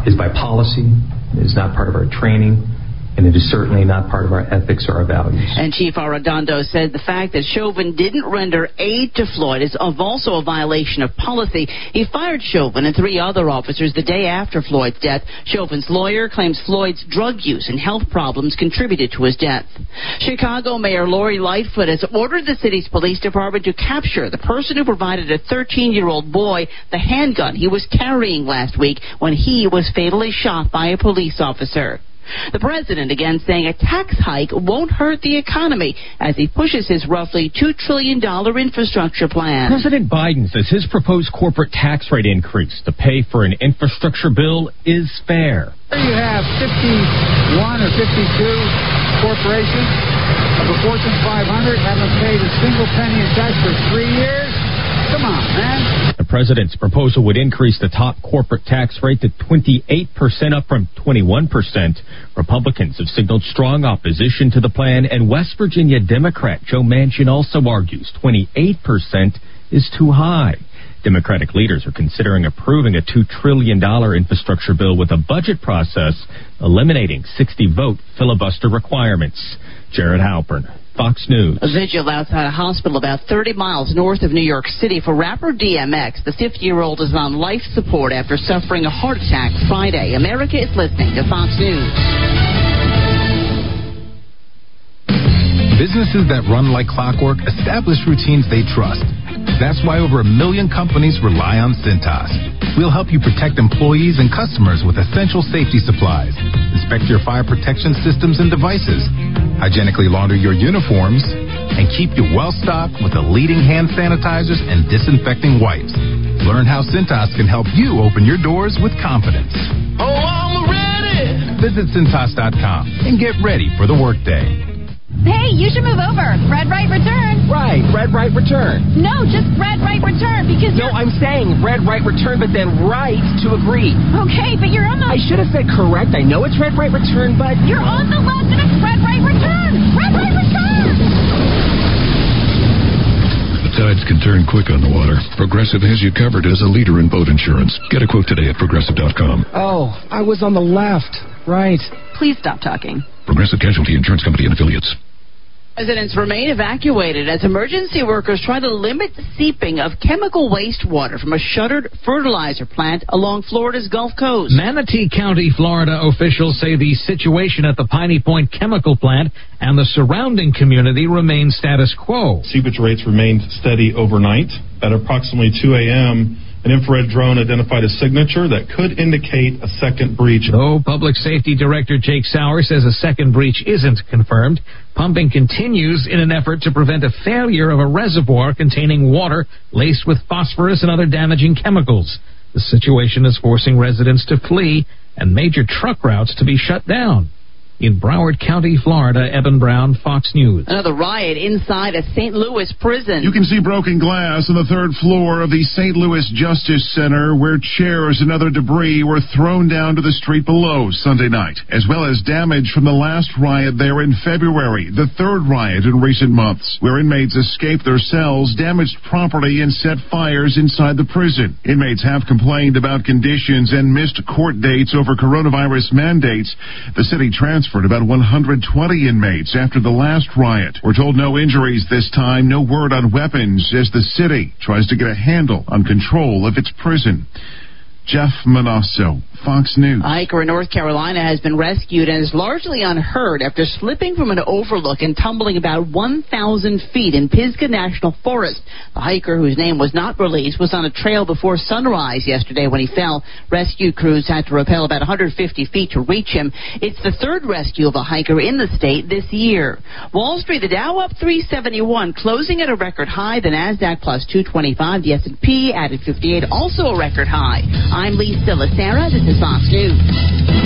is by policy, is not part of our training and it is certainly not part of our ethics or our values. And Chief Arradondo said the fact that Chauvin didn't render aid to Floyd is also a violation of policy. He fired Chauvin and three other officers the day after Floyd's death. Chauvin's lawyer claims Floyd's drug use and health problems contributed to his death. Chicago Mayor Lori Lightfoot has ordered the city's police department to capture the person who provided a 13 year old boy the handgun he was carrying last week when he was fatally shot by a police officer. The president again saying a tax hike won't hurt the economy as he pushes his roughly $2 trillion infrastructure plan. President Biden says his proposed corporate tax rate increase to pay for an infrastructure bill is fair. There you have 51 or 52 corporations of the Fortune 500 haven't paid a single penny in tax for three years. Come on, man. The president's proposal would increase the top corporate tax rate to 28% up from 21%. Republicans have signaled strong opposition to the plan, and West Virginia Democrat Joe Manchin also argues 28% is too high. Democratic leaders are considering approving a $2 trillion infrastructure bill with a budget process eliminating 60 vote filibuster requirements. Jared Halpern, Fox News. A vigil outside a hospital about 30 miles north of New York City for rapper DMX. The 50 year old is on life support after suffering a heart attack Friday. America is listening to Fox News. Businesses that run like clockwork establish routines they trust. That's why over a million companies rely on Cintas. We'll help you protect employees and customers with essential safety supplies, inspect your fire protection systems and devices, hygienically launder your uniforms, and keep you well stocked with the leading hand sanitizers and disinfecting wipes. Learn how Cintas can help you open your doors with confidence. Oh, I'm ready! Visit Cintas.com and get ready for the workday. Hey, you should move over. Red Right Return. Right, Red Right Return. No, just Red Right Return because No, I'm saying Red Right Return, but then right to agree. Okay, but you're on the I should have said correct. I know it's Red Right Return, but You're on the left and it's Red Right Return. Red Right Return. The tides can turn quick on the water. Progressive has you covered as a leader in boat insurance. Get a quote today at progressive.com. Oh, I was on the left. Right. Please stop talking. Progressive Casualty Insurance Company and affiliates. Residents remain evacuated as emergency workers try to limit the seeping of chemical wastewater from a shuttered fertilizer plant along Florida's Gulf Coast. Manatee County, Florida officials say the situation at the Piney Point chemical plant and the surrounding community remain status quo. Seepage rates remained steady overnight. At approximately 2 a.m., an infrared drone identified a signature that could indicate a second breach. Though Public Safety Director Jake Sauer says a second breach isn't confirmed, pumping continues in an effort to prevent a failure of a reservoir containing water laced with phosphorus and other damaging chemicals. The situation is forcing residents to flee and major truck routes to be shut down in Broward County, Florida. Evan Brown, Fox News. Another riot inside a St. Louis prison. You can see broken glass on the third floor of the St. Louis Justice Center where chairs and other debris were thrown down to the street below Sunday night, as well as damage from the last riot there in February, the third riot in recent months, where inmates escaped their cells, damaged property, and set fires inside the prison. Inmates have complained about conditions and missed court dates over coronavirus mandates. The city transferred transferred about 120 inmates after the last riot. We're told no injuries this time, no word on weapons as the city tries to get a handle on control of its prison. Jeff Monosso, Fox News. A hiker in North Carolina has been rescued and is largely unhurt after slipping from an overlook and tumbling about 1,000 feet in Pisgah National Forest. The hiker, whose name was not released, was on a trail before sunrise yesterday when he fell. Rescue crews had to rappel about 150 feet to reach him. It's the third rescue of a hiker in the state this year. Wall Street, the Dow up 371, closing at a record high. The Nasdaq plus 225. The S&P added 58, also a record high. I'm Lisa Lacera. This is Fox News.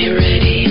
you ready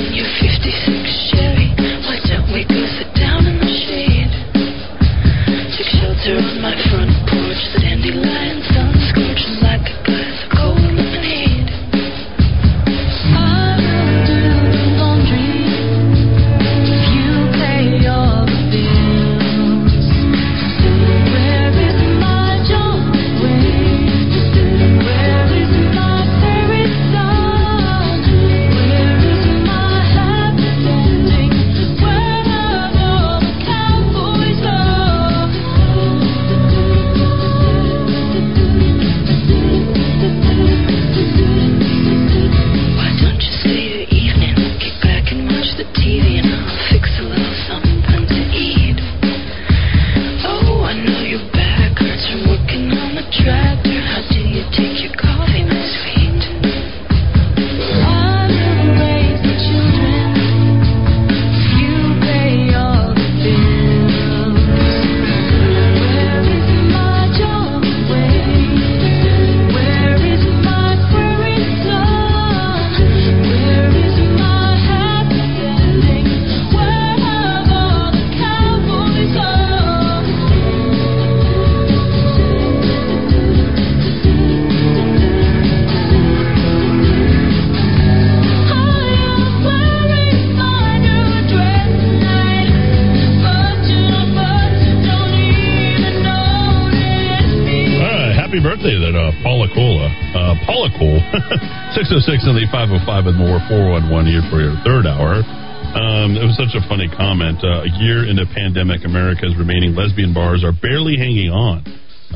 505 and more, 411 here for your third hour. Um, it was such a funny comment. Uh, a year into pandemic, America's remaining lesbian bars are barely hanging on.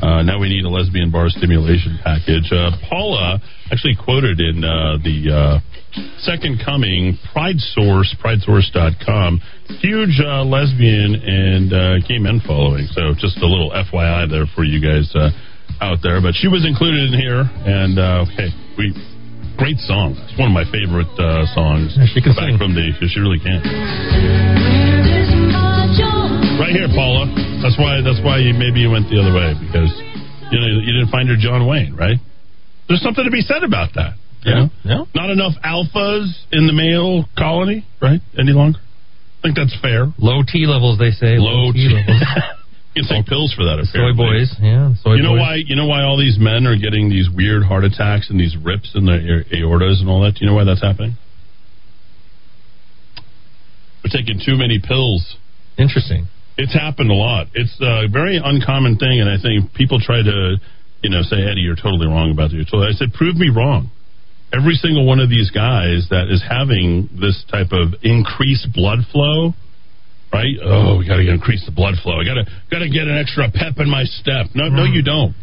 Uh, now we need a lesbian bar stimulation package. Uh, Paula actually quoted in uh, the uh, Second Coming Pride Source, pridesource.com, huge uh, lesbian and gay men following. So just a little FYI there for you guys out there. But she was included in here, and hey, we great song. It's one of my favorite uh, songs. she can back sing. from the she really can. Right here, Paula. That's why. That's why you maybe you went the other way because you know you didn't find your John Wayne, right? There's something to be said about that. You Yeah. know? Yeah. Not enough alphas in the male colony, right? Any longer? I think that's fair. Low T levels, they say. Low T T. levels. you can take pills for that. Apparently. Soy boys, yeah. Soy you know boys. why? You know why all these men are getting these weird heart attacks and these rips in their aortas and all that? Do you know why that's happening? They're taking too many pills. Interesting. It's happened a lot. It's a very uncommon thing, and I think people try to, you know, say, Eddie, you're totally wrong about that. You're I said, prove me wrong. Every single one of these guys that is having this type of increased blood flow, right? Oh, we got to increase the blood flow. I got to got to get an extra pep in my step. No, no, you don't.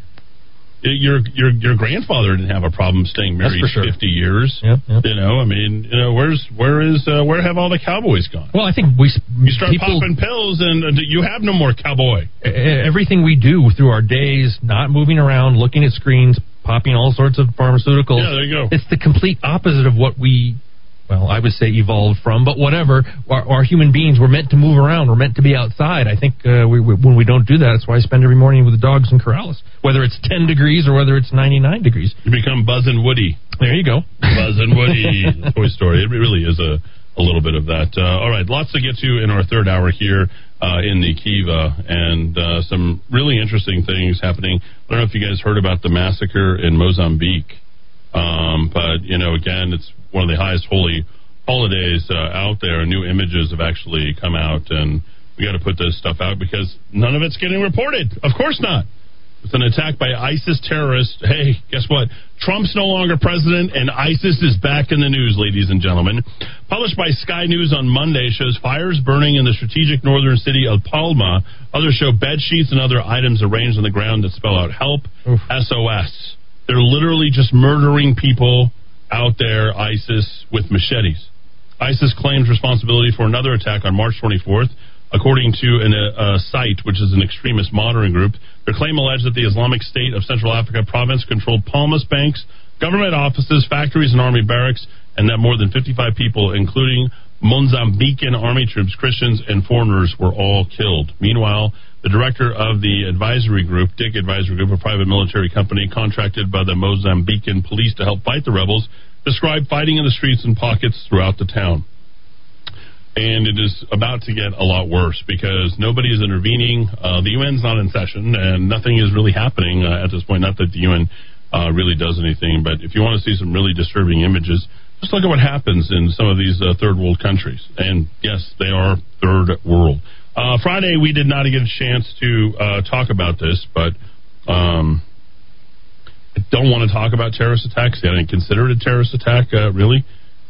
your your your grandfather didn't have a problem staying married sure. fifty years. Yep, yep. You know, I mean, you know, where's where is uh, where have all the cowboys gone? Well, I think we You start people, popping pills, and uh, you have no more cowboy. everything we do through our days, not moving around, looking at screens, popping all sorts of pharmaceuticals. Yeah, there you go. It's the complete opposite of what we, well, I would say evolved from, but whatever. Our, our human beings were meant to move around. We're meant to be outside. I think uh, we, we, when we don't do that, that's why I spend every morning with the dogs in Corrales, whether it's 10 degrees or whether it's 99 degrees. You become Buzz and Woody. There you go. Buzz and Woody, Toy Story. It really is a, a little bit of that. Uh, all right, lots to get to in our third hour here uh, in the Kiva, and uh, some really interesting things happening. I don't know if you guys heard about the massacre in Mozambique, um, but you know, again, it's one of the highest holy holidays uh, out there. New images have actually come out, and we got to put this stuff out because none of it's getting reported. Of course not. It's an attack by ISIS terrorists. Hey, guess what? Trump's no longer president, and ISIS is back in the news, ladies and gentlemen. Published by Sky News on Monday shows fires burning in the strategic northern city of Palma. Others show bed sheets and other items arranged on the ground that spell out help, SOS. They're literally just murdering people out there, ISIS, with machetes. ISIS claims responsibility for another attack on March 24th. According to an, a, a site, which is an extremist monitoring group, their claim alleged that the Islamic State of Central Africa province controlled Palmas banks, government offices, factories, and army barracks, and that more than 55 people, including Mozambican army troops, Christians, and foreigners, were all killed. Meanwhile, the director of the advisory group, Dyck Advisory Group, a private military company contracted by the Mozambican police to help fight the rebels, described fighting in the streets and pockets throughout the town and it is about to get a lot worse because nobody is intervening. Uh, the UN's not in session, and nothing is really happening uh, at this point. Not that the UN uh, really does anything, but if you want to see some really disturbing images, just look at what happens in some of these uh, third world countries. And yes, they are third world. Uh, Friday, we did not get a chance to uh, talk about this, but um, I don't want to talk about terrorist attacks. I didn't consider it a terrorist attack, uh, really.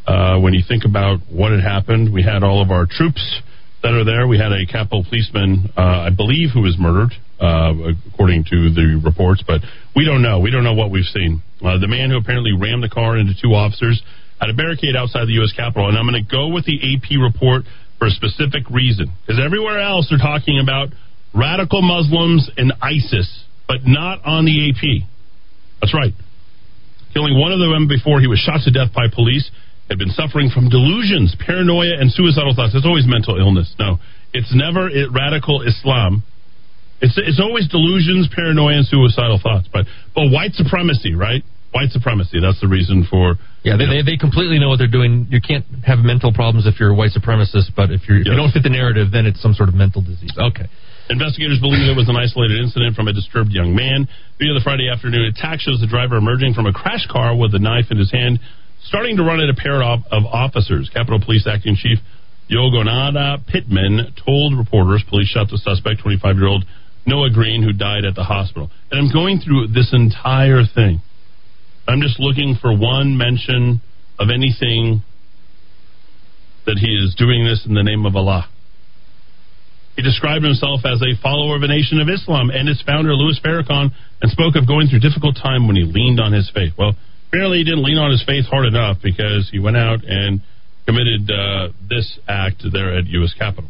Uh, when you think about what had happened, we had all of our troops that are there. We had a Capitol policeman, uh, I believe, who was murdered, uh, according to the reports, but we don't know. We don't know what we've seen. The man who apparently rammed the car into two officers had a barricade outside the U.S. Capitol, and I'm going to go with the AP report for a specific reason, because everywhere else they're talking about radical Muslims and ISIS, but not on the AP. That's right. Killing one of them before he was shot to death by police had been suffering from delusions, paranoia, and suicidal thoughts. It's always mental illness. No, it's never it, radical Islam. It's it's always delusions, paranoia, and suicidal thoughts. But but white supremacy, right? White supremacy. That's the reason for Yeah, they, they, they completely know what they're doing. You can't have mental problems if you're a white supremacist, but if, you're, if you don't fit the narrative, then it's some sort of mental disease. Okay. Investigators believe it was an isolated incident from a disturbed young man. Video of the Friday afternoon attack shows the driver emerging from a crash car with a knife in his hand, starting to run at a pair of, of officers. Capitol Police Acting Chief Yogananda Pittman told reporters police shot the suspect, 25 year old Noah Green, who died at the hospital. And I'm going through this entire thing. I'm just looking for one mention of anything that he is doing this in the name of Allah. He described himself as a follower of a nation of Islam and its founder, Louis Farrakhan, and spoke of going through difficult time when he leaned on his faith. Well, apparently he didn't lean on his faith hard enough because he went out and committed uh, this act there at U.S. Capitol.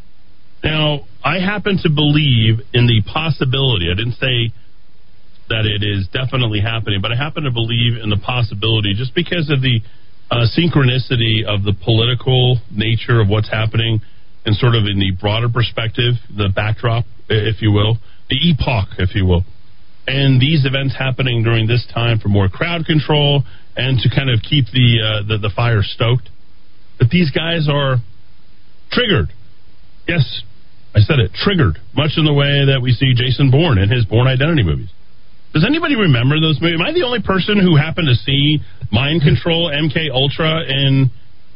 Now, I happen to believe in the possibility, I didn't say that it is definitely happening, but I happen to believe in the possibility just because of the uh, synchronicity of the political nature of what's happening and sort of in the broader perspective, the backdrop, if you will, the epoch, if you will. And these events happening during this time for more crowd control and to kind of keep the, uh, the, the fire stoked. That these guys are triggered. Yes, I said it, triggered, much in the way that we see Jason Bourne in his Bourne Identity movies. Does anybody remember those movies? Am I the only person who happened to see Mind Control, MK Ultra, in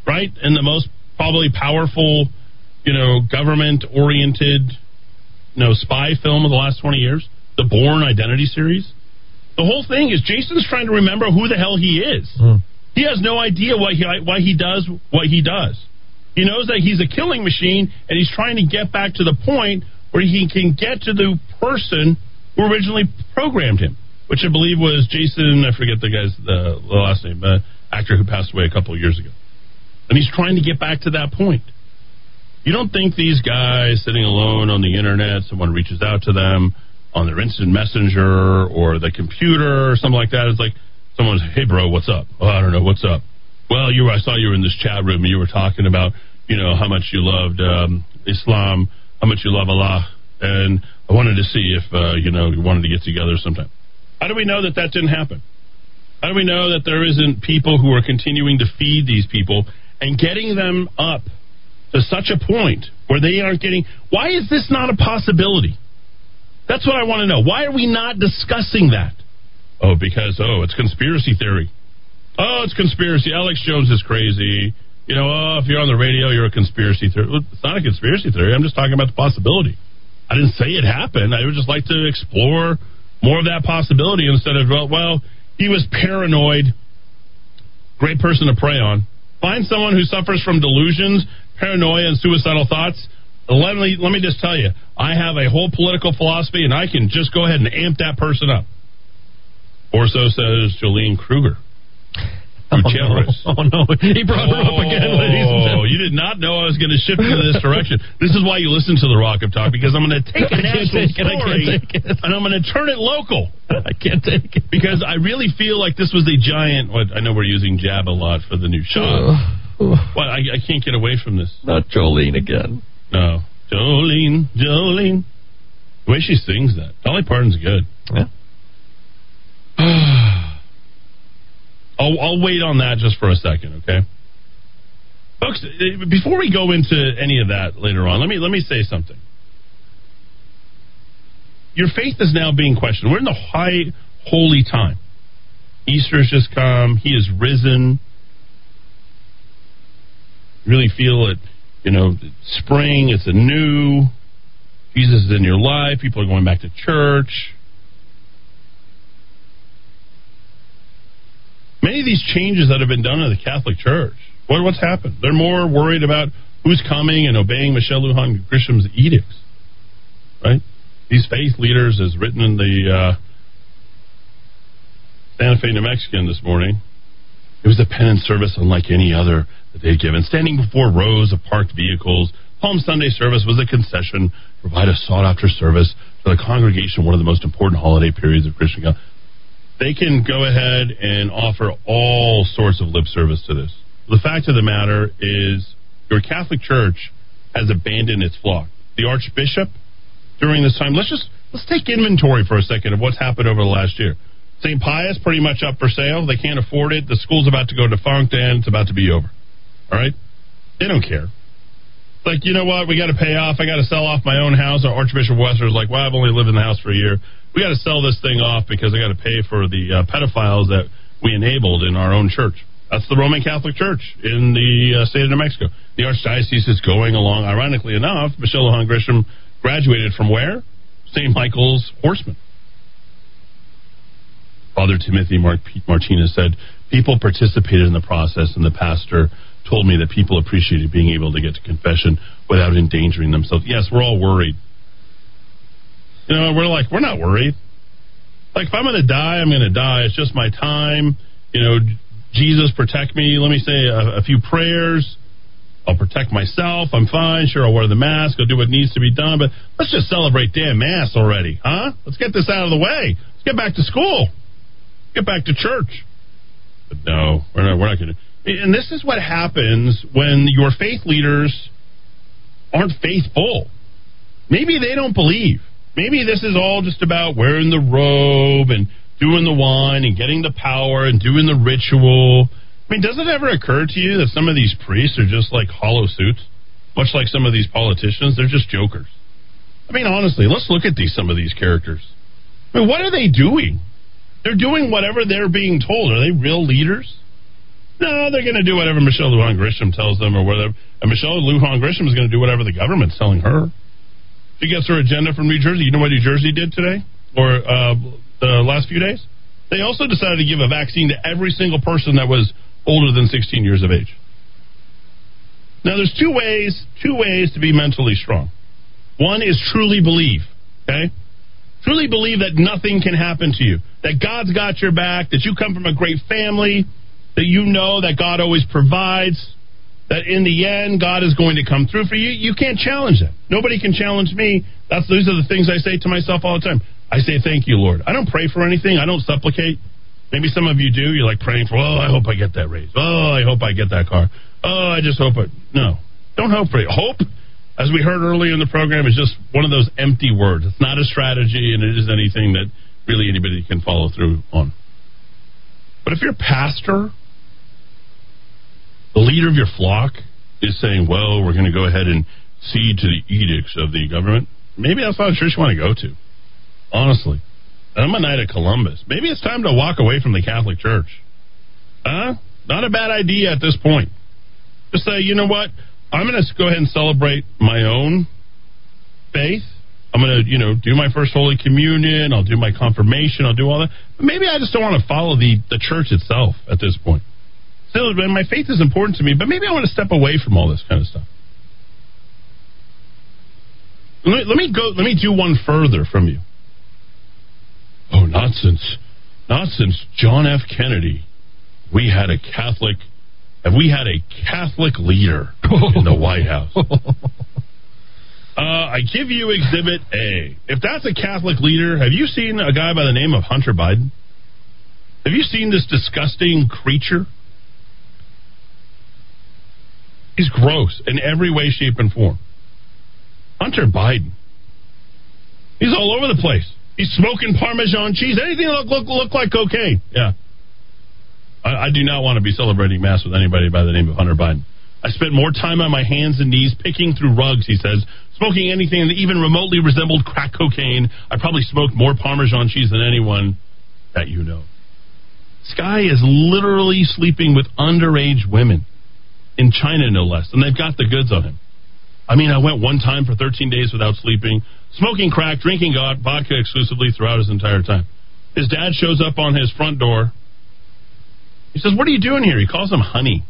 right in the most probably powerful, you know, government-oriented, you know, spy film of the last twenty years, the Bourne Identity series? The whole thing is Jason's trying to remember who the hell he is. Hmm. He has no idea why he why he does what he does. He knows that he's a killing machine, and he's trying to get back to the point where he can get to the person who originally programmed him. which I believe was Jason. I forget the guy's the, last name, uh, actor who passed away a couple of years ago, and he's trying to get back to that point. You don't think these guys sitting alone on the internet, someone reaches out to them on their instant messenger or the computer or something like that. It's like someone's, hey bro, what's up? Oh, I don't know, what's up? Well, you, I saw you were in this chat room and you were talking about, you know, how much you loved um, Islam, how much you love Allah, and I wanted to see if, uh, you know, you wanted to get together sometime. How do we know that that didn't happen? How do we know that there isn't people who are continuing to feed these people and getting them up to such a point where they aren't getting. Why is this not a possibility? That's what I want to know. Why are we not discussing that? Oh, because, oh, it's conspiracy theory. Oh, it's conspiracy. Alex Jones is crazy. You know, oh, if you're on the radio, you're a conspiracy theory. It's not a conspiracy theory. I'm just talking about the possibility. I didn't say it happened. I would just like to explore more of that possibility instead of, well, well he was paranoid. Great person to prey on. Find someone who suffers from delusions paranoia and suicidal thoughts, let me let me just tell you, I have a whole political philosophy, and I can just go ahead and amp that person up. Or so says Jolene Kruger. Oh no. oh no, he brought her up again, oh, ladies and Oh, gentlemen. you did not know I was going to shift into this direction. This is why you listen to the Rock of Talk because I'm going to take a national take it, I can't story take it. and I'm going to turn it local. I can't take it because I really feel like this was a giant. What I know we're using jab a lot for the new show. Well, I, I can't get away from this. Not Jolene again. No, Jolene, Jolene. The way she sings that, Dolly Parton's good. Yeah. I'll, I'll wait on that just for a second, okay? Folks, eh, before we go into any of that later on, let me let me say something. Your faith is now being questioned. We're in the high holy time. Easter has just come. He is risen. Really feel it, you know, spring. It's a new. Jesus is in your life. People are going back to church. Many of these changes that have been done in the Catholic Church, what, what's happened? They're more worried about who's coming and obeying Michelle Lujan Grisham's edicts, right? These faith leaders, as written in the uh, Santa Fe New Mexican this morning, it was a penance service unlike any other that they'd given. Standing before rows of parked vehicles, Palm Sunday service was a concession, provide a sought after service for the congregation, one of the most important holiday periods of Christian. They can go ahead and offer all sorts of lip service to this. The fact of the matter is, your Catholic Church has abandoned its flock. The Archbishop, during this time, let's just let's take inventory for a second of what's happened over the last year. St. Pius pretty much up for sale. They can't afford it. The school's about to go defunct and it's about to be over. All right? They don't care. Like, you know what? We got to pay off. I got to sell off my own house. Our Archbishop Wester is like, well, I've only lived in the house for a year. We got to sell this thing off because I got to pay for the uh, pedophiles that we enabled in our own church. That's the Roman Catholic Church in the uh, state of New Mexico. The Archdiocese is going along. Ironically enough, Michelle Lujan Grisham graduated from where? St. Michael's Horseman. Father Timothy Mark Martinez said, People participated in the process, and the pastor told me that people appreciated being able to get to confession without endangering themselves. Yes, we're all worried. You know, we're like, we're not worried. Like, if I'm going to die, I'm going to die. It's just my time. You know, Jesus, protect me. Let me say a, a few prayers. I'll protect myself. I'm fine. Sure, I'll wear the mask. I'll do what needs to be done. But let's just celebrate damn Mass already, huh? Let's get this out of the way. Let's get back to school. Get back to church. But no, we're not. We're not going to. And this is what happens when your faith leaders aren't faithful. Maybe they don't believe. Maybe this is all just about wearing the robe and doing the wine and getting the power and doing the ritual. I mean, does it ever occur to you that some of these priests are just like hollow suits? Much like some of these politicians, they're just jokers. I mean, honestly, let's look at these some of these characters. I mean, what are they doing? They're doing whatever they're being told. Are they real leaders? No, they're going to do whatever Michelle Lujan Grisham tells them, or whatever. And Michelle Lujan Grisham is going to do whatever the government's telling her. She gets her agenda from New Jersey. You know what New Jersey did today, or uh, the last few days? They also decided to give a vaccine to every single person that was older than 16 years of age. Now, there's two ways, two ways to be mentally strong. One is truly believe. Okay, truly believe that nothing can happen to you, that God's got your back, that you come from a great family, that you know that God always provides, that in the end God is going to come through for you, you can't challenge that. Nobody can challenge me. That's those are the things I say to myself all the time. I say thank you, Lord. I don't pray for anything. I don't supplicate. Maybe some of you do. You're like praying for, oh, I hope I get that raise. Oh, I hope I get that car. Oh, I just hope it. No, don't hope for it. Hope, as we heard earlier in the program, is just one of those empty words. It's not a strategy, and it isn't anything that really anybody can follow through on. But if you're a pastor, the leader of your flock is saying, well, we're going to go ahead and cede to the edicts of the government, maybe that's not a church you want to go to. Honestly. I'm a knight of Columbus. Maybe it's time to walk away from the Catholic Church. Huh? Not a bad idea at this point. Just say, you know what? I'm going to go ahead and celebrate my own faith. I'm going to, you know, do my first Holy Communion. I'll do my confirmation. I'll do all that. But maybe I just don't want to follow the, the church itself at this point. Still, my faith is important to me, but maybe I want to step away from all this kind of stuff. Let me, let me go. Let me do one further from you. Oh, not since, not since John F. Kennedy, we had a Catholic. Have we had a Catholic leader in the White House? Uh, I give you Exhibit A. If that's a Catholic leader, have you seen a guy by the name of Hunter Biden? Have you seen this disgusting creature? He's gross in every way, shape, and form. Hunter Biden. He's all over the place. He's smoking Parmesan cheese. Anything look look look like cocaine. Yeah. I, I do not want to be celebrating mass with anybody by the name of Hunter Biden. I spent more time on my hands and knees picking through rugs, he says, smoking anything that even remotely resembled crack cocaine. I probably smoked more Parmesan cheese than anyone that you know. Sky is literally sleeping with underage women in China, no less, and they've got the goods on him. I mean, I went one time for 13 days without sleeping, smoking crack, drinking vodka exclusively throughout his entire time. His dad shows up on his front door. He says, "What are you doing here?" He calls him honey.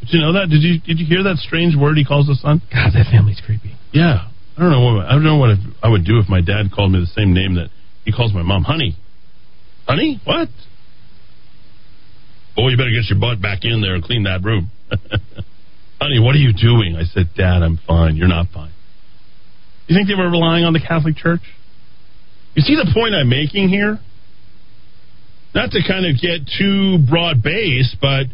Did you know that? Did you did you hear that strange word he calls his son? God, that family's creepy. Yeah, I don't know what I don't know what I would do if my dad called me the same name that he calls my mom, honey. Honey, what? Boy, you better get your butt back in there and clean that room. honey, what are you doing? I said, Dad, I'm fine. You're not fine. You think they were relying on the Catholic Church? You see the point I'm making here? Not to kind of get too broad based, but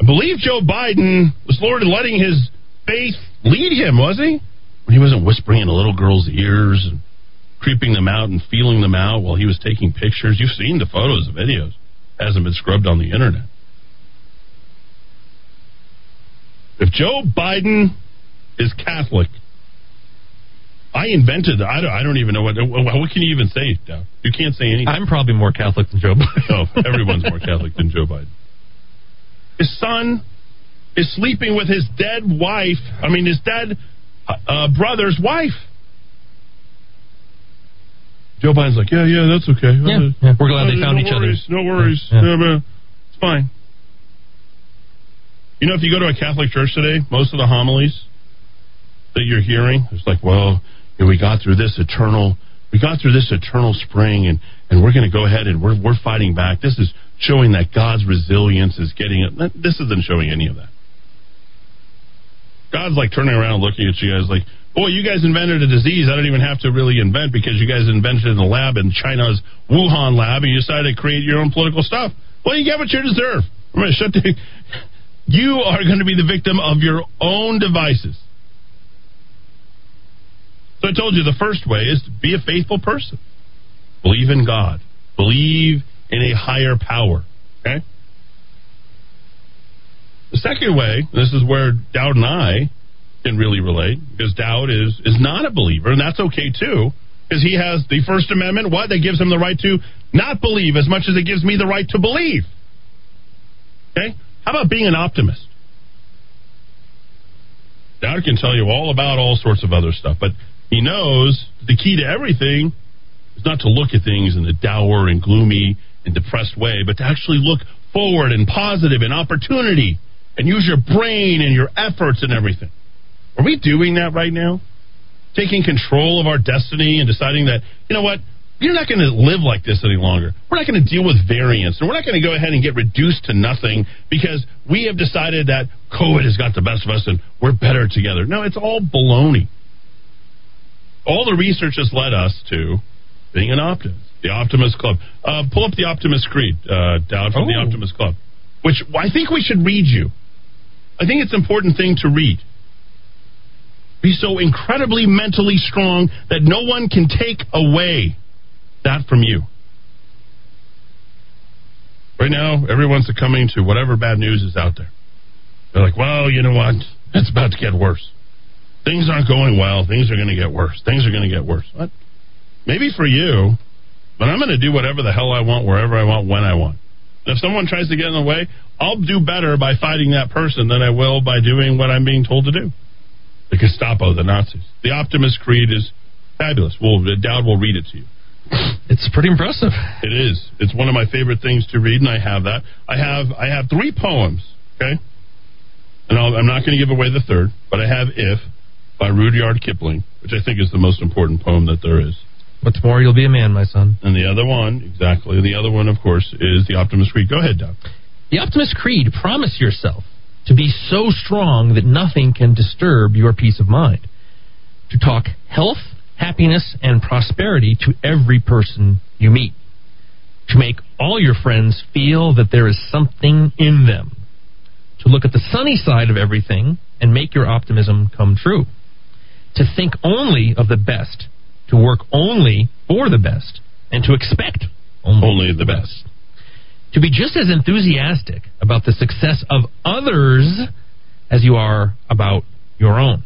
I believe Joe Biden was Lord letting his faith lead him, was he? When he wasn't whispering in a little girl's ears and creeping them out and feeling them out while he was taking pictures. You've seen the photos and videos. hasn't been scrubbed on the internet. If Joe Biden is Catholic, I invented. I don't. I don't even know what. What can you even say? You can't say anything. I'm probably more Catholic than Joe Biden. no, everyone's more Catholic than Joe Biden. His son is sleeping with his dead wife. I mean, his dead uh, brother's wife. Joe Biden's like, yeah, yeah, that's okay. Yeah, yeah. we're glad they found no each worries, other. No worries. Yeah. Yeah, it's fine. You know, if you go to a Catholic church today, most of the homilies that you're hearing, it's like, well, you know, we got through this eternal, we got through this eternal spring, and and we're going to go ahead and we're we're fighting back. This is showing that God's resilience is getting it. This isn't showing any of that. God's like turning around, looking at you guys like, boy, you guys invented a disease I don't even have to really invent because you guys invented it in a lab in China's Wuhan lab, and you decided to create your own political stuff. Well, you get what you deserve. I'm going to shut the. You are going to be the victim of your own devices. So I told you the first way is to be a faithful person. Believe in God. Believe in a higher power. Okay? The second way, this is where Dowd and I can really relate, because Dowd is is not a believer, and that's okay too, because he has the First Amendment, what? That gives him the right to not believe as much as it gives me the right to believe. Okay? How about being an optimist? Dowd can tell you all about all sorts of other stuff, but he knows the key to everything is not to look at things in a dour and gloomy and depressed way, but to actually look forward and positive and opportunity and use your brain and your efforts and everything. Are we doing that right now? Taking control of our destiny and deciding that, you know what, You're not going to live like this any longer. We're not going to deal with variants, and we're not going to go ahead and get reduced to nothing because we have decided that COVID has got the best of us and we're better together. No, it's all baloney. All the research has led us to being an optimist. The Optimist Club. Uh, pull up the Optimist Creed, uh, Dowd, from the Oh. Optimist Club, which I think we should read you. I think it's an important thing to read. Be so incredibly mentally strong that no one can take away that from you. Right now, everyone's succumbing to whatever bad news is out there. They're like, well, you know what? It's about to get worse. Things aren't going well. Things are going to get worse. Things are going to get worse. What? Maybe for you, but I'm going to do whatever the hell I want, wherever I want, when I want. And if someone tries to get in the way, I'll do better by fighting that person than I will by doing what I'm being told to do. The Gestapo, the Nazis. The Optimist Creed is fabulous. Well, Dowd will read it to you. It's pretty impressive. It is. It's one of my favorite things to read, and I have that. I have I have three poems. Okay, and I'll, I'm not going to give away the third, but I have "If" by Rudyard Kipling, which I think is the most important poem that there is. But tomorrow you'll be a man, my son. And the other one, exactly. The other one, of course, is the Optimist Creed. Go ahead, Dowd. The Optimist Creed promise yourself to be so strong that nothing can disturb your peace of mind. To talk health, happiness, and prosperity to every person you meet. To make all your friends feel that there is something in them. To look at the sunny side of everything and make your optimism come true. To think only of the best. To work only for the best. And to expect only, Only the best. to be just as enthusiastic about the success of others as you are about your own.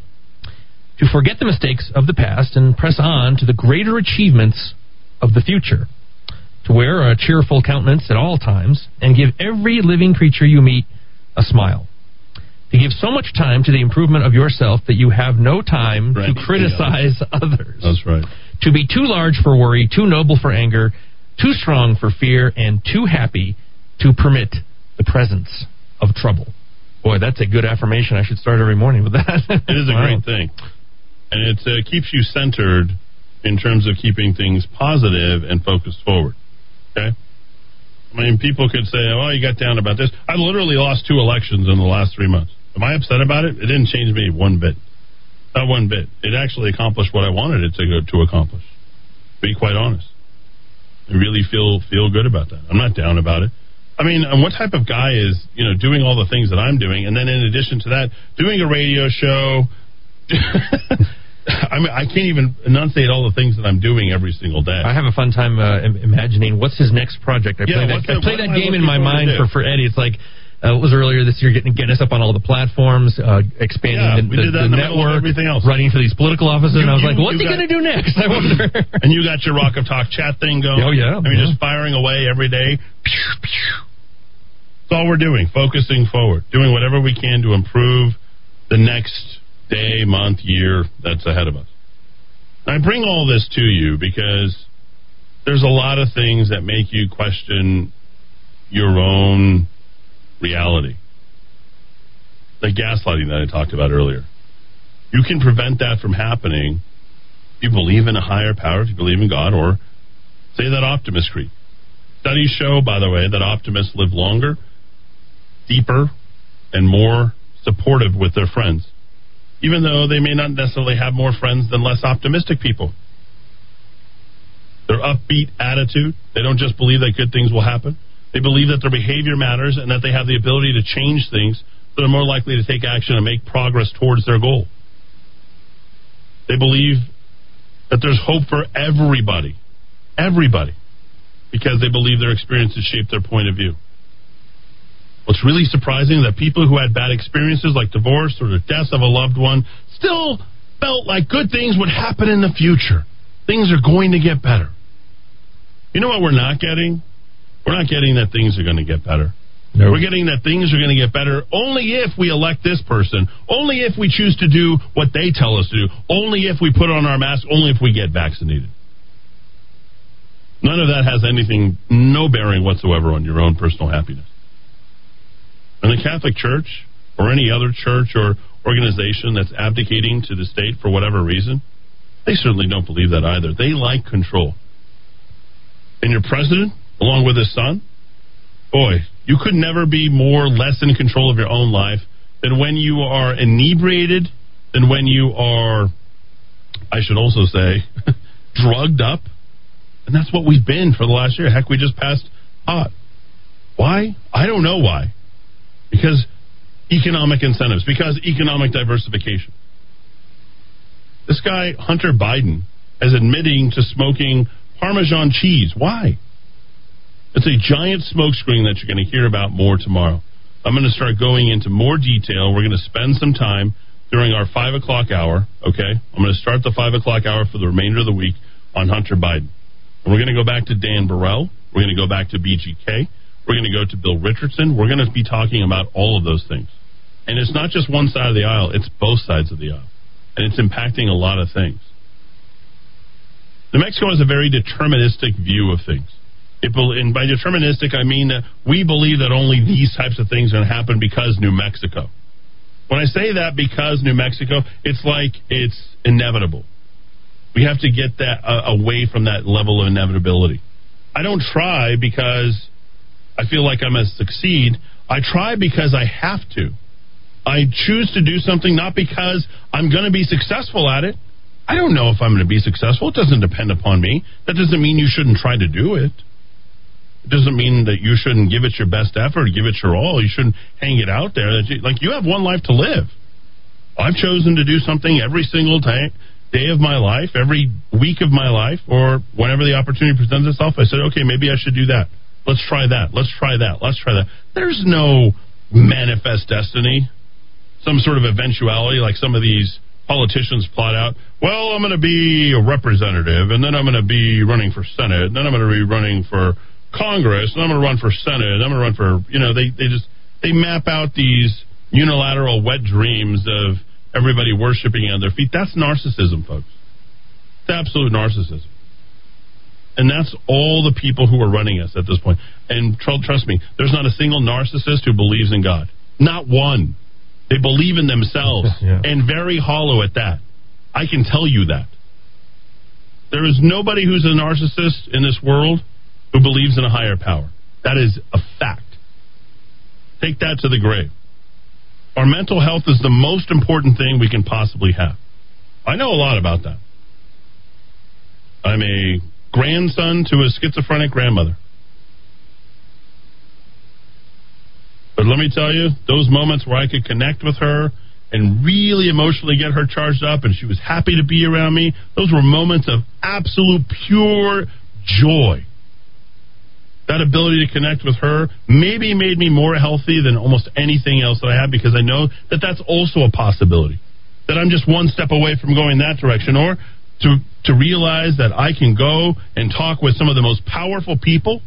To forget the mistakes of the past and press on to the greater achievements of the future. To wear a cheerful countenance at all times and give every living creature you meet a smile. To give so much time to the improvement of yourself that you have no time Right. to criticize others That's right. to be too large for worry, too noble for anger, too strong for fear, and too happy to permit the presence of trouble. Boy, that's a good affirmation. I should start every morning with that. It is a Wow. great thing, and it uh, keeps you centered in terms of keeping things positive and focused forward. Okay. I mean, people could say, "Oh, you got down about this." I literally lost two elections in the last three months. Am I upset about it? It didn't change me one bit. Not one bit. It actually accomplished what I wanted it to to accomplish. Be quite honest, I really feel feel good about that. I'm not down about it. I mean, what type of guy is you know doing all the things that I'm doing, and then in addition to that, doing a radio show? I mean, I can't even enunciate all the things that I'm doing every single day. I have a fun time uh, imagining what's his next project. I Yeah, play that, I play that game in my mind for, for Eddie. It's like uh, it was earlier this year, getting getting us up on all the platforms, uh, expanding Yeah, the, the, did that in the the network, everything else. running for these political offices. You- and I was you- like, what's he going to do next? I wonder. and you got your Rock of Talk chat thing going. Oh, yeah, I mean, yeah. just firing away every day. That's all we're doing, focusing forward, doing whatever we can to improve the next day, month, year that's ahead of us. I bring all this to you because there's a lot of things that make you question your own reality. The gaslighting that I talked about earlier. You can prevent that from happening if you believe in a higher power, if you believe in God, or say that optimist creed. Studies show, by the way, that optimists live longer, deeper, and more supportive with their friends, even though they may not necessarily have more friends than less optimistic people. Their upbeat attitude, they don't just believe that good things will happen. They believe that their behavior matters and that they have the ability to change things, so they're more likely to take action and make progress towards their goal. They believe that there's hope for everybody. Everybody. Because they believe their experiences shape their point of view. What's really surprising is that people who had bad experiences like divorce or the death of a loved one still felt like good things would happen in the future. Things are going to get better. You know what we're not getting? We're not getting that things are going to get better. We're getting that things are going to get better only if we elect this person, only if we choose to do what they tell us to do, only if we put on our mask, only if we get vaccinated. None of that has anything, no bearing whatsoever on your own personal happiness. And the Catholic Church, or any other church or organization that's abdicating to the state for whatever reason, they certainly don't believe that either. They like control. and your president, along with his son, boy, you could never be more less in control of your own life than when you are inebriated, than when you are, I should also say, drugged up. And that's what we've been for the last year. Heck, we just passed pot. Why? I don't know why. Because economic incentives, because economic diversification. This guy, Hunter Biden, is admitting to smoking Parmesan cheese. Why? It's a giant smokescreen that you're going to hear about more tomorrow. I'm going to start going into more detail. We're going to spend some time during our 5 o'clock hour, okay? I'm going to start the 5 o'clock hour for the remainder of the week on Hunter Biden. And we're going to go back to Dan Burrell. We're going to go back to BGK. We're going to go to Bill Richardson. We're going to be talking about all of those things. And it's not just one side of the aisle, it's both sides of the aisle. And it's impacting a lot of things. New Mexico has a very deterministic view of things. It, and by deterministic, I mean that we believe that only these types of things are going to happen because New Mexico. When I say that because New Mexico, it's like it's inevitable. We have to get that uh, away from that level of inevitability. I don't try because I feel like I'm going to succeed. I try because I have to. I choose to do something not because I'm going to be successful at it. I don't know if I'm going to be successful. It doesn't depend upon me. That doesn't mean you shouldn't try to do it. It doesn't mean that you shouldn't give it your best effort, give it your all. You shouldn't hang it out there. Like you have one life to live. I've chosen to do something every single day, day of my life, every week of my life, or whenever the opportunity presents itself. I said, okay, maybe I should do that. Let's try that. Let's try that. Let's try that. There's no manifest destiny, some sort of eventuality like some of these politicians plot out. Well, I'm going to be a representative, and then I'm going to be running for Senate, and then I'm going to be running for Congress, and I'm going to run for Senate, and I'm going to run for, you know, they, they just, they map out these unilateral wet dreams of everybody worshiping on their feet. That's narcissism, folks. It's absolute narcissism. And that's all the people who are running us at this point. And trust me, there's not a single narcissist who believes in God. Not one. They believe in themselves, yeah. and very hollow at that. I can tell you that. There is nobody who's a narcissist in this world who believes in a higher power. That is a fact. Take that to the grave. Our mental health is the most important thing we can possibly have. I know a lot about that. I'm a grandson to a schizophrenic grandmother. But let me tell you, those moments where I could connect with her and really emotionally get her charged up and she was happy to be around me, those were moments of absolute pure joy that ability to connect with her maybe made me more healthy than almost anything else that I have because I know that that's also a possibility. That I'm just one step away from going that direction, or to to realize that I can go and talk with some of the most powerful people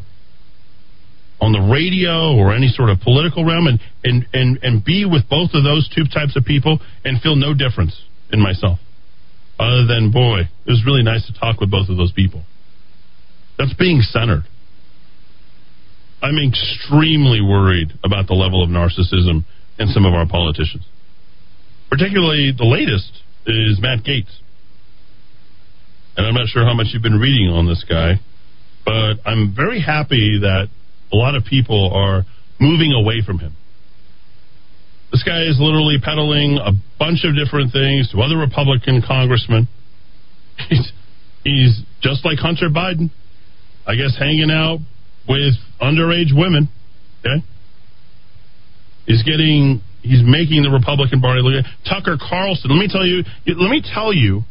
on the radio or any sort of political realm and, and, and, and be with both of those two types of people and feel no difference in myself. Other than, boy, it was really nice to talk with both of those people. That's being centered. I'm extremely worried about the level of narcissism in some of our politicians. Particularly the latest is Matt Gaetz. And I'm not sure how much you've been reading on this guy, but I'm very happy that a lot of people are moving away from him. This guy is literally peddling a bunch of different things to other Republican congressmen. He's, he's just like Hunter Biden, I guess, hanging out with underage women. Okay, is getting he's making the Republican Party look. Tucker Carlson. Let me tell you. Let me tell you.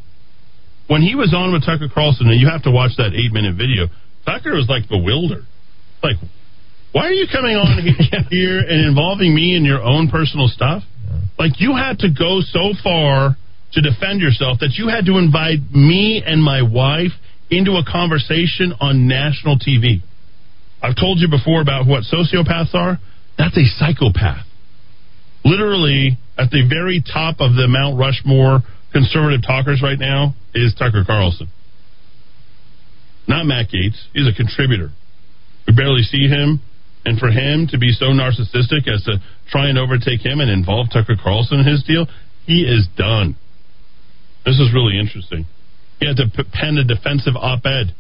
When he was on with Tucker Carlson, and you have to watch that eight minute video, Tucker was like bewildered. Like, why are you coming on here and involving me in your own personal stuff? Like, you had to go so far to defend yourself that you had to invite me and my wife into a conversation on national TV. I've told you before about what sociopaths are. That's a psychopath. Literally, at the very top of the Mount Rushmore conservative talkers right now is Tucker Carlson. Not Matt Gaetz. He's a contributor. We barely see him. And for him to be so narcissistic as to try and overtake him and involve Tucker Carlson in his deal, he is done. This is really interesting. He had to pen a defensive op ed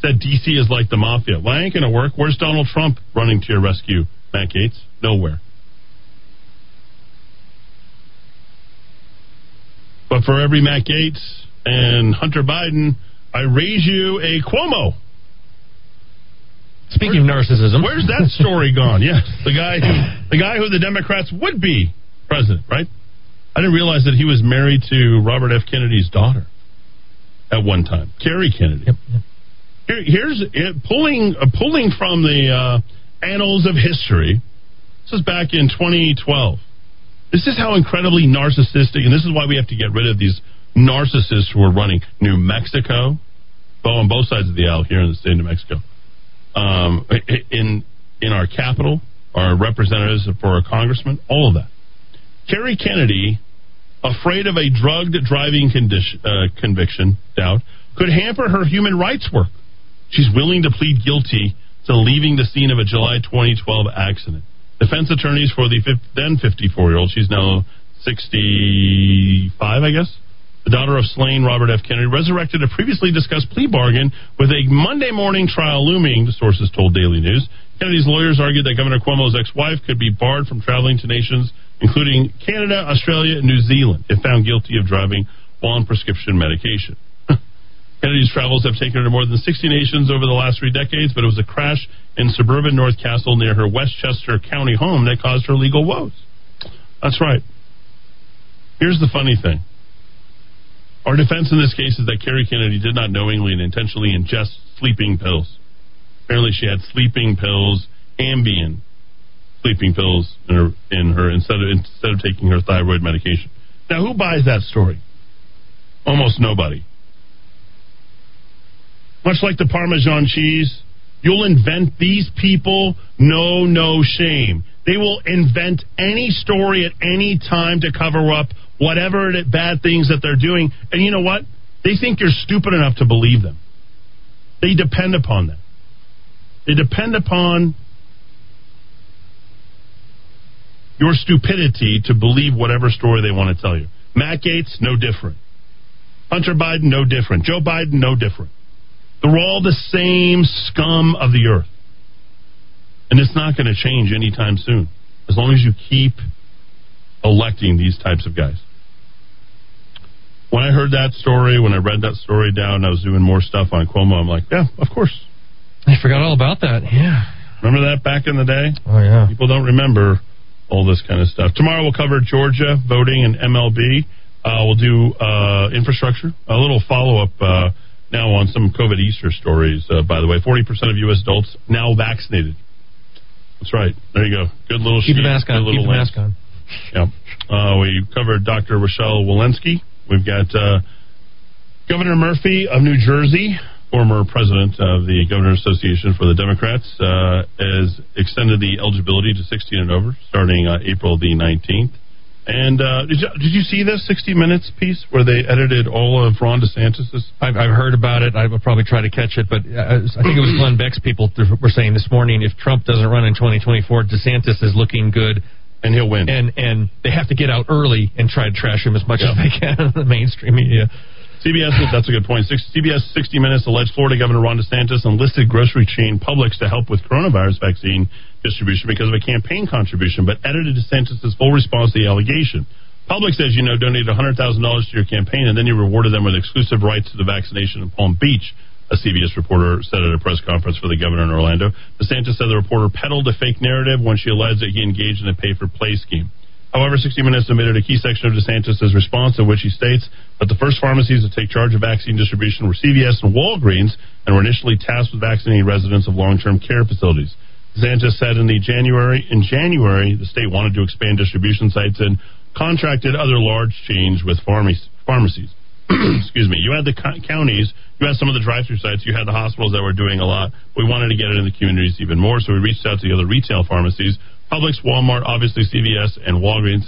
said DC is like the mafia. Well, that ain't going to work. Where's Donald Trump running to your rescue, Matt Gaetz? Nowhere. But for every Matt Gaetz and Hunter Biden, I raise you a Cuomo. Speaking of narcissism, Where's that story gone? Yes, the guy, who, the guy who the Democrats would be president, right? I didn't realize that he was married to Robert F. Kennedy's daughter at one time, Kerry Kennedy. Here, here's it, pulling uh, pulling from the uh, annals of history. This is back in 2012. This is how incredibly narcissistic, and this is why we have to get rid of these narcissists who are running New Mexico, well, on both sides of the aisle here in the state of New Mexico. Um, in in our capital, our representatives for our congressmen, all of that. Kerry Kennedy, afraid of a drugged driving condition, uh, conviction, doubt, could hamper her human rights work. She's willing to plead guilty to leaving the scene of a July 2012 accident. Defense attorneys for the then 54 year old, she's now 65, I guess, the daughter of slain Robert F. Kennedy, resurrected a previously discussed plea bargain with a Monday morning trial looming, the sources told Daily News. Kennedy's lawyers argued that Governor Cuomo's ex wife could be barred from traveling to nations including Canada, Australia, and New Zealand, if found guilty of driving while on prescription medication. Kennedy's travels have taken her to more than 60 nations over the last three decades, but it was a crash in suburban North Castle near her Westchester County home that caused her legal woes. That's right. Here's the funny thing. Our defense in this case is that Kerry Kennedy did not knowingly and intentionally ingest sleeping pills. Apparently, she had sleeping pills, Ambien sleeping pills in her, in her instead of instead of taking her thyroid medication. Now, who buys that story? Almost nobody. Much like the Parmesan cheese, you'll invent these people no no shame. They will invent any story at any time to cover up whatever bad things that they're doing. And you know what? They think you're stupid enough to believe them. They depend upon that. They depend upon your stupidity to believe whatever story they want to tell you. Matt Gaetz, no different. Hunter Biden, no different. Joe Biden, no different. They're all the same scum of the earth. And it's not going to change anytime soon. As long as you keep electing these types of guys. When I heard that story, when I read that story down, I was doing more stuff on Cuomo. I'm like, yeah, of course. I forgot all about that. Yeah. Remember that back in the day? Oh yeah. People don't remember all this kind of stuff. Tomorrow we'll cover Georgia voting and MLB. Uh, we'll do uh, infrastructure. A little follow up uh, now on some COVID Easter stories. Uh, by the way, forty percent of U.S. adults now vaccinated. That's right. There you go. Good little Keep the mask on. Keep the mask on. Yeah. Uh, we covered Dr. Rochelle Walensky. We've got uh, Governor Murphy of New Jersey, former president of the Governor Association for the Democrats, uh, has extended the eligibility to 16 and over starting uh, April the 19th. And uh, did, you, did you see this 60 Minutes piece where they edited all of Ron DeSantis's? I've, I've heard about it. I will probably try to catch it, but uh, I think it was Glenn Beck's people th- were saying this morning if Trump doesn't run in 2024, DeSantis is looking good, and he'll win. And and they have to get out early and try to trash him as much as they can in the mainstream media. CBS, that's a good point. Six- CBS 60 Minutes alleged Florida Governor Ron DeSantis enlisted grocery chain Publix to help with coronavirus vaccine distribution because of a campaign contribution, but edited DeSantis' full response to the allegation. Publix, as you know, donated $100,000 to your campaign, and then you rewarded them with exclusive rights to the vaccination in Palm Beach. A CBS reporter said at a press conference for the governor in Orlando. DeSantis said the reporter peddled a fake narrative when she alleged that he engaged in a pay for play scheme. However, 60 Minutes omitted a key section of DeSantis' response in which he states that the first pharmacies to take charge of vaccine distribution were CVS and Walgreens and were initially tasked with vaccinating residents of long-term care facilities. DeSantis said in the January in January the state wanted to expand distribution sites and contracted other large chains with pharmacies. pharmacies. Excuse me. You had the co- counties, you had some of the drive-through sites, you had the hospitals that were doing a lot. We wanted to get it in the communities even more, so we reached out to the other retail pharmacies, Publix, Walmart, obviously CVS, and Walgreens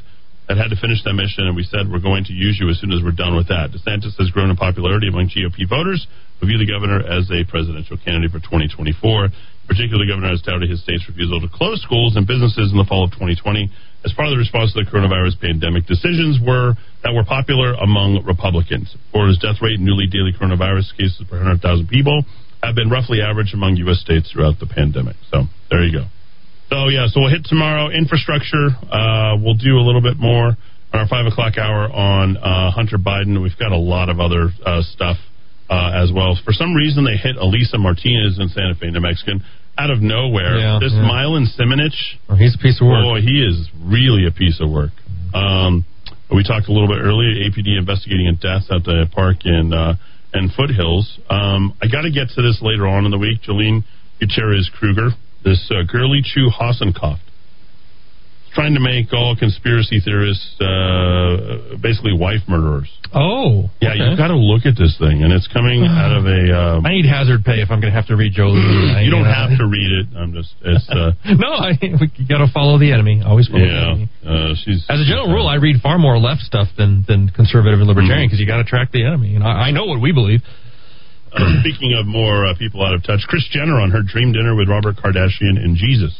that had to finish that mission, and we said we're going to use you as soon as we're done with that. DeSantis has grown in popularity among GOP voters who view the governor as a presidential candidate for 2024. Particularly, the governor has touted his state's refusal to close schools and businesses in the fall of 2020 as part of the response to the coronavirus pandemic. Decisions were that were popular among Republicans. Florida's death rate in newly daily coronavirus cases per 100,000 people have been roughly average among U.S. states throughout the pandemic. So there you go. So yeah, so we'll hit tomorrow infrastructure. Uh, we'll do a little bit more on our five o'clock hour on uh, Hunter Biden. We've got a lot of other uh, stuff uh, as well. For some reason, they hit Elisa Martinez in Santa Fe, New Mexican, out of nowhere. Yeah, this yeah. Milan Simonich, Oh, he's a piece of work. Boy, he is really a piece of work. Um, we talked a little bit earlier. APD investigating a death at the park in uh, in Foothills. Um, I got to get to this later on in the week. Joline Gutierrez Krueger, this uh, girly Chu Hassenkoff, trying to make all conspiracy theorists uh, basically wife murderers. Oh, Yeah, okay. you've got to look at this thing, and it's coming out of a. Um, I need hazard pay if I'm going to have to read Jolie. I- you don't have to read it. I'm just. It's. Uh, no, I, we got to follow the enemy. Always follow the yeah, enemy. uh, she's. As a general rule, I read far more left stuff than than conservative and Mm-hmm. libertarian because you got to track the enemy. And I, I know what we believe. Uh, speaking of more uh, people out of touch, Kris Jenner on her dream dinner with Robert Kardashian and Jesus.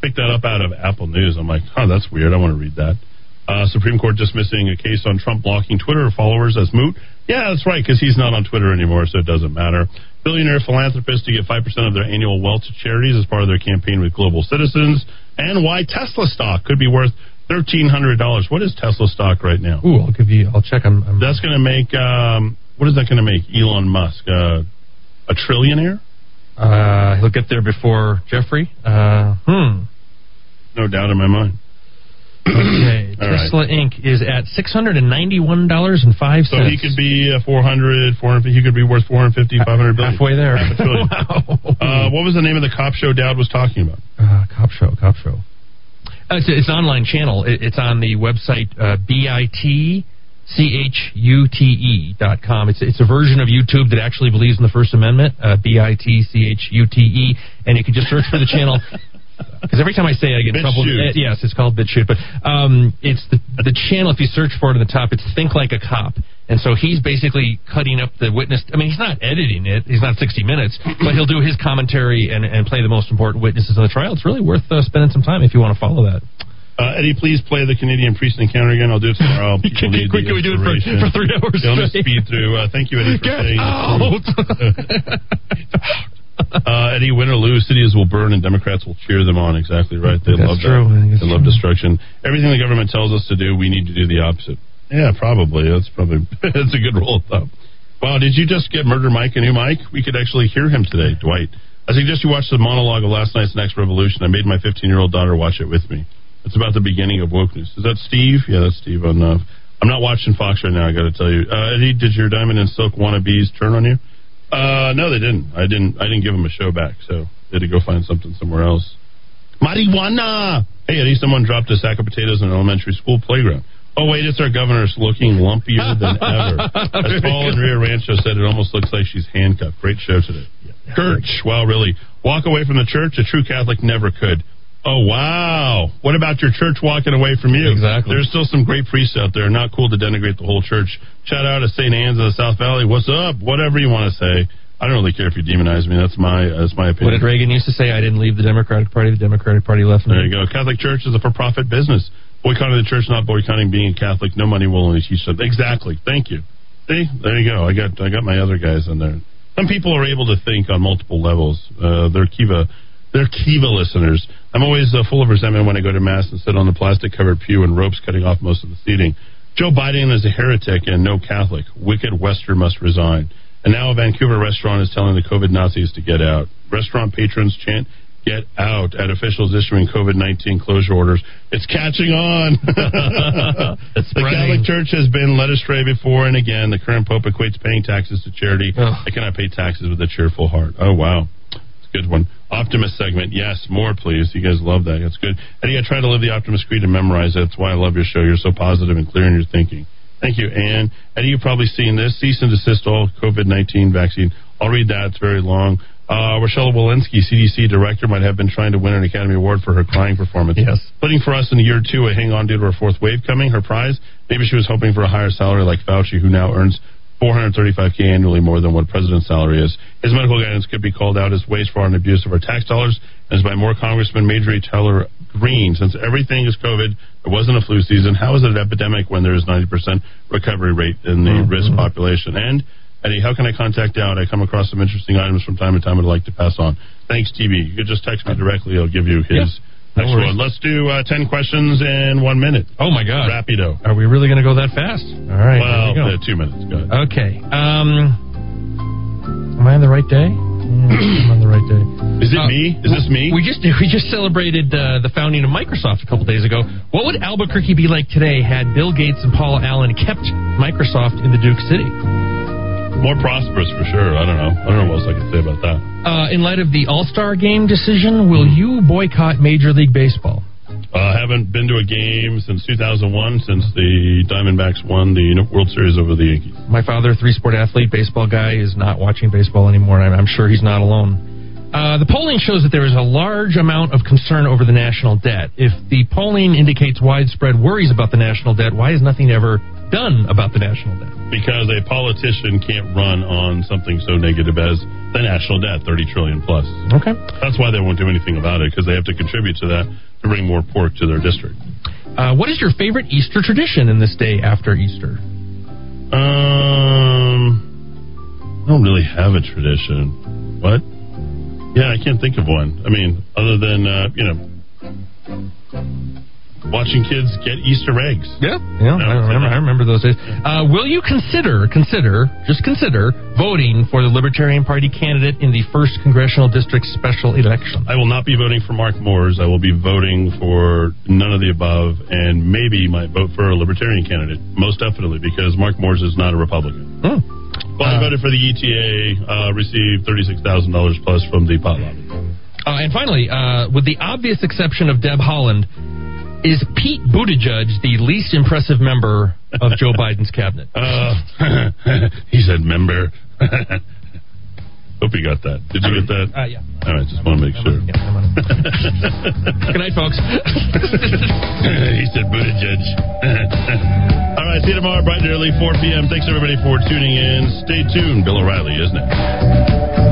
Picked that up out of Apple News. I'm like, huh, that's weird. I want to read that. Uh, Supreme Court dismissing a case on Trump blocking Twitter followers as moot. Yeah, that's right, because he's not on Twitter anymore, so it doesn't matter. Billionaire philanthropists to give 5% of their annual wealth to charities as part of their campaign with global citizens. And why Tesla stock could be worth $1,300. What is Tesla stock right now? Ooh, I'll give you. I'll check. I'm. I'm That's going to make, um, what is that going to make Elon Musk? Uh, a trillionaire? Uh, he'll get there before Jeffrey. Uh, hmm. No doubt in my mind. Okay. All right. Tesla Inc. is at six hundred and ninety-one dollars and five So he could be uh, 400, 450, he could be worth 450, 500 billion. halfway there. Half a trillion. uh, what was the name of the cop show Dad was talking about? Uh, cop show, cop show. Uh, it's, it's an online channel. It, it's on the website uh, bit C-H-U-T-E dot com. It's, it's a version of YouTube that actually believes in the First Amendment, uh, B-I-T-C-H-U-T-E, E. and you can just search for the channel. Because every time I say it, I get in trouble. BitChute. Uh, yes, it's called BitChute. But um, it's the, the channel, if you search for it in the top, it's Think Like a Cop. And so he's basically cutting up the witness. I mean, he's not editing it. He's not 60 Minutes, but he'll do his commentary and, and play the most important witnesses in the trial. It's really worth uh, spending some time if you want to follow that. Uh, Eddy, please play the Canadian priest encounter again. I'll do it tomorrow. Can- can- the can we do it for- for three hours Yeah, let me straight? speed through. Uh, thank you, Eddy, for Get saying out! uh, Eddy, win or lose, cities will burn and Democrats will cheer them on. Exactly right. They That's love true. That. They love destruction. Everything the government tells us to do, we need to do the opposite. Yeah, probably. That's probably that's a good rule of thumb. Wow, did you just get Murder Mike a new mic? We could actually hear him today, Dwight. I suggest you watch the monologue of last night's Next Revolution. I made my 15 year old daughter watch it with me. It's about the beginning of wokeness. Is that Steve? Yeah, that's Steve on. Uh, I'm not watching Fox right now. I got to tell you, uh, Eddy, did your Diamond and Silk wannabes turn on you? Uh, no, they didn't. I didn't. I didn't give them a show back, so they had to go find something somewhere else. Marijuana. Hey, Eddy, someone dropped a sack of potatoes in an elementary school playground. Oh wait, it's our governor's looking lumpier than ever. As Paul and Rio Rancho said, it almost looks like she's handcuffed. Great show today. Church. Wow, really. Walk away from the church? A true Catholic never could. Oh, wow. What about your church walking away from you? Exactly. There's still some great priests out there. Not cool to denigrate the whole church. Shout out to St. Anne's in the South Valley. What's up? Whatever you want to say. I don't really care if you demonize me. That's my that's my opinion. What did Reagan used to say? I didn't leave the Democratic Party. The Democratic Party left me. There you go. Catholic Church is a for-profit business. Boycotting the church, not boycotting being a Catholic. No money will only teach something. Exactly. Thank you. See, there you go. I got I got my other guys in there. Some people are able to think on multiple levels. Uh, they're Kiva, they're Kiva listeners. I'm always uh, full of resentment when I go to mass and sit on the plastic-covered pew and ropes cutting off most of the seating. Joe Biden is a heretic and no Catholic. Wicked Wester must resign. And now a Vancouver restaurant is telling the COVID Nazis to get out. Restaurant patrons chant get out at officials issuing COVID 19 closure orders. It's catching on. it's the Catholic Church has been led astray before and again. The current Pope equates paying taxes to charity. I cannot pay taxes with a cheerful heart. Oh, wow. Good one. Optimist segment. Yes, more, please. You guys love that. That's good. Eddy, I try to live the Optimist Creed and memorize it. That's why I love your show. You're so positive and clear in your thinking. Thank you, Ann. Eddy, you've probably seen this. Cease and desist all COVID 19 vaccine. I'll read that. It's very long. Uh, Rochelle Walensky, CDC director, might have been trying to win an Academy Award for her crying performance. Yes. Putting for us in the year two a hang on due to her fourth wave coming. Her prize, maybe she was hoping for a higher salary like Fauci, who now earns 435k annually more than what president's salary is. His medical guidance could be called out as waste, fraud, and abuse of our tax dollars, as by more Congressman Marjorie Taylor Greene. Since everything is COVID, there wasn't a flu season. How is it an epidemic when there is 90% recovery rate in the mm-hmm. risk population? And Eddy, how can I contact Dowd? I come across some interesting items from time to time I'd like to pass on. Thanks, TB. You could just text me uh, directly. I'll give you his next one. Let's do uh, 10 questions in one minute. Oh, my God. Rapido. Are we really going to go that fast? All right. Well, we uh, two minutes. Go ahead. Okay. Um, am I on the right day? I'm on the right day. Is it Uh, me? Is this me? We just we just celebrated uh, the founding of Microsoft a couple days ago. What would Albuquerque be like today had Bill Gates and Paul Allen kept Microsoft in the Duke City? More prosperous for sure. I don't know. I don't know what else I can say about that. Uh, in light of the All Star Game decision, will you boycott Major League Baseball? Uh, haven't been to a game since 2001, since the Diamondbacks won the World Series over the Yankees. My father, three sport athlete, baseball guy, is not watching baseball anymore, I'm, I'm sure he's not alone. Uh, the polling shows that there is a large amount of concern over the national debt. If the polling indicates widespread worries about the national debt, why is nothing ever done about the national debt? Because a politician can't run on something so negative as the national debt, 30 trillion plus. Okay. That's why they won't do anything about it, because they have to contribute to that to bring more pork to their district. Uh, what is your favorite Easter tradition in this day after Easter? Um, I don't really have a tradition. What? Yeah, I can't think of one. I mean, other than uh, you know, watching kids get Easter eggs. Yeah, yeah, I remember. I remember those days. Uh, will you consider, consider, just consider voting for the Libertarian Party candidate in the first congressional district special election? I will not be voting for Mark Moores. I will be voting for none of the above, and maybe might vote for a Libertarian candidate. Most definitely, because Mark Moores is not a Republican. Hmm. Well, I voted for the ETA, uh, received $36,000 plus from the pot lobby. Uh, and finally, uh, with the obvious exception of Deb Haaland, is Pete Buttigieg the least impressive member of Joe Biden's cabinet? Uh, he said member. Hope you got that. Did you get that? Uh, yeah. All right, just want to make sure. Yeah, Good night, folks. he said Buttigieg. All right, see you tomorrow, bright and early, 4 p.m. Thanks, everybody, for tuning in. Stay tuned. Bill O'Reilly is next.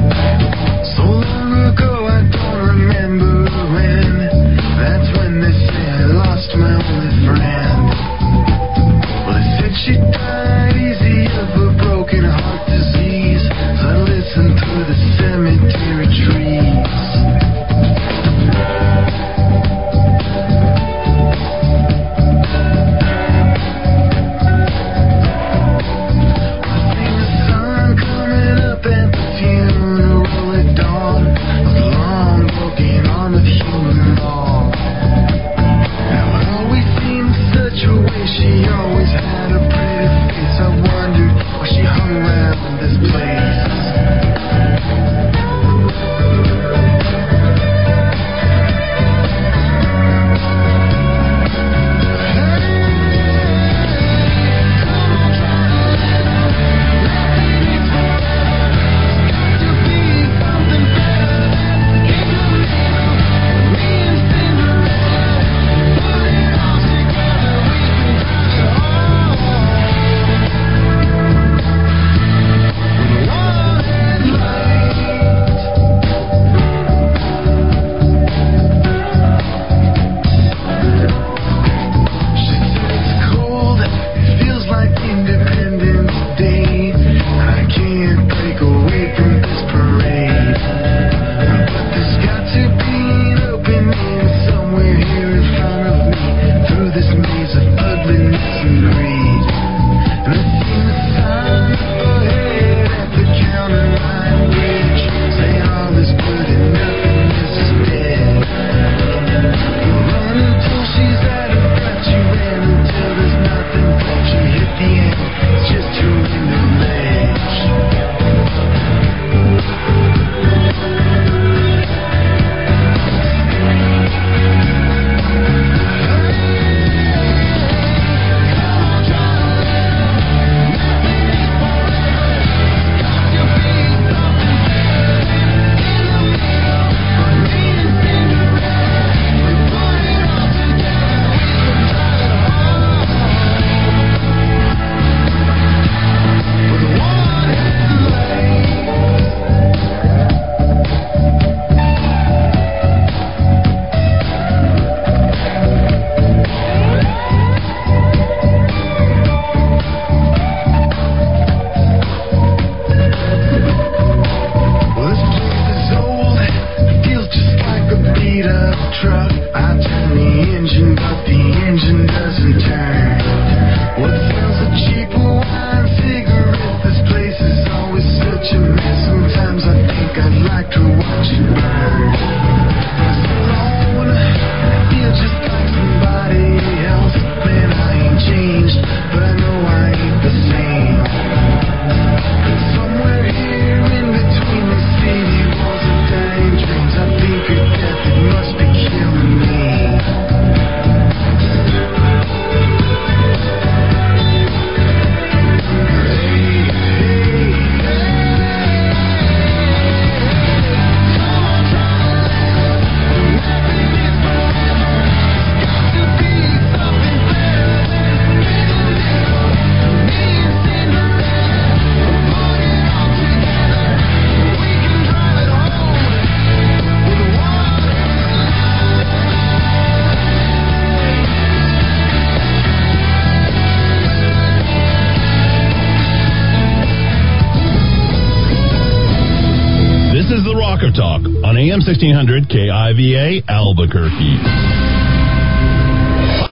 1500